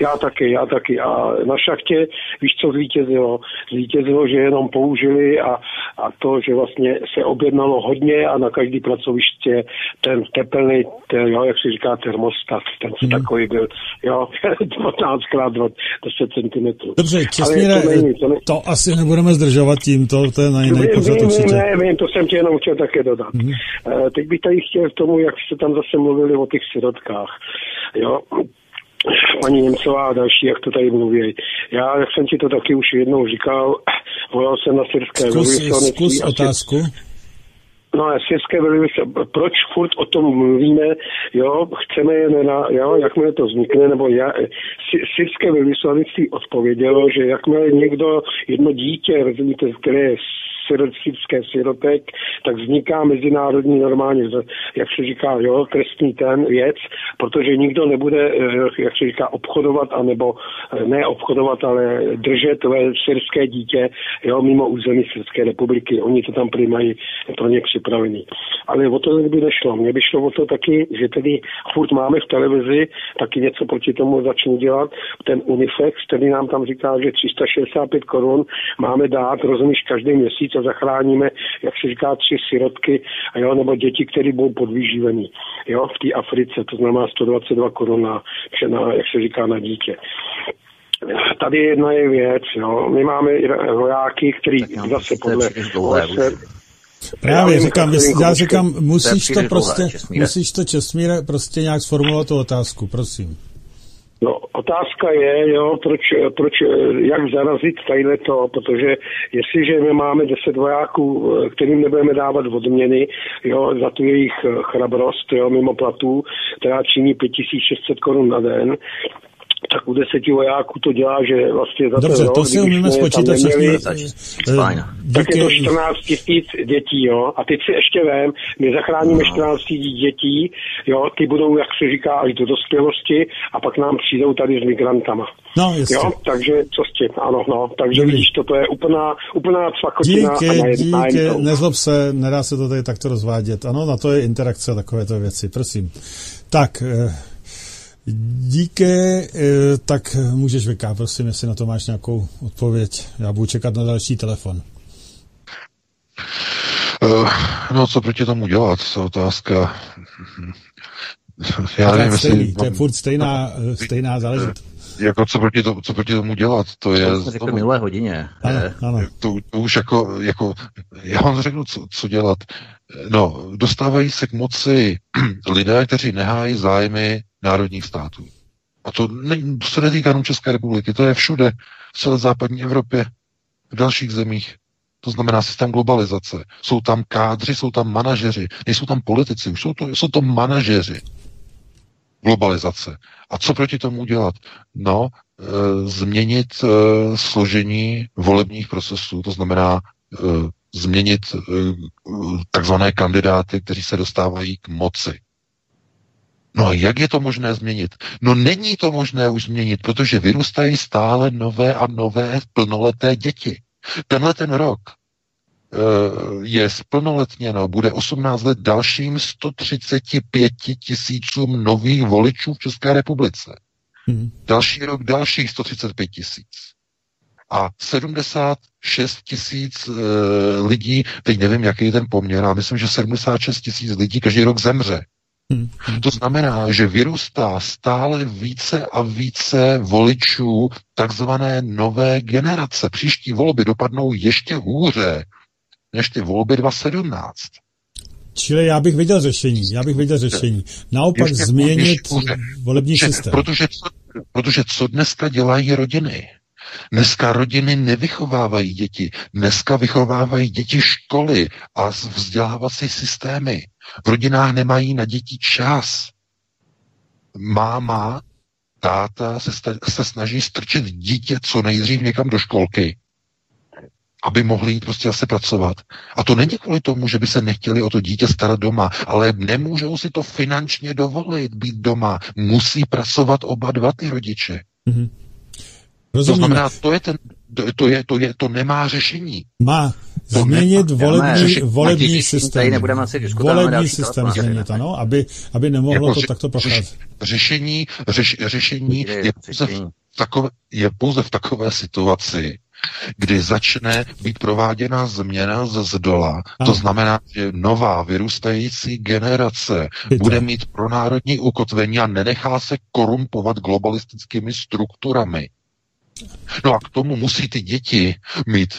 Já taky, já taky. A na šachtě, víš, co zvítězilo? Zvítězilo, že jenom použili a, a to, že vlastně se objednalo hodně a na každý pracoviště ten tepelný, ten, jo, jak se říká, termostat, ten hmm. takový byl, jo, 15 krát 10 cm. Dobře, Česmíre, to, není, to, ne... to, asi nebudeme zdržovat tím, to, to je na jiný pořad určitě. Ne, vím, to jsem ti jenom chtěl také dodat. Hmm. Uh, teď bych tady chtěl k tomu, jak jste tam zase mluvili o těch sirotkách, jo, paní Němcová a další, jak to tady mluví. Já, jak jsem ti to taky už jednou říkal, volal jsem na syrské Zkus, zkus otázku. No a syrské velvyslanectví, proč furt o tom mluvíme, jo, chceme je nena, jo, jakmile to vznikne, nebo já, syrské velvyslanectví odpovědělo, že jakmile někdo, jedno dítě, rozumíte, které je syrské sirotek, tak vzniká mezinárodní normálně, jak se říká, jo, trestní ten věc, protože nikdo nebude, eh, jak se říká, obchodovat, anebo eh, ne obchodovat, ale držet syrské dítě, jo, mimo území Syrské republiky. Oni to tam prý pro ně připravený. Ale o to by nešlo. Mně by šlo o to taky, že tedy furt máme v televizi taky něco proti tomu začne dělat. Ten Unifex, který nám tam říká, že 365 korun máme dát, rozumíš, každý měsíc a zachráníme, jak se říká, tři sirotky, a jo, nebo děti, které budou podvýživený, jo, v té Africe, to znamená 122 korun na, na, jak se říká, na dítě. Tady jedna je věc, jo. my máme vojáky, který zase podle Právě já říkám, já říkám, musíš to prostě, musíš to Česmíre prostě nějak sformulovat tu otázku, prosím. No, otázka je, jo, proč, proč, jak zarazit tadyhle to, protože jestliže my máme 10 vojáků, kterým nebudeme dávat odměny, jo, za tu jejich chrabrost, jo, mimo platů, která činí 5600 korun na den, tak u deseti vojáků to dělá, že vlastně za Dobře, ten to si umíme spočítat neměli, tak je to 14 tisíc dětí, jo, a teď si ještě vím, my zachráníme no. 14 tisíc dětí, jo, ty budou, jak se říká, až do dospělosti a pak nám přijdou tady s migrantama. No, jistě. Jo, takže co s tím, ano, no, takže Dobrý. vidíš, toto je úplná, úplná cvakotina. Díky, a na díky, nezlob se, nedá se to tady takto rozvádět. Ano, na to je interakce takovéto věci, prosím. Tak, eh, Díky, eh, tak můžeš vyká, prosím, jestli na to máš nějakou odpověď. Já budu čekat na další telefon. Uh, no, co proti tomu dělat, je otázka. já nevím, stejný, jestli... To je furt stejná, stejná záležitost jako co proti, to, co proti tomu dělat, to je... To řekl minulé hodině. Ano, ano. To, to, už jako, jako, já vám řeknu, co, co dělat. No, dostávají se k moci [clears throat] lidé, kteří nehájí zájmy národních států. A to, ne, to se netýká jenom České republiky, to je všude, v celé západní Evropě, v dalších zemích. To znamená systém globalizace. Jsou tam kádři, jsou tam manažeři, nejsou tam politici, už jsou to, jsou to manažeři globalizace. A co proti tomu dělat? No, e, změnit e, složení volebních procesů, to znamená e, změnit e, takzvané kandidáty, kteří se dostávají k moci. No a jak je to možné změnit? No není to možné už změnit, protože vyrůstají stále nové a nové plnoleté děti. Tenhle ten rok Eh, je splnoletněno, bude 18 let dalším 135 tisícům nových voličů v České republice. Hmm. Další rok dalších 135 tisíc. A 76 tisíc e, lidí, teď nevím, jaký je ten poměr, ale myslím, že 76 tisíc lidí každý rok zemře. Hmm. To znamená, že vyrůstá stále více a více voličů takzvané nové generace. Příští volby dopadnou ještě hůře než ty volby 2017. Čili já bych viděl řešení, já bych viděl řešení. Naopak ještě změnit volební systém. Protože protože co dneska dělají rodiny? Dneska rodiny nevychovávají děti, dneska vychovávají děti školy a vzdělávací systémy. V rodinách nemají na děti čas. Máma, táta se, se snaží strčit dítě co nejdřív někam do školky, aby mohli jít prostě zase pracovat. A to není kvůli tomu, že by se nechtěli o to dítě starat doma, ale nemůžou si to finančně dovolit být doma. Musí pracovat oba dva ty rodiče. Mm-hmm. To znamená, to je ten, to, je, to, je, to nemá řešení. Má změnit volební, volební systém. Nebudeme asi volební systém změnit, ano, aby, aby nemohlo jako to takto procházet. Řešení, řeš, řešení je pouze, v takové, je pouze v takové situaci, kdy začne být prováděna změna ze zdola. To znamená, že nová vyrůstající generace bude mít pronárodní ukotvení a nenechá se korumpovat globalistickými strukturami. No a k tomu musí ty děti mít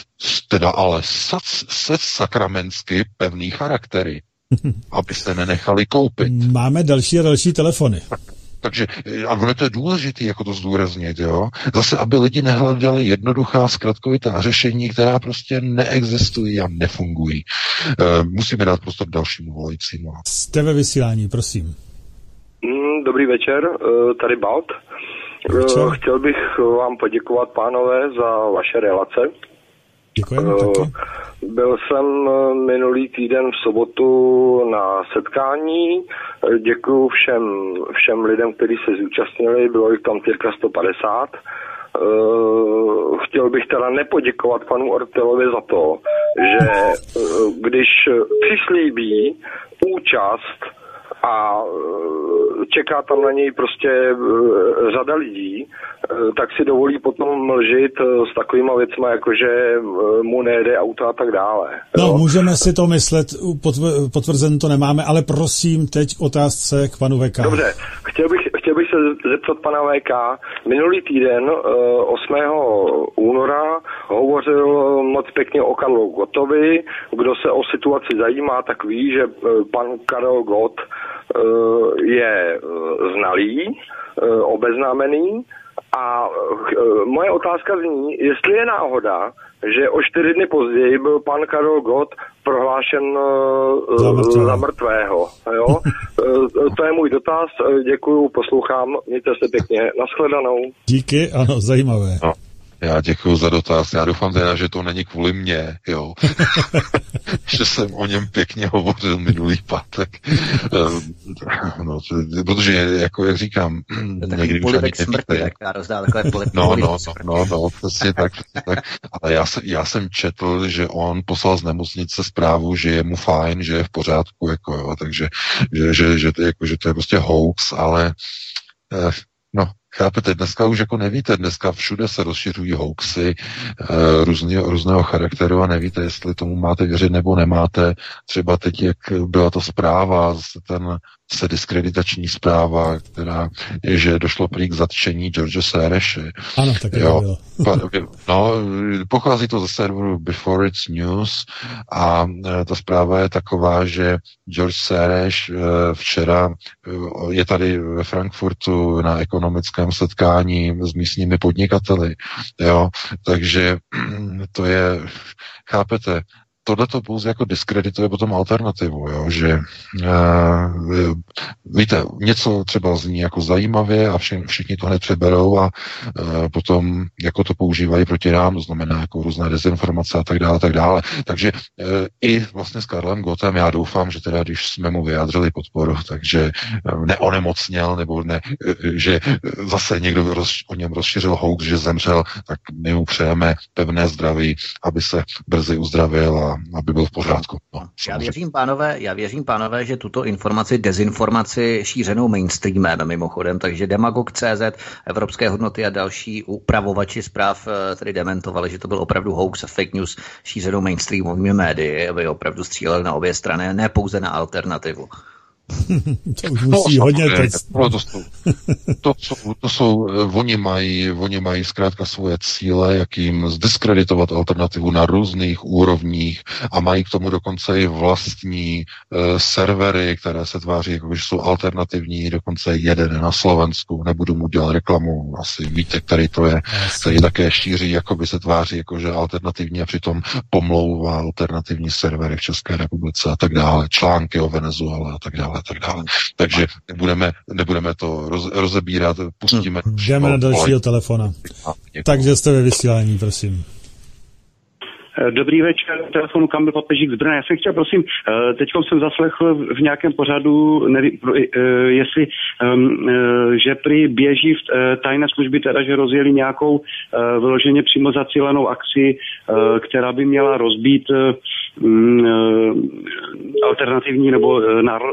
teda ale sac, se sakramensky pevný charaktery, [laughs] aby se nenechali koupit. Máme další a další telefony. Takže a ono to je důležité, jako to zdůraznit, jo. Zase, aby lidi nehledali jednoduchá zkratkovitá řešení, která prostě neexistují a nefungují. E, musíme dát prostor dalšímu volajícímu. Jste ve vysílání, prosím. Mm, dobrý večer, e, tady Balt. E, chtěl bych vám poděkovat, pánové, za vaše relace. Děkujeme uh, taky. Byl jsem eh, minulý týden v sobotu na setkání. Eh, Děkuji všem, všem lidem, kteří se zúčastnili. Bylo jich tam cirka 150. Uh, chtěl bych teda nepoděkovat panu Ortelovi za to, že uh, když přislíbí účast a e, čeká tam na něj prostě e, řada lidí, e, tak si dovolí potom mlžit s takovýma věcmi, jako že mu nejde auto a tak dále. No, jo? můžeme si to myslet, potvrzen to nemáme, ale prosím teď otázce k panu VK. Dobře, chtěl bych, chtěl bych se zeptat pana VK. Minulý týden, 8. února, hovořil moc pěkně o Karlu Gotovi. Kdo se o situaci zajímá, tak ví, že pan Karel Gott Eh, je eh, znalý, eh, obeznámený a moje otázka zní, jestli je náhoda, že o čtyři dny později byl pan Karol Gott prohlášen za mrtvého. Za mrtvého jo? [laughs] to je můj dotaz, děkuju, poslouchám, mějte se pěkně, nashledanou. Díky, ano, zajímavé. No. Já děkuji za dotaz. Já doufám teda, že to není kvůli mně, jo. [laughs] že jsem o něm pěkně hovořil minulý pátek. Ehm, no, protože, jako jak říkám, někdy už ani smrti, jak no, no, no, no, no, přesně tak, přesně tak. Ale já jsem, já jsem četl, že on poslal z nemocnice zprávu, že je mu fajn, že je v pořádku, jako jo, takže že, že, že, to, jako, že to je prostě hoax, ale eh, no, Chápete, dneska už jako nevíte, dneska všude se rozšiřují hoaxy e, různého, různého charakteru a nevíte, jestli tomu máte věřit nebo nemáte. Třeba teď, jak byla to zpráva, ten se diskreditační zpráva, která je, že došlo prý k zatčení George Sereše. Ano, tak jo. [laughs] No, pochází to ze serveru Before It's News a e, ta zpráva je taková, že George Sereš e, včera e, je tady ve Frankfurtu na ekonomickém setkání s místními podnikateli. Jo, takže [clears throat] to je, chápete, tohle to pouze jako diskredituje potom alternativu, jo? že uh, víte, něco třeba zní jako zajímavě a všichni, všichni to hned přeberou a uh, potom jako to používají proti nám, to znamená jako různé dezinformace a tak dále, tak dále. Takže uh, i vlastně s Karlem Gotem já doufám, že teda, když jsme mu vyjádřili podporu, takže uh, neonemocněl, nebo ne, uh, že zase někdo roz, o něm rozšířil hoax, že zemřel, tak my mu přejeme pevné zdraví, aby se brzy uzdravil a aby byl v pořádku. No, já věřím, pánové, já věřím, pánové, že tuto informaci, dezinformaci šířenou mainstreamem mimochodem, takže Demagog.cz, Evropské hodnoty a další upravovači zpráv eh, tedy dementovali, že to byl opravdu hoax a fake news šířenou mainstreamovými médii, aby opravdu střílel na obě strany, ne pouze na alternativu. [laughs] to už musí no, hodně teď. No, to, jsou, to, jsou, to jsou, eh, oni mají, oni mají zkrátka svoje cíle, jak jim zdiskreditovat alternativu na různých úrovních a mají k tomu dokonce i vlastní uh, servery, které se tváří, jako že jsou alternativní, dokonce jeden na Slovensku, nebudu mu dělat reklamu, asi víte, který to je, který také šíří, jako by se tváří, jako že alternativní a přitom pomlouvá alternativní servery v České republice a tak dále, články o Venezuele a tak dále a tak dále. Takže nebudeme, nebudeme to roz, rozebírat, pustíme. Jdeme na dalšího telefona. Takže jste ve vysílání, prosím. Eh, dobrý večer, telefonu Kamil Papežík z Brna. Já jsem chtěl, prosím, eh, teď jsem zaslechl v nějakém pořadu, nevím, eh, jestli, ehm, že prý běží v tajné služby, teda, že rozjeli nějakou vyloženě přímo zacílenou akci, která by měla rozbít alternativní nebo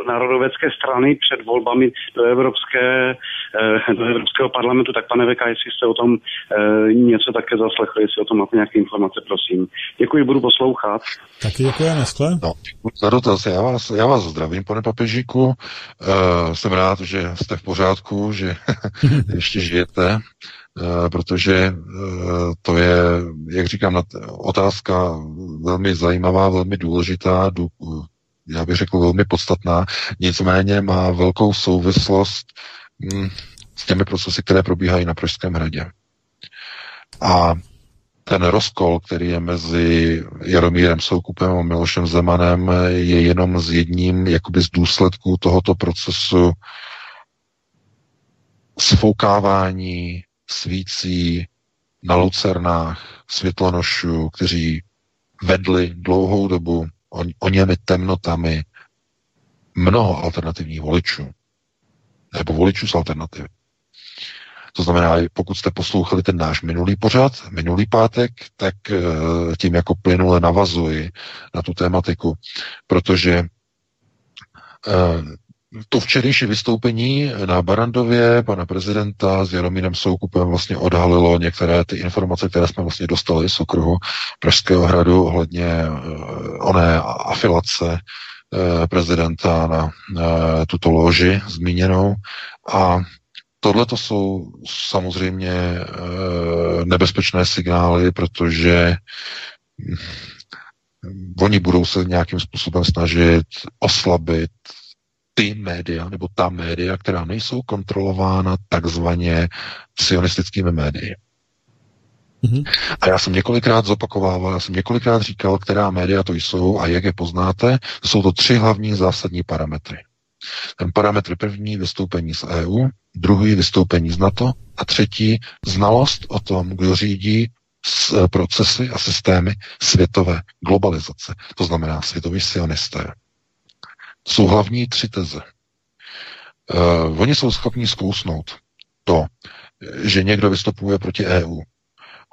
národovecké strany před volbami do, Evropské, do Evropského parlamentu. Tak pane Veka, jestli jste o tom něco také zaslechli, jestli o tom máte nějaké informace, prosím. Děkuji, budu poslouchat. Taky děkujeme, skle. No, za dotaz. Já vás, já vás zdravím, pane papežíku. Uh, jsem rád, že jste v pořádku, že [laughs] ještě žijete, uh, protože uh, to je, jak říkám, otázka velmi zajímavá, velmi důležitá, dů, já bych řekl velmi podstatná, nicméně má velkou souvislost s těmi procesy, které probíhají na Pražském hradě. A ten rozkol, který je mezi Jaromírem Soukupem a Milošem Zemanem, je jenom z jedním jakoby z důsledků tohoto procesu sfoukávání svící na lucernách světlonošů, kteří vedli dlouhou dobu o, o němi temnotami mnoho alternativních voličů, nebo voličů z alternativy. To znamená, pokud jste poslouchali ten náš minulý pořad, minulý pátek, tak eh, tím jako plynule navazuji na tu tématiku, protože eh, to včerejší vystoupení na Barandově pana prezidenta s Jaromírem Soukupem vlastně odhalilo některé ty informace, které jsme vlastně dostali z okruhu Pražského hradu ohledně uh, oné afilace prezidenta na uh, tuto loži zmíněnou. A Tohle to jsou samozřejmě e, nebezpečné signály, protože hm, oni budou se nějakým způsobem snažit oslabit ty média nebo ta média, která nejsou kontrolována takzvaně sionistickými médii. Mm-hmm. A já jsem několikrát zopakovával, já jsem několikrát říkal, která média to jsou a jak je poznáte. To jsou to tři hlavní zásadní parametry. Ten parametr první vystoupení z EU, druhý vystoupení z NATO a třetí znalost o tom, kdo řídí eh, procesy a systémy světové globalizace. To znamená světoví sionisté. To jsou hlavní tři teze. Uh, oni jsou schopni zkousnout to, že někdo vystupuje proti EU.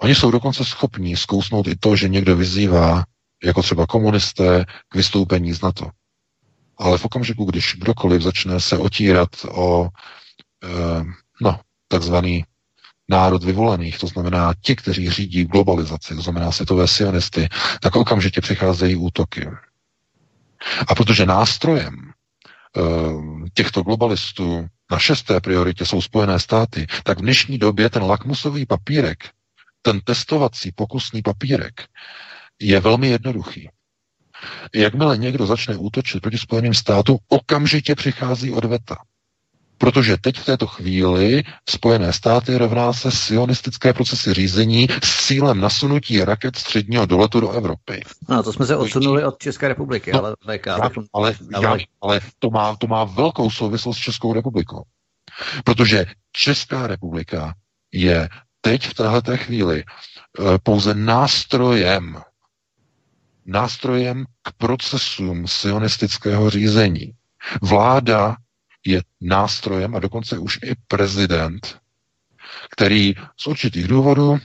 Oni jsou dokonce schopni zkousnout i to, že někdo vyzývá, jako třeba komunisté, k vystoupení z NATO. Ale v okamžiku, když kdokoliv začne se otírat o, e, no, takzvaný národ vyvolených, to znamená ti, kteří řídí globalizaci, to znamená světové sionisty, tak okamžitě přicházejí útoky. A protože nástrojem uh, těchto globalistů na šesté prioritě jsou Spojené státy, tak v dnešní době ten lakmusový papírek, ten testovací pokusný papírek, je velmi jednoduchý. Jakmile někdo začne útočit proti Spojeným státům, okamžitě přichází odveta. Protože teď v této chvíli Spojené státy rovná se sionistické procesy řízení s cílem nasunutí raket středního doletu do Evropy. No, to jsme se odsunuli od České republiky, no, ale. Já, ale, já, ale to, má, to má velkou souvislost s Českou republikou. Protože Česká republika je teď v této chvíli eh, pouze nástrojem nástrojem k procesům sionistického řízení. Vláda je nástrojem a dokonce už i prezident, který z určitých důvodů uh,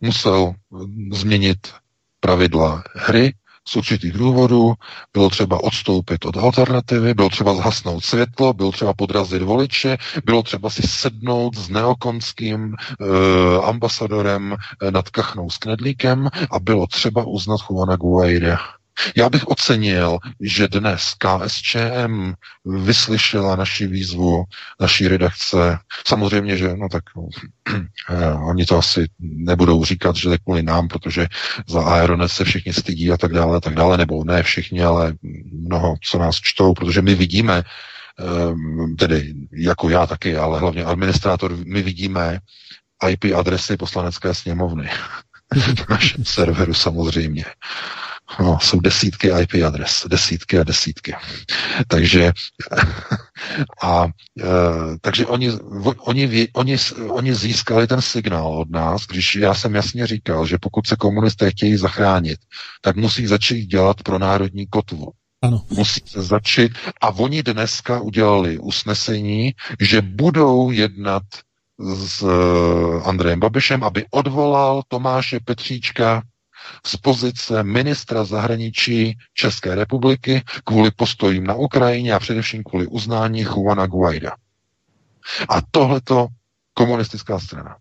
musel změnit pravidla hry z určitých důvodů, bylo třeba odstoupit od alternativy, bylo třeba zhasnout světlo, bylo třeba podrazit voliče, bylo třeba si sednout s neokonským uh, ambasadorem nad Kachnou s Knedlíkem a bylo třeba uznat Juana Guaida já bych ocenil, že dnes KSČM vyslyšela naši výzvu, naší redakce. Samozřejmě, že no tak [clears throat] eh, oni to asi nebudou říkat, že to kvůli nám, protože za Aeronet se všichni stydí a tak dále, a tak dále, nebo ne všichni, ale mnoho, co nás čtou, protože my vidíme, eh, tedy jako já taky, ale hlavně administrátor, my vidíme IP adresy poslanecké sněmovny. [laughs] v našem serveru samozřejmě. No, jsou desítky IP adres, desítky a desítky. Takže, [laughs] a, e, takže oni, oni, oni, oni získali ten signál od nás, když já jsem jasně říkal, že pokud se komunisté chtějí zachránit, tak musí začít dělat pro národní kotvu. Ano. Musí se začít. A oni dneska udělali usnesení, že budou jednat s e, Andrejem Babišem, aby odvolal Tomáše Petříčka z pozice ministra zahraničí České republiky kvůli postojím na Ukrajině a především kvůli uznání Juana Guaida. A tohleto komunistická strana.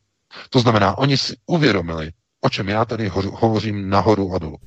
To znamená, oni si uvědomili, o čem já tady hovořím nahoru a dolů.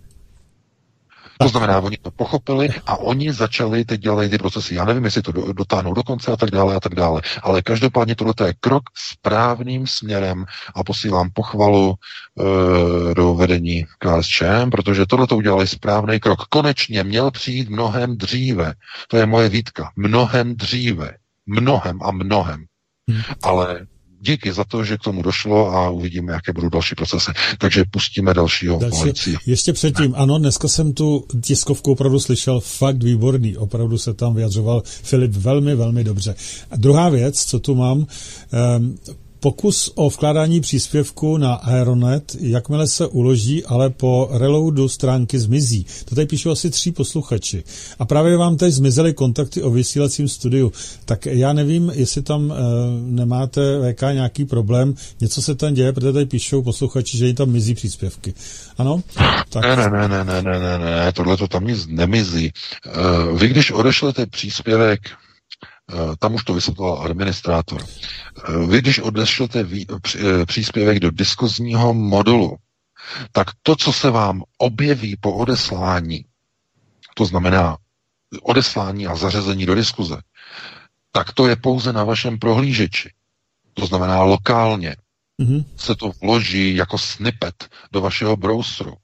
To znamená, oni to pochopili a oni začali teď dělat ty procesy. Já nevím, jestli to dotáhnou do konce a tak dále a tak dále. Ale každopádně tohle je krok správným směrem a posílám pochvalu e, do vedení KSČM, protože tohle to udělali správný krok. Konečně měl přijít mnohem dříve. To je moje výtka. Mnohem dříve. Mnohem a mnohem. Hmm. Ale díky za to, že k tomu došlo a uvidíme, jaké budou další procesy. Takže pustíme dalšího další. Ještě předtím, ano, dneska jsem tu tiskovku opravdu slyšel fakt výborný. Opravdu se tam vyjadřoval Filip velmi, velmi dobře. A druhá věc, co tu mám, um, Pokus o vkládání příspěvku na Aeronet, jakmile se uloží, ale po reloadu stránky zmizí. To tady píšou asi tři posluchači. A právě vám teď zmizely kontakty o vysílacím studiu. Tak já nevím, jestli tam e, nemáte VK nějaký problém, něco se tam děje, protože tady píšou posluchači, že jim tam mizí příspěvky. Ano? Tak... Ne, ne, ne, ne, ne, ne, ne, tohle to tam nic nemizí. Uh, vy, když odešlete příspěvek tam už to vysvětloval administrátor. Eh, vy, když odešlete eh, příspěvek do diskuzního modulu, tak to, co se vám objeví po odeslání, to znamená odeslání a zařazení do diskuze, tak to je pouze na vašem prohlížeči. To znamená lokálně. Mm-hmm. Se to vloží jako snippet do vašeho browseru,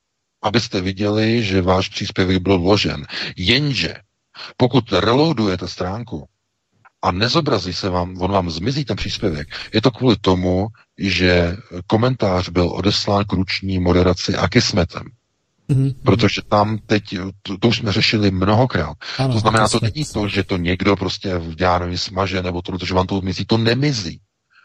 abyste viděli, že váš příspěvek byl vložen. Jenže pokud reloadujete stránku, a nezobrazí se vám, on vám zmizí ten příspěvek, je to kvůli tomu, že komentář byl odeslán k ruční moderaci a kismetem. Mm-hmm. Protože tam teď, to, to už jsme řešili mnohokrát. Ano, to znamená, to není to, že to někdo prostě, já nevím, smaže, nebo to, že vám to mizí, to nemizí.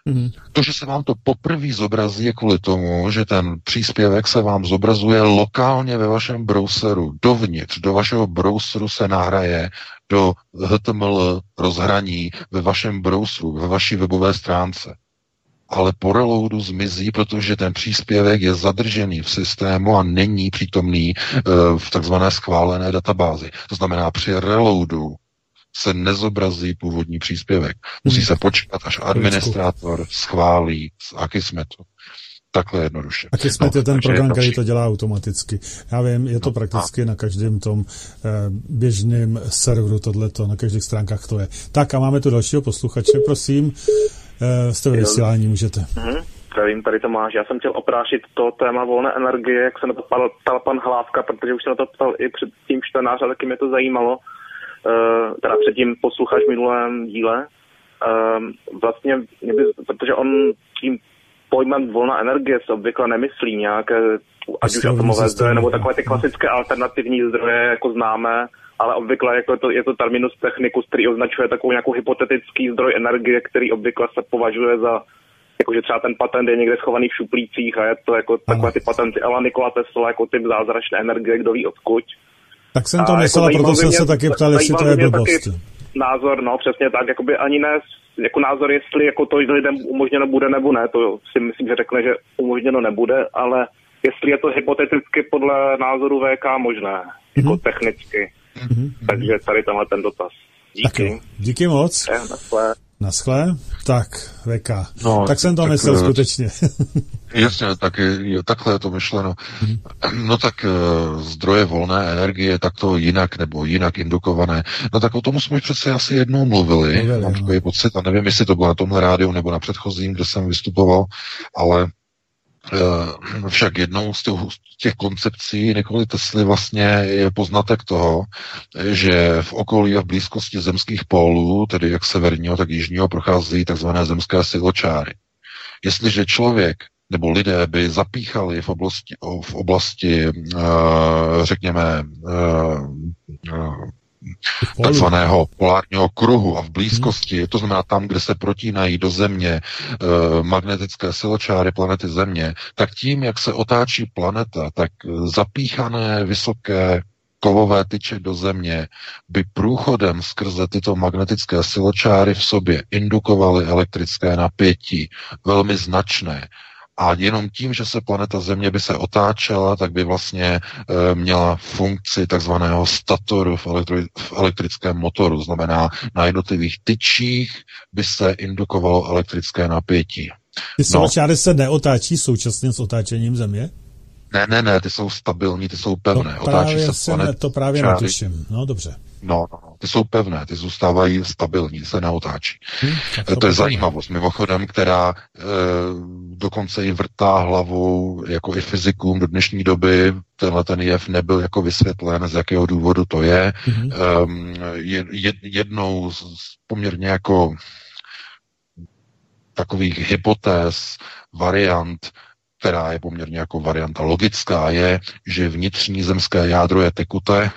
Mm-hmm. To, že se vám to poprvé zobrazí, je kvůli tomu, že ten příspěvek se vám zobrazuje lokálně ve vašem browseru. Dovnitř, do vašeho browseru se nahraje do HTML rozhraní ve vašem browseru, ve vaší webové stránce. Ale po reloadu zmizí, protože ten příspěvek je zadržený v systému a není přítomný e, v takzvané schválené databázi. To znamená, při reloadu se nezobrazí původní příspěvek. Musí se počkat, až administrátor schválí z Akismetu. Takhle jednoduše. A Kismet no, je ten program, který to dělá automaticky. Já vím, je to no, prakticky a... na každém tom eh, běžném serveru tohleto, na každých stránkách to je. Tak a máme tu dalšího posluchače, prosím. Eh, jste ve vysílání, můžete. Mm-hmm. Zdravím, tady Tomáš. Já jsem chtěl oprášit to téma volné energie, jak se na to ptal pan Hlávka, protože už se na to ptal i před tím 14 a taky mě to zajímalo. Uh, teda předtím posluchač v minulém díle. Uh, vlastně, by, protože on tím pojmem volná energie se obvykle nemyslí nějaké, ať už atomové zdroje, nebo takové ty klasické alternativní zdroje, jako známe, ale obvykle jako je, to, je to terminus technicus, který označuje takovou nějakou hypotetický zdroj energie, který obvykle se považuje za jakože třeba ten patent je někde schovaný v šuplících a je to jako takové ty patenty Ela Nikola Tesla jako typ zázračné energie, kdo ví odkud. Tak jsem to myslel, jako proto jsem se taky ptal, jestli to je blbost. Názor, no přesně tak, jakoby ani ne jako názor, jestli jako to lidem umožněno bude nebo ne, to si myslím, že řekne, že umožněno nebude, ale jestli je to hypoteticky podle názoru VK možné, mm-hmm. jako mhm. technicky. Mm-hmm. Takže tady tenhle ten dotaz. Díky. Tak díky moc. Je, Naschle. Tak, VK. No, tak jsem to tak, myslel uh, skutečně. [laughs] jasně, tak je, takhle je to myšleno. Mm-hmm. No tak uh, zdroje volné energie, tak to jinak nebo jinak indukované. No tak o tom jsme přece asi jednou mluvili. mluvili Mám takový pocit, a nevím, jestli to bylo na tomhle rádiu nebo na předchozím, kde jsem vystupoval, ale Eh, však jednou z těch, těch koncepcí Nikoli Tesly vlastně je poznatek toho, že v okolí a v blízkosti zemských pólů, tedy jak severního, tak jižního, prochází tzv. zemské siločáry. Jestliže člověk nebo lidé by zapíchali v oblasti, v oblasti eh, řekněme, eh, takzvaného polárního kruhu a v blízkosti, hmm. to znamená tam, kde se protínají do země e, magnetické siločáry planety Země, tak tím, jak se otáčí planeta, tak zapíchané vysoké kovové tyče do země by průchodem skrze tyto magnetické siločáry v sobě indukovaly elektrické napětí velmi značné a jenom tím, že se planeta Země by se otáčela, tak by vlastně e, měla funkci takzvaného statoru v, elektri- v elektrickém motoru. Znamená, na jednotlivých tyčích by se indukovalo elektrické napětí. Ty siločáry no. se neotáčí současně s otáčením Země? Ne, ne, ne, ty jsou stabilní, ty jsou pevné. To Otáčí se planet, to právě čáry. netuším. No, dobře. No, no, no, ty jsou pevné, ty zůstávají stabilní, se neotáčí. Hmm, to, to je zajímavost, mimochodem, která e, dokonce i vrtá hlavou jako i fyzikům do dnešní doby. Tenhle ten jev nebyl jako vysvětlen, z jakého důvodu to je. Hmm. E, je jednou z poměrně jako takových hypotéz, variant, která je poměrně jako varianta logická, je, že vnitřní zemské jádro je tekuté,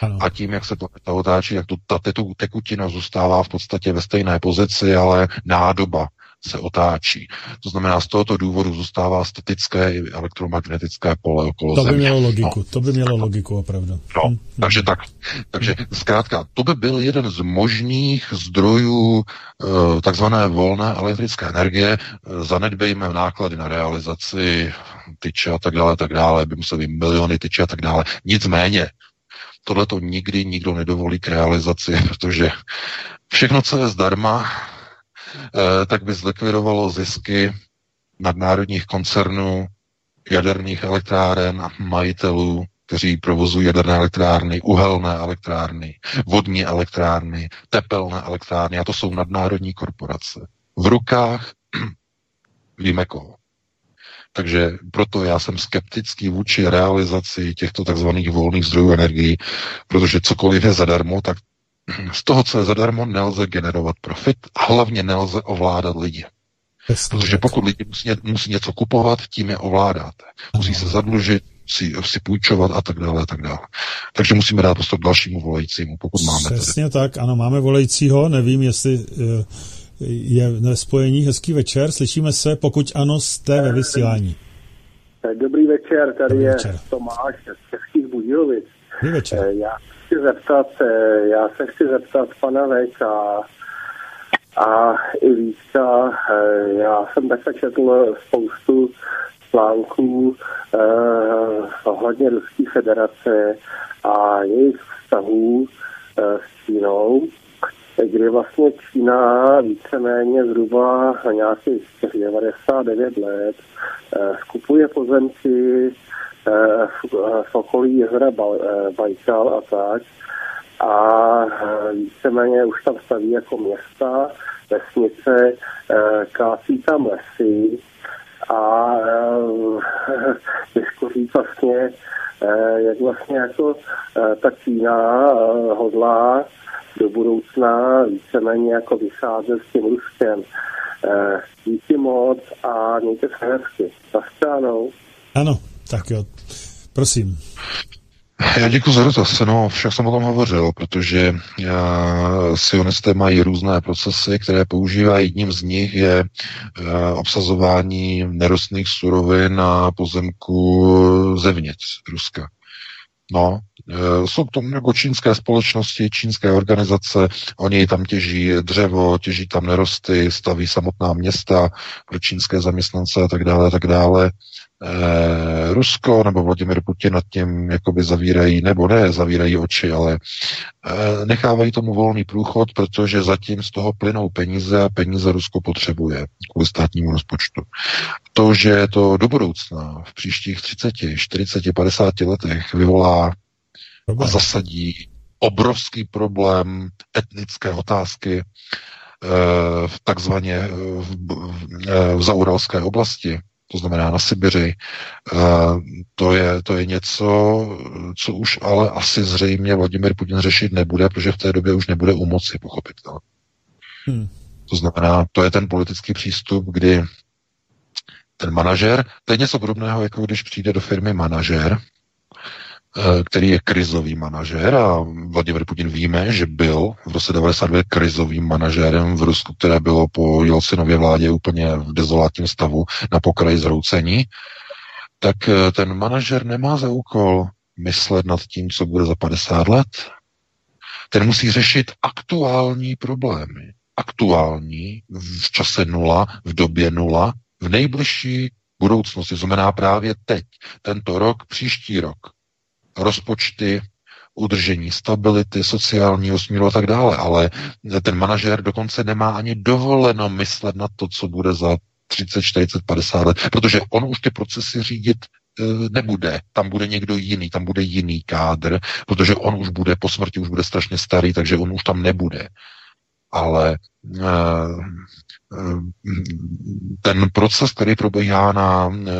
ano. A tím, jak se planeta otáčí, jak tu, ta tekutina zůstává v podstatě ve stejné pozici, ale nádoba se otáčí. To znamená, z tohoto důvodu zůstává statické i elektromagnetické pole okolo to Země. by mělo logiku, no. to by mělo logiku opravdu. No, hm. takže tak. Takže zkrátka, to by byl jeden z možných zdrojů e, takzvané volné elektrické energie. E, zanedbejme náklady na realizaci tyče a tak dále, tak dále, by museli miliony tyče a tak dále. Nicméně, tohle to nikdy nikdo nedovolí k realizaci, protože všechno, co je zdarma, eh, tak by zlikvidovalo zisky nadnárodních koncernů, jaderných elektráren a majitelů, kteří provozují jaderné elektrárny, uhelné elektrárny, vodní elektrárny, tepelné elektrárny, a to jsou nadnárodní korporace. V rukách [clears throat] víme koho. Takže proto já jsem skeptický vůči realizaci těchto takzvaných volných zdrojů energií, protože cokoliv je zadarmo, tak z toho, co je zadarmo, nelze generovat profit a hlavně nelze ovládat lidi. Protože pokud lidi musí, musí něco kupovat, tím je ovládáte. Musí se zadlužit, si, si půjčovat a tak dále a tak dále. Takže musíme dát prostor dalšímu volajícímu, pokud máme. Přesně tak, ano, máme volajícího, nevím, jestli uh, je ve spojení. Hezký večer, slyšíme se, pokud ano, jste ve vysílání. Dobrý večer, tady Dobrý večer. je Tomáš z Českých Budějovic. Dobrý večer. Eh, já chci zeptat, eh, já se chci zeptat pana VK a i Vítka. Eh, já jsem takhle četl spoustu článků eh, ohledně Ruské federace a jejich vztahů eh, s Čínou kdy vlastně Čína víceméně zhruba nějakých 99 let skupuje pozemky v okolí jezera Bajkal a tak a víceméně už tam staví jako města, vesnice, kácí tam lesy a [laughs] těžko říct vlastně, jak vlastně jako ta Čína hodlá do budoucna víceméně jako vycházet s tím Ruskem. Díky moc a mějte se hezky. Zaschánou. Ano, tak jo. Prosím. Já děkuji za dotaz. No, však jsem o tom hovořil, protože uh, sionisté mají různé procesy, které používají. Jedním z nich je uh, obsazování nerostných surovin na pozemku zevnitř Ruska. No, uh, jsou to jako čínské společnosti, čínské organizace, oni tam těží dřevo, těží tam nerosty, staví samotná města pro čínské zaměstnance a tak dále, a tak dále eh, Rusko nebo Vladimir Putin nad tím jakoby zavírají, nebo ne, zavírají oči, ale eh, nechávají tomu volný průchod, protože zatím z toho plynou peníze a peníze Rusko potřebuje kvůli státnímu rozpočtu. To, že to do budoucna v příštích 30, 40, 50 letech vyvolá a zasadí obrovský problém etnické otázky eh, v takzvaně v, v, v zauralské oblasti, to znamená na Sibiři. To je, to je něco, co už ale asi zřejmě Vladimir Putin řešit nebude, protože v té době už nebude u moci, pochopitelně. Hmm. To znamená, to je ten politický přístup, kdy ten manažer, to je něco podobného, jako když přijde do firmy manažer, Eh, který je krizový manažer a Vladimir Putin víme, že byl v roce 92 krizovým manažérem v Rusku, které bylo po Jelcinově vládě úplně v dezolátním stavu na pokraji zroucení, tak eh, ten manažer nemá za úkol myslet nad tím, co bude za 50 let. Ten musí řešit aktuální problémy. Aktuální, v čase nula, v době nula, v nejbližší budoucnosti, znamená právě teď, tento rok, příští rok rozpočty, udržení stability, sociálního smíru a tak dále, ale ten manažer dokonce nemá ani dovoleno myslet na to, co bude za 30, 40, 50 let, protože on už ty procesy řídit e, nebude. Tam bude někdo jiný, tam bude jiný kádr, protože on už bude po smrti, už bude strašně starý, takže on už tam nebude. Ale e, ten proces, který probíhá na, eh,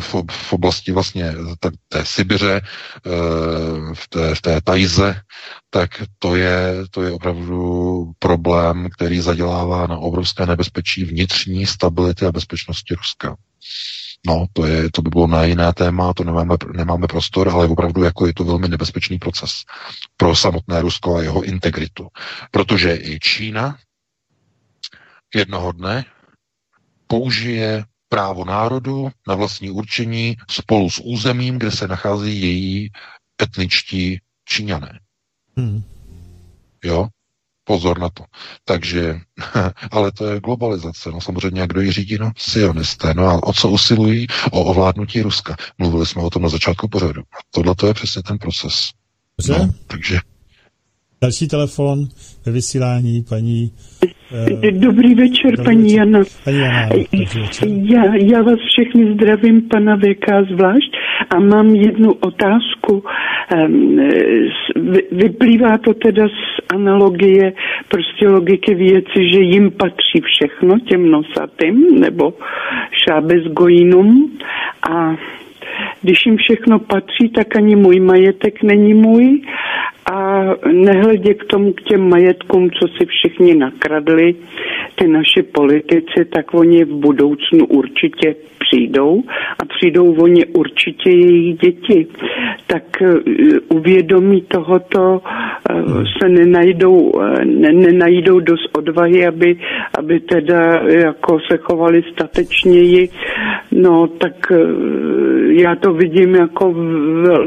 v, v oblasti vlastně té Sibiře, eh, v té, v té Tajze, tak to je, to je opravdu problém, který zadělává na obrovské nebezpečí vnitřní stability a bezpečnosti Ruska. No, to, je, to by bylo na jiné téma, to nemáme, nemáme prostor, ale opravdu jako je to velmi nebezpečný proces pro samotné Rusko a jeho integritu. Protože i Čína jednoho dne použije právo národu na vlastní určení spolu s územím, kde se nachází její etničtí Číňané. Hmm. Jo? Pozor na to. Takže, [laughs] ale to je globalizace. No samozřejmě, kdo ji řídí? No, sionisté. No a o co usilují? O ovládnutí Ruska. Mluvili jsme o tom na začátku pořadu. Tohle to je přesně ten proces. No, takže Další telefon ve vysílání paní... Uh, dobrý večer, dobrý paní večer. Jana. Paní Jana, večer. Já, já vás všechny zdravím, pana VK zvlášť, a mám jednu otázku. Vyplývá to teda z analogie, prostě logiky věci, že jim patří všechno, těm nosatým, nebo šábez gojinům a když jim všechno patří, tak ani můj majetek není můj a nehledě k tomu, k těm majetkům, co si všichni nakradli, ty naši politici, tak oni v budoucnu určitě přijdou a přijdou oni určitě její děti. Tak uh, uvědomí tohoto uh, se nenajdou, uh, ne, nenajdou dost odvahy, aby, aby teda jako se chovali statečněji. No tak já to vidím jako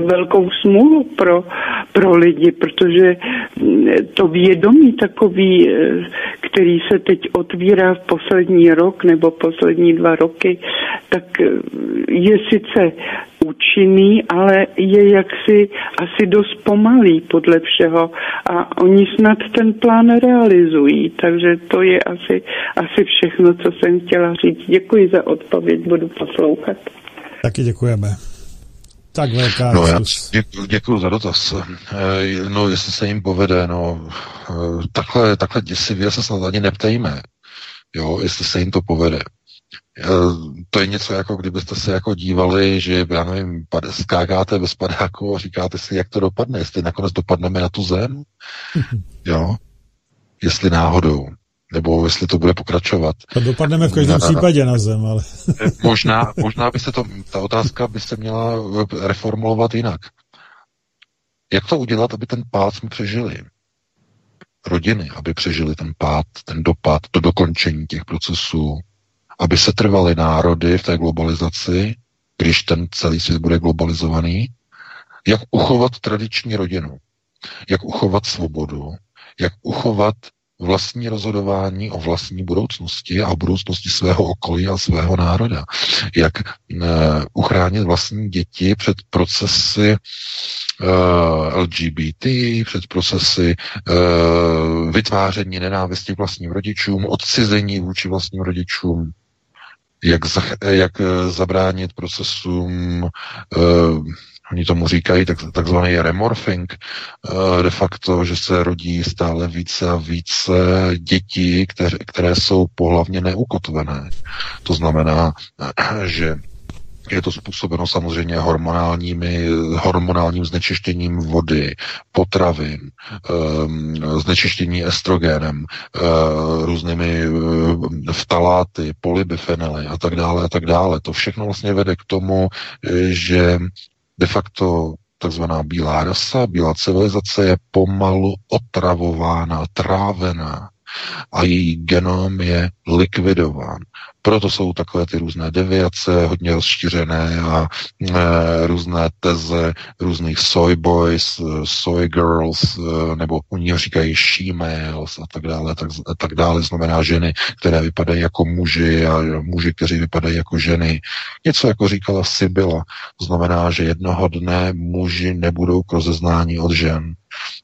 velkou smůlu pro, pro lidi, protože to vědomí takový, který se teď otvírá v poslední rok nebo poslední dva roky, tak eh, je sice účinný, ale je jaksi asi dost pomalý podle všeho a oni snad ten plán realizují, takže to je asi, asi všechno, co jsem chtěla říct. Děkuji za odpověď, budu poslouchat. Taky děkujeme. Tak velká no, já děkuji, děkuji za dotaz. Eh, no, jestli se jim povede, no, eh, takhle, takhle děsivě se snad ani neptejme, jo, jestli se jim to povede. Eh, to je něco jako kdybyste se jako dívali, že já nevím, skákáte bez padáku a říkáte si, jak to dopadne, jestli nakonec dopadneme na tu zem, [laughs] jo, jestli náhodou nebo jestli to bude pokračovat. To dopadneme v každém na, případě na zem, ale... [laughs] možná, možná by se to, ta otázka by se měla reformulovat jinak. Jak to udělat, aby ten pád jsme přežili? Rodiny, aby přežili ten pád, ten dopad, to dokončení těch procesů, aby se trvaly národy v té globalizaci, když ten celý svět bude globalizovaný, jak uchovat tradiční rodinu, jak uchovat svobodu, jak uchovat vlastní rozhodování o vlastní budoucnosti a o budoucnosti svého okolí a svého národa. Jak e, uchránit vlastní děti před procesy eh, LGBT, před procesy e, vytváření nenávisti vlastním rodičům, odcizení vůči vlastním rodičům, jak, za, jak zabránit procesům Oni tomu říkají tak, takzvaný remorphing, eh, de facto, že se rodí stále více a více dětí, které, které jsou pohlavně neukotvené. To znamená, že je to způsobeno samozřejmě hormonálními, hormonálním znečištěním vody, potravin, um, znečištění estrogenem, různými vtaláty, polybifenely a tak dále a tak dále. To všechno vlastně vede k tomu, že de facto takzvaná bílá rasa, bílá civilizace je pomalu otravována, trávená a její genom je likvidován. Proto jsou takové ty různé deviace, hodně rozšířené a e, různé teze různých soy boys, soy girls, e, nebo oni říkají she males a tak dále, tak, a tak dále, znamená ženy, které vypadají jako muži a muži, kteří vypadají jako ženy. Něco jako říkala Sibyla, to znamená, že jednoho dne muži nebudou k rozeznání od žen.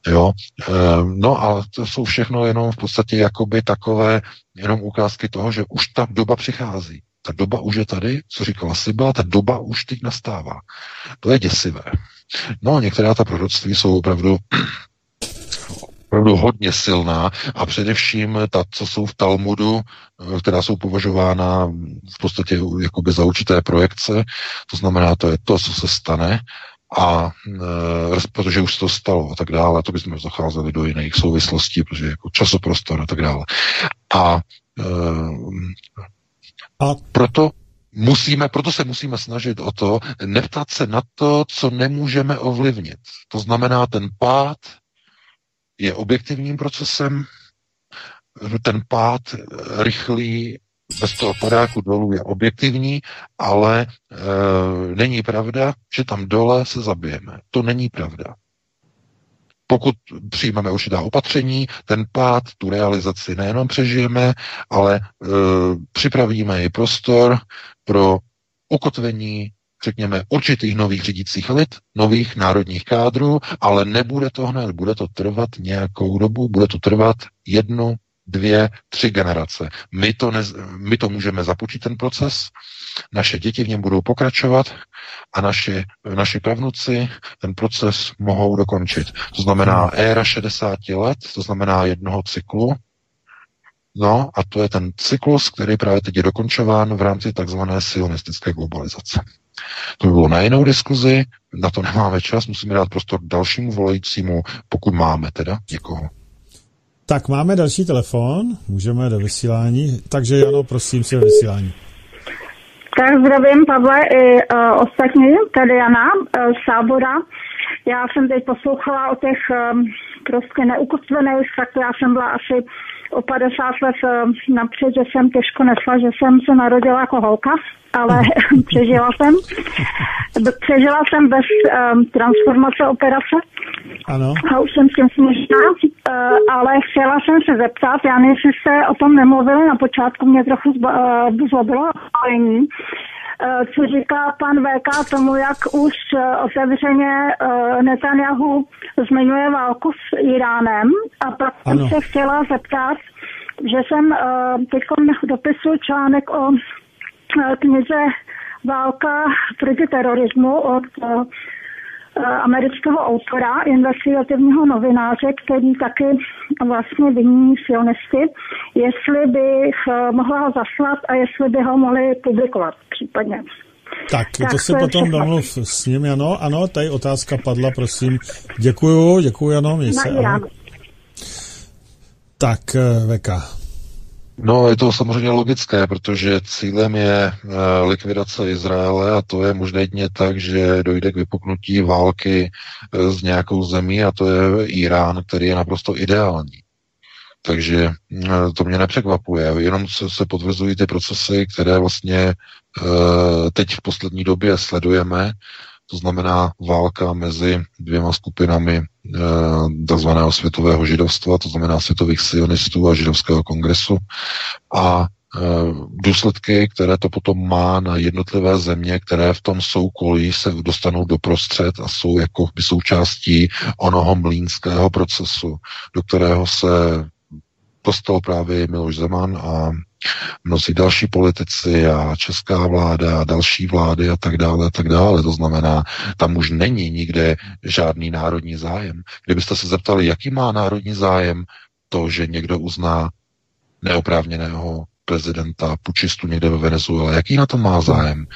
Jo? E, no a to jsou všechno jenom v podstatě jakoby takové jenom ukázky toho, že už ta doba přichází. Ta doba už je tady, co říkala Sibyla, ta doba už teď nastává. To je děsivé. No některá ta proroctví jsou opravdu opravdu hodně silná a především ta, co jsou v Talmudu, která jsou považována v podstatě jakoby za určité projekce, to znamená, to je to, co se stane a e, protože už to stalo a tak dále, to bychom zacházeli do jiných souvislostí, protože jako časoprostor a tak dále. A, a proto musíme, proto se musíme snažit o to, neptat se na to, co nemůžeme ovlivnit. To znamená, ten pád je objektivním procesem, ten pád rychlý bez toho padáku dolů je objektivní, ale e, není pravda, že tam dole se zabijeme. To není pravda. Pokud přijmeme určitá opatření, ten pád, tu realizaci nejenom přežijeme, ale e, připravíme i prostor pro ukotvení řekněme, určitých nových řídících lid, nových národních kádrů, ale nebude to hned, bude to trvat nějakou dobu, bude to trvat jednu, dvě, tři generace. My to, ne, my to můžeme započít ten proces, naše děti v něm budou pokračovat a naši, naši pravnuci ten proces mohou dokončit. To znamená éra 60 let, to znamená jednoho cyklu, No a to je ten cyklus, který právě teď je dokončován v rámci takzvané sionistické globalizace. To by bylo na jinou diskuzi, na to nemáme čas, musíme dát prostor dalšímu volajícímu, pokud máme teda někoho. Tak máme další telefon, můžeme do vysílání, takže Jano, prosím si vysílání. Tak zdravím Pavle i uh, ostatní, tady Jana uh, z Sábora. Já jsem teď poslouchala o těch um, prostě neukotvených, tak já jsem byla asi o 50 let eh, napřed, že jsem těžko nesla, že jsem se narodila jako holka, ale [laughs] přežila jsem. Přežila jsem bez um, transformace operace. Ano. A už jsem s tím smutná, uh, ale chtěla jsem se zeptat, já nevím, jestli jste o tom nemluvili, na počátku mě trochu zlobilo spojení, Eh, co říká pan VK tomu, jak už eh, otevřeně eh, Netanyahu zmiňuje válku s Iránem. A pak jsem se chtěla zeptat, že jsem teď dopisuji článek o knize Válka proti terorismu od Eh, amerického autora, investigativního novináře, který taky vlastně vyní sionisty, jestli bych eh, mohla ho zaslat a jestli by ho mohli publikovat případně. Tak, tak to se potom domluv s ním, ano, ano, tady otázka padla, prosím. Děkuju, děkuju, ano, mě se. Tak, eh, Veka. No, je to samozřejmě logické, protože cílem je eh, likvidace Izraele a to je možná jedině tak, že dojde k vypuknutí války s eh, nějakou zemí a to je Irán, který je naprosto ideální. Takže eh, to mě nepřekvapuje, jenom se potvrzují ty procesy, které vlastně teď v poslední době sledujeme, to znamená válka mezi dvěma skupinami eh, tzv. světového židovstva, to znamená světových sionistů a židovského kongresu a eh, důsledky, které to potom má na jednotlivé země, které v tom soukolí se dostanou do prostřed a jsou jako by součástí onoho mlínského procesu, do kterého se dostal právě Miloš Zeman a mnozí další politici a česká vláda a další vlády a tak dále a tak dále. To znamená, tam už není nikde žádný národní zájem. Kdybyste se zeptali, jaký má národní zájem to, že někdo uzná neoprávněného prezidenta, pučistu někde ve Venezuele, jaký na to má zájem?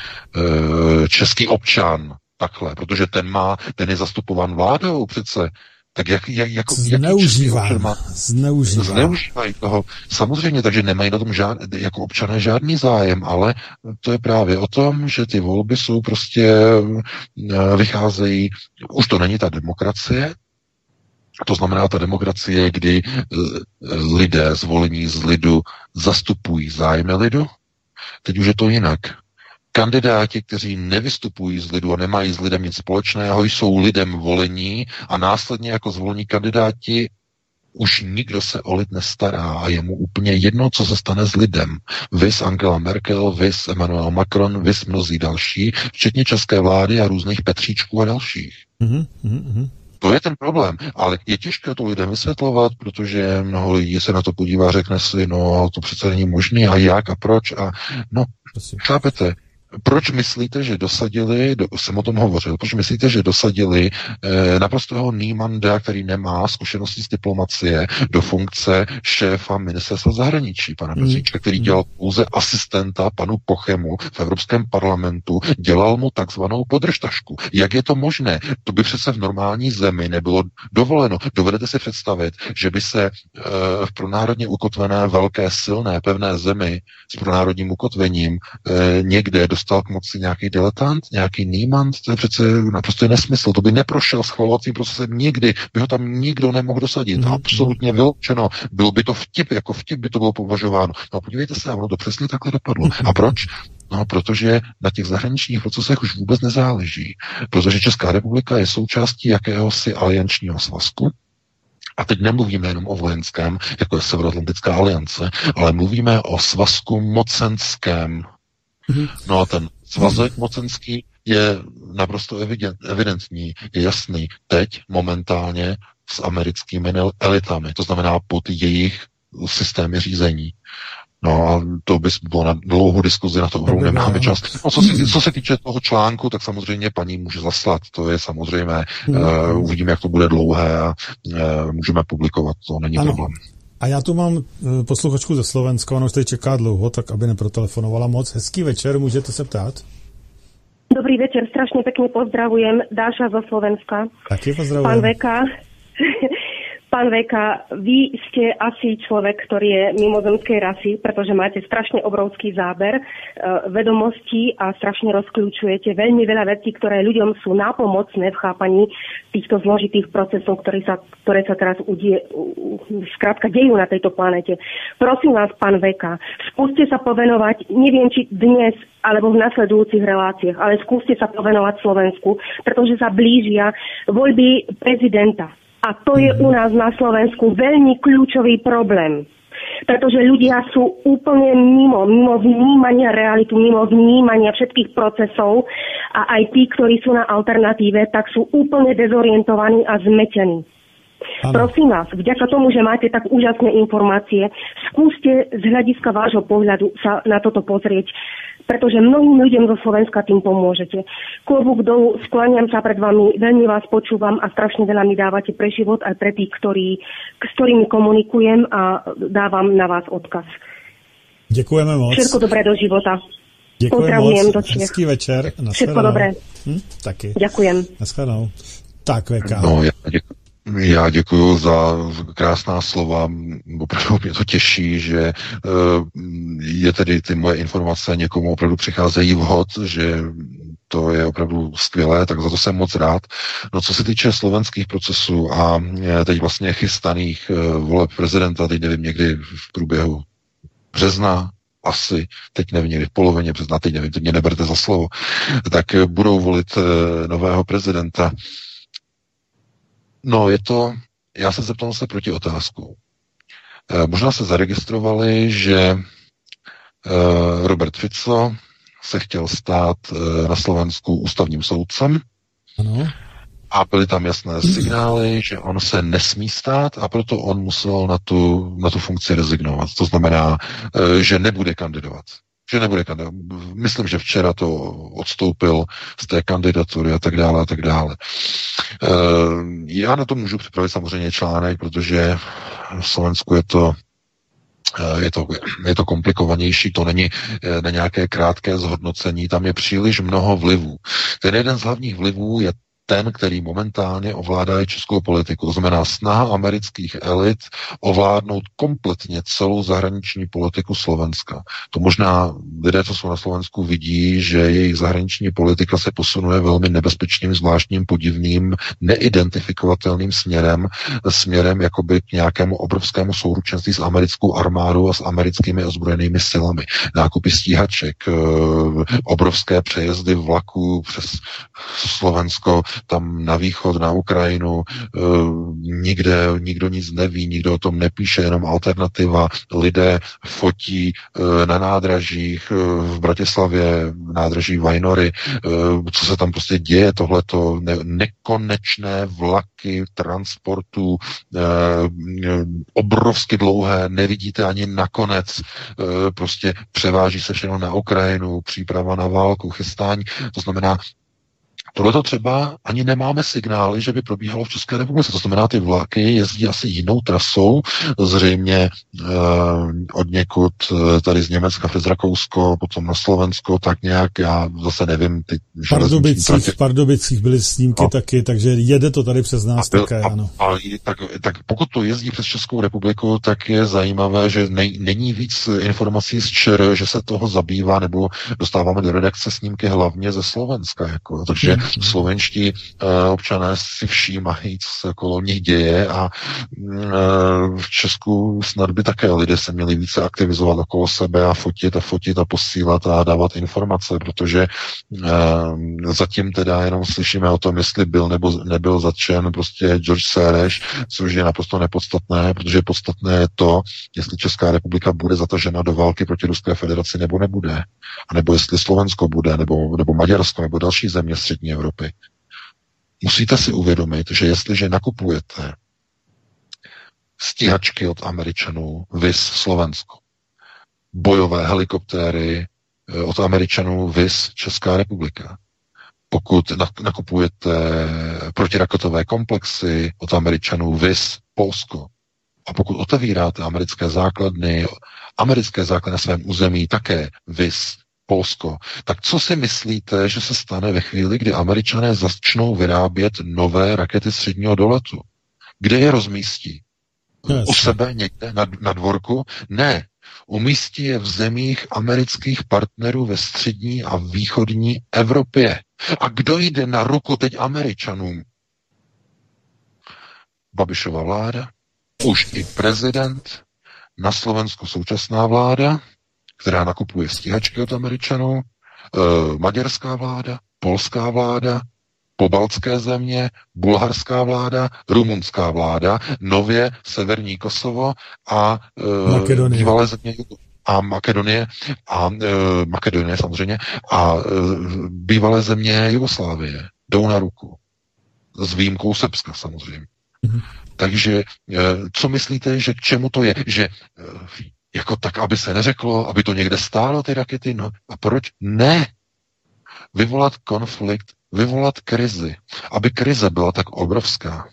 E, český občan, takhle, protože ten má, ten je zastupovan vládou přece, tak jak, jak, jako, zneužívá, zneužívá. Zneužívají toho. Samozřejmě, takže nemají na tom žád, jako občané žádný zájem, ale to je právě o tom, že ty volby jsou prostě, eh, vycházejí, už to není ta demokracie, to znamená ta demokracie, kdy eh, lidé zvolení z lidu zastupují zájmy lidu. Teď už je to jinak. Kandidáti, kteří nevystupují z lidu a nemají s lidem nic společného, jsou lidem volení a následně jako zvolení kandidáti už nikdo se o lid nestará a je mu úplně jedno, co se stane s lidem. Vys Angela Merkel, vys Emmanuel Macron, vys mnozí další, včetně české vlády a různých Petříčků a dalších. Mm-hmm, mm-hmm. To je ten problém, ale je těžké to lidem vysvětlovat, protože mnoho lidí se na to podívá, řekne si, no to přece není možné a jak a proč a no, chápete, proč myslíte, že dosadili, do, jsem o tom hovořil, proč myslíte, že dosadili eh, naprostého Nýmanda, který nemá zkušenosti z diplomacie, do funkce šéfa ministerstva zahraničí, pana mm. Bezíčka, který dělal pouze asistenta panu Pochemu v Evropském parlamentu, dělal mu takzvanou podržtašku. Jak je to možné? To by přece v normální zemi nebylo dovoleno. Dovedete si představit, že by se eh, v pronárodně ukotvené velké, silné, pevné zemi s pronárodním ukotvením eh, někde dostal k moci nějaký diletant, nějaký nímant, to je přece naprosto nesmysl, to by neprošel schvalovacím procesem nikdy, by ho tam nikdo nemohl dosadit, mm. absolutně vyloučeno, byl by to vtip, jako vtip by to bylo považováno. No podívejte se, ono to přesně takhle dopadlo. A proč? No, protože na těch zahraničních procesech už vůbec nezáleží. Protože Česká republika je součástí jakéhosi aliančního svazku, a teď nemluvíme jenom o vojenském, jako je Severoatlantická aliance, ale mluvíme o svazku mocenském. No a ten svazek mocenský je naprosto evidentní, je jasný. Teď momentálně s americkými elitami, to znamená pod jejich systémy řízení. No a to by bylo na dlouhou diskuzi, na to opravdu nemáme čas. No, co, se, co se týče toho článku, tak samozřejmě paní může zaslat, to je samozřejmě, uh, uvidíme, jak to bude dlouhé a uh, můžeme publikovat, to není ano. problém. A já tu mám eh, posluchačku ze Slovenska, ona už tady čeká dlouho, tak aby neprotelefonovala moc. Hezký večer, můžete se ptát? Dobrý večer, strašně pěkně pozdravujem. Dáša zo Slovenska. Taky pozdravujem. Pán Veka, Pán Veka, vy ste asi človek, ktorý je mimozemskej rasy, pretože máte strašne obrovský záber e, vedomostí a strašne rozklúčujete veľmi veľa vecí, ktoré ľuďom sú nápomocné v chápaní týchto zložitých procesov, ktoré sa, ktoré sa teraz udie, skrátka dejú na tejto planete. Prosím vás, pán Veka, skúste sa povenovať, neviem, či dnes alebo v nasledujúcich reláciách, ale skúste sa povenovať Slovensku, pretože sa blížia voľby prezidenta. A to je u nás na Slovensku veľmi kľúčový problém. Pretože ľudia sú úplne mimo, mimo vnímania realitu, mimo vnímania všetkých procesov a aj tí, ktorí sú na alternatíve, tak sú úplne dezorientovaní a zmetení. Ano. Prosím vás, vďaka tomu, že máte tak úžasné informácie, skúste z hľadiska vášho pohľadu sa na toto pozrieť pretože mnohým ľuďom zo Slovenska tým pomôžete. Klobúk dolu, skláňam sa pred vami, veľmi vás počúvam a strašne veľa mi dávate pre život aj pre tých, ktorí, s ktorými komunikujem a dávam na vás odkaz. Děkujeme moc. Všetko dobré do života. Děkujeme moc. Do Hezký večer. Všetko dobré. Hm? Taky. Ďakujem. Naschledanou. Tak, VK. No, já děkuji. Já děkuji za krásná slova. Opravdu mě to těší, že eh, je tedy ty moje informace někomu opravdu přicházejí vhod, že to je opravdu skvělé, tak za to jsem moc rád. No co se týče slovenských procesů a eh, teď vlastně chystaných eh, voleb prezidenta, teď nevím, někdy v průběhu března, asi, teď nevím, někdy v polovině března, teď nevím, teď mě neberte za slovo, tak budou volit nového prezidenta. No, je to, já se zeptal se proti otázku. E, možná se zaregistrovali, že e, Robert Fico se chtěl stát e, na Slovensku ústavním soudcem. Ano. A byly tam jasné signály, že on se nesmí stát a proto on musel na tu, na tu funkci rezignovat. To znamená, že nebude kandidovat že nebude kandidovat. Myslím, že včera to odstoupil z té kandidatury a tak dále a tak dále. Eh, já na to můžu připravit samozřejmě článek, protože v Slovensku je to eh, je to, je to komplikovanější, to není eh, na nějaké krátké zhodnocení, tam je příliš mnoho vlivů. Ten jeden z hlavních vlivů je ten, který momentálně ovládá českou politiku. To znamená snaha amerických elit ovládnout kompletně celou zahraniční politiku Slovenska. To možná lidé, co jsou na Slovensku, vidí, že jejich zahraniční politika se posunuje velmi nebezpečným, zvláštním, podivným, neidentifikovatelným směrem, směrem jakoby k nějakému obrovskému souručenství s americkou armádou a s americkými ozbrojenými silami. Nákupy stíhaček, eh, obrovské přejezdy vlaků přes Slovensko, tam na východ, na Ukrajinu, eh, nikde nikdo nic neví, nikdo o tom nepíše, jenom alternativa. Lidé fotí eh, na nádražích eh, v Bratislavě, nádraží Vajnory, co se tam prostě děje, tohleto ne- nekonečné vlaky transportu, obrovsky dlouhé, nevidíte ani nakonec, prostě převáží se všechno na Ukrajinu, příprava na válku, chystání, to znamená, Tohle to třeba ani nemáme signály, že by probíhalo v České republice. To znamená, ty vlaky jezdí asi jinou trasou, zřejmě eh, od někud eh, tady z Německa přes Rakousko, potom na Slovensko, tak nějak, já zase nevím. Ty v Pardubicích, v Pardubicích byly snímky no. taky, takže jede to tady přes nás a, také, a, ano. A, a, tak, tak pokud to jezdí přes Českou republiku, tak je zajímavé, že ne, není víc informací z ČR, že se toho zabývá, nebo dostáváme do redakce snímky hlavně ze Slovenska. Jako, takže hmm slovenští uh, občané si všímají, co se okolo nich děje a uh, v Česku snad by také lidé se měli více aktivizovat okolo sebe a fotit a fotit a posílat a dávat informace, protože uh, zatím teda jenom slyšíme o tom, jestli byl nebo nebyl zatčen prostě George Sereš, což je naprosto nepodstatné, protože podstatné je to, jestli Česká republika bude zatažena do války proti Ruské federaci nebo nebude. A nebo jestli Slovensko bude, nebo, nebo Maďarsko, nebo další země střední Evropy. Musíte si uvědomit, že jestliže nakupujete stíhačky od Američanů, vys Slovensko, bojové helikoptéry eh, od Američanů, vys Česká republika, pokud nakupujete protiraketové komplexy od Američanů, vys Polsko, a pokud otevíráte americké základny, americké základny na svém území také vys Polsko. Tak co si myslíte, že se stane ve chvíli, kdy američané začnou vyrábět nové rakety středního doletu? Kde je rozmístí? u sebe někde na, na dvorku. Ne, umístí je v zemích amerických partnerů ve střední a východní Evropě. A kdo jde na ruku teď Američanům? Babišova vláda, už i prezident, na Slovensku současná vláda, která nakupuje stíhačky od Američanů, e, maďarská vláda, polská vláda, pobaltské země, bulharská vláda, rumunská vláda, nově Severní Kosovo a e, bývalé země a Makedonie a e, Makedonie samozřejmě a e, bývalé země Jugoslávie jdou na ruku. S výjimkou Srbska samozřejmě. Mm-hmm. Takže e, co myslíte, že k čemu to je? Že e, jako tak, aby se neřeklo, aby to někde stálo, ty rakety? No a proč? Ne. Vyvolat konflikt, vyvolat krizi. Aby krize byla tak obrovská,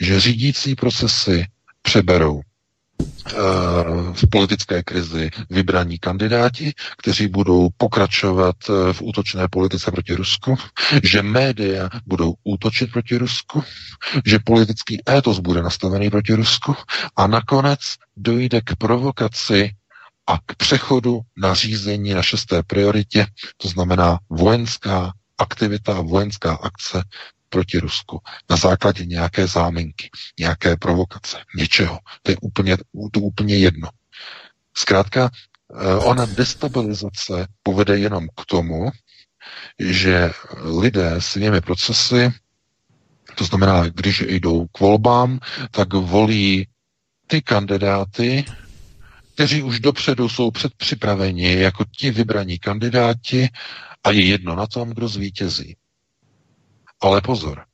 že řídící procesy přeberou v politické krizi vybraní kandidáti, kteří budou pokračovat eh, v útočné politice proti Rusku, že média budou útočit proti Rusku, že politický étos bude nastavený proti Rusku a nakonec dojde k provokaci a k přechodu na řízení na šesté prioritě, to znamená vojenská aktivita, vojenská akce proti Rusku na základě nějaké záminky, nějaké provokace, něčeho. To je úplně, to úplně jedno. Zkrátka, eh, ona destabilizace povede jenom k tomu, že lidé svými procesy, to znamená, když jdou k volbám, tak volí ty kandidáty, kteří už dopředu jsou předpřipraveni jako ti vybraní kandidáti a je jedno na tom, kdo zvítězí. Ale pozor,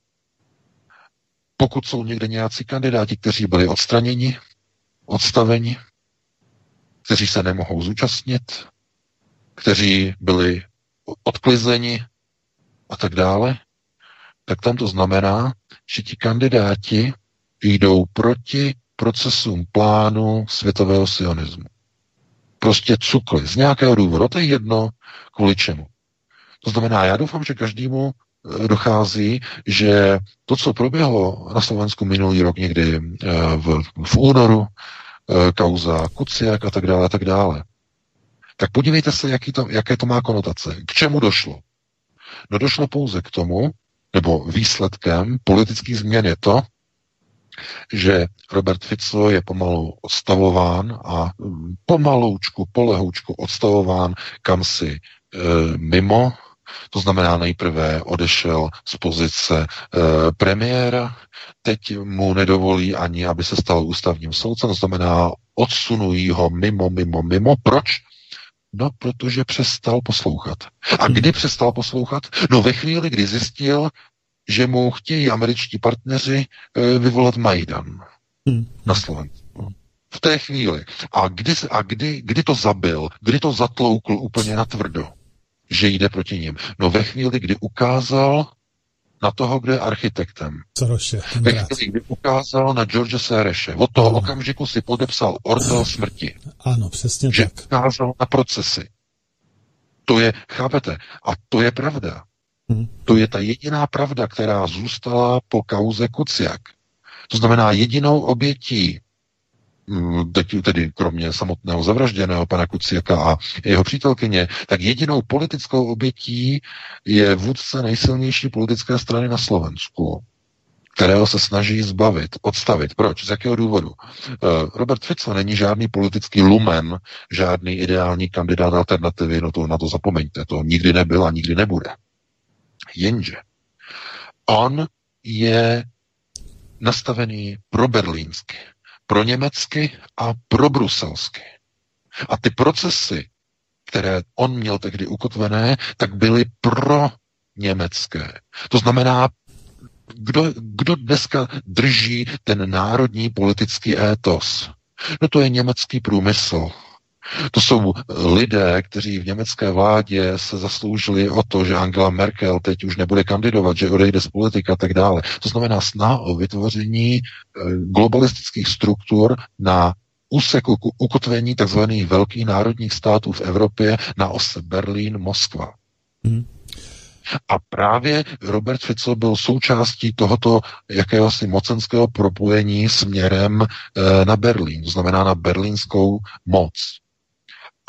pokud jsou někde nějací kandidáti, kteří byli odstraněni, odstaveni, kteří se nemohou zúčastnit, kteří byli odklizeni a tak dále, tak tam to znamená, že ti kandidáti jdou proti procesům plánu světového sionismu. Prostě cukli z nějakého důvodu. To je jedno kvůli čemu. To znamená, já doufám, že každému dochází, že to, co proběhlo na Slovensku minulý rok někdy eh, v, v únoru, eh, kauza Kuciak a tak dále, a tak dále, tak podívejte se, jaký to, jaké to má konotace. K čemu došlo? No došlo pouze k tomu, nebo výsledkem politických změn je to, že Robert Fico je pomalu odstavován a pomaloučku, polehoučku odstavován kam si e, mimo to znamená, nejprve odešel z pozice e, premiéra, teď mu nedovolí ani, aby se stal ústavním soudcem, to znamená, odsunují ho mimo, mimo, mimo. Proč? No, protože přestal poslouchat. A hmm. kdy přestal poslouchat? No, ve chvíli, kdy zjistil, že mu chtějí američtí partneři e, vyvolat Majdan hmm. na Slovensku. V té chvíli. A kdy, a kdy, kdy to zabil? Kdy to zatloukl úplně natvrdo? Že jde proti ním. No ve chvíli, kdy ukázal na toho, kdo je architektem. Soroše, ve chvíli, kdy ukázal na George Sereše. Od toho ano. okamžiku si podepsal ortel smrti. Ano, přesně že tak. ukázal na procesy. To je, chápete, a to je pravda. Hmm. To je ta jediná pravda, která zůstala po kauze Kuciak. To znamená, jedinou obětí tedy kromě samotného zavražděného pana Kuciaka a jeho přítelkyně, tak jedinou politickou obětí je vůdce nejsilnější politické strany na Slovensku, kterého se snaží zbavit, odstavit. Proč? Z jakého důvodu? Eh, Robert Fico není žádný politický lumen, žádný ideální kandidát alternativy, no to na to zapomeňte, to nikdy nebyl a nikdy nebude. Jenže on je nastavený pro berlínsky pro německy a pro bruselsky. A ty procesy, které on měl tehdy ukotvené, tak byly pro německé. To znamená, kdo, kdo dneska drží ten národní politický étos? No to je německý průmysl. To jsou lidé, kteří v německé vládě se zasloužili o to, že Angela Merkel teď už nebude kandidovat, že odejde z politika a tak dále. To znamená snaha o vytvoření eh, globalistických struktur na úseku ukotvení tzv. velkých národních států v Evropě na ose Berlín-Moskva. Hmm. A právě Robert Fico byl součástí tohoto jakéhosi mocenského propojení směrem e, na Berlín, to znamená na berlínskou moc.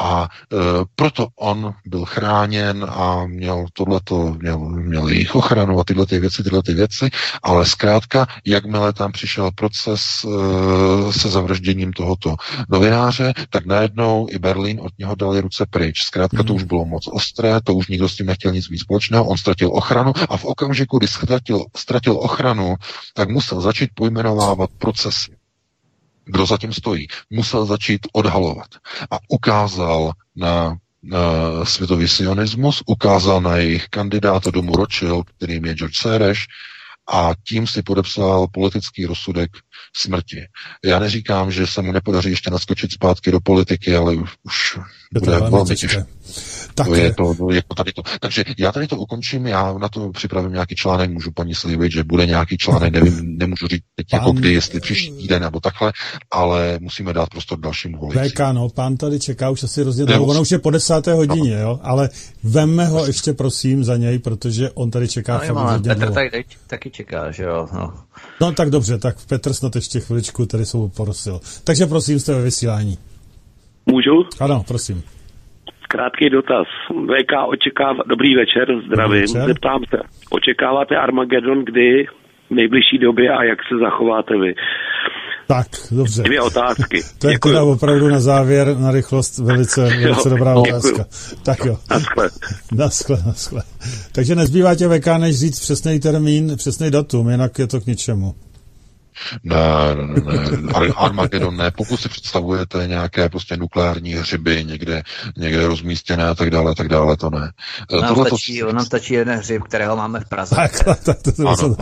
A e, proto on byl chráněn a měl tohleto, měl, měl jejich ochranu a tyhle ty věci, tyhle ty věci, ale zkrátka, jakmile tam přišel proces e, se zavražděním tohoto novináře, tak najednou i Berlín od něho dali ruce pryč. Zkrátka to mhm. už bylo moc ostré, to už nikdo s tím nechtěl nic mít společného, on ztratil ochranu a v okamžiku, kdy ztratil, ztratil ochranu, tak musel začít pojmenovávat procesy kdo zatím stojí, musel začít odhalovat. A ukázal na světový sionismus, ukázal na jejich kandidáta domu Rothschild, kterým je George Soros, a tím si podepsal politický rozsudek smrti. Já neříkám, že se mu nepodaří ještě naskočit zpátky do politiky, ale už bude velmi těžké. Tak to je to, to, jako tady to. Takže já tady to ukončím, já na to připravím nějaký článek, můžu paní slíbit, že bude nějaký článek, nevím, [laughs] nemůžu říct teď jako pán... jako kdy, jestli příští týden nebo takhle, ale musíme dát prostor dalšímu voliči. VK, no, pán tady čeká už asi hrozně dlouho, ono už je po desáté hodině, no. jo, ale vemme ho ještě prosím za něj, protože on tady čeká no, fakt Petr tady, taky čeká, že jo, no. No tak dobře, tak Petr snad ještě chviličku tady jsou porosil. Takže prosím, jste ve vysílání. Můžu? Ano, prosím. Krátký dotaz. VK očekává, dobrý večer, zdravím, večer. zeptám se, očekáváte Armagedon kdy v nejbližší době a jak se zachováte vy? Tak, dobře. Dvě otázky. [laughs] to je Děkuju. teda opravdu na závěr, na rychlost, velice, velice jo, dobrá otázka. Tak jo. Naschle. [laughs] naschle, naschle. Takže nezbývá tě VK, než říct přesný termín, přesný datum, jinak je to k ničemu. Ne, ne, ne, Armagedon ne. Pokud si představujete nějaké prostě nukleární hřiby někde, někde rozmístěné a tak dále, tak dále, to ne. Nám, Tohle stačí, to... nám stačí jeden hřib, kterého máme v Praze. Tak, tak, tak to, to, ano,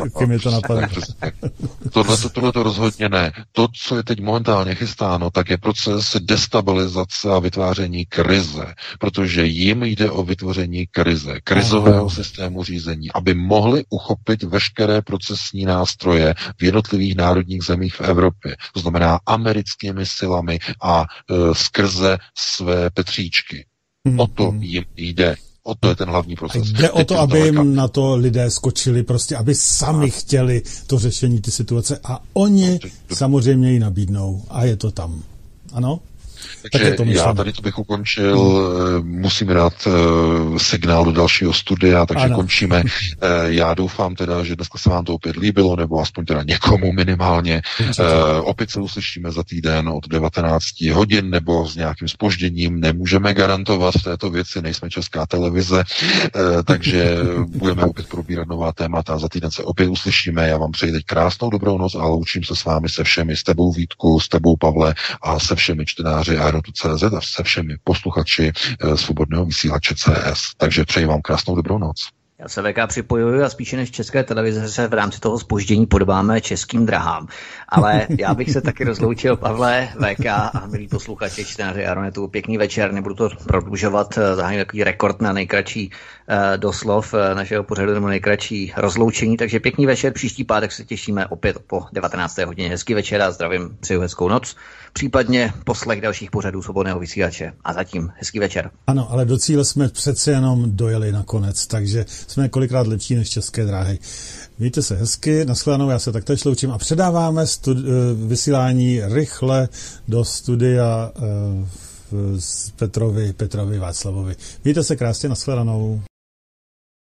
to, to, tohle to rozhodně ne. To, co je teď momentálně chystáno, tak je proces destabilizace a vytváření krize, protože jim jde o vytvoření krize, krizového systému řízení, aby mohli uchopit veškeré procesní nástroje v jednotlivých národních zemích v Evropě, to znamená americkými silami a e, skrze své Petříčky. Hmm. O to jim jde. O to je ten hlavní proces. Jde o to, aby jim na to lidé skočili, prostě aby sami chtěli to řešení ty situace a oni samozřejmě ji nabídnou a je to tam. Ano? Takže tak já tady to bych ukončil, hmm. musíme dát uh, signál do dalšího studia, takže ano. končíme. Uh, [laughs] já doufám teda, že dneska se vám to opět líbilo, nebo aspoň teda někomu minimálně. Uh, opět se uslyšíme za týden od 19 hodin, nebo s nějakým spožděním. Nemůžeme garantovat v této věci, nejsme česká televize, uh, takže [laughs] budeme opět probírat nová témata. Za týden se opět uslyšíme. Já vám přeji teď krásnou dobrou noc a loučím se s vámi se všemi, s tebou Vítku, s tebou Pavle a se všemi čtenáři Aerotu.cz a se všemi posluchači eh, svobodného vysílače CS. Takže přeji vám krásnou dobrou noc. Já se VK připojuju a spíše než české televize se v rámci toho spoždění podobáme českým drahám. Ale já bych se taky rozloučil, Pavle, VK a milí posluchači, čtenáři Aronetu. Pěkný večer, nebudu to prodlužovat, eh, zahájím takový rekord na nejkratší uh, doslov uh, našeho pořadu nebo nejkratší rozloučení. Takže pěkný večer, příští pátek se těšíme opět po 19. hodině. Hezký večer a zdravím, přeju hezkou noc případně poslech dalších pořadů svobodného vysílače. A zatím hezký večer. Ano, ale do cíle jsme přece jenom dojeli nakonec, takže jsme kolikrát lepší než české dráhy. Mějte se hezky, nashledanou, já se taktéž loučím a předáváme studi- eh, vysílání rychle do studia uh, Petrovi, Petrovi Václavovi. Mějte se krásně, nashledanou.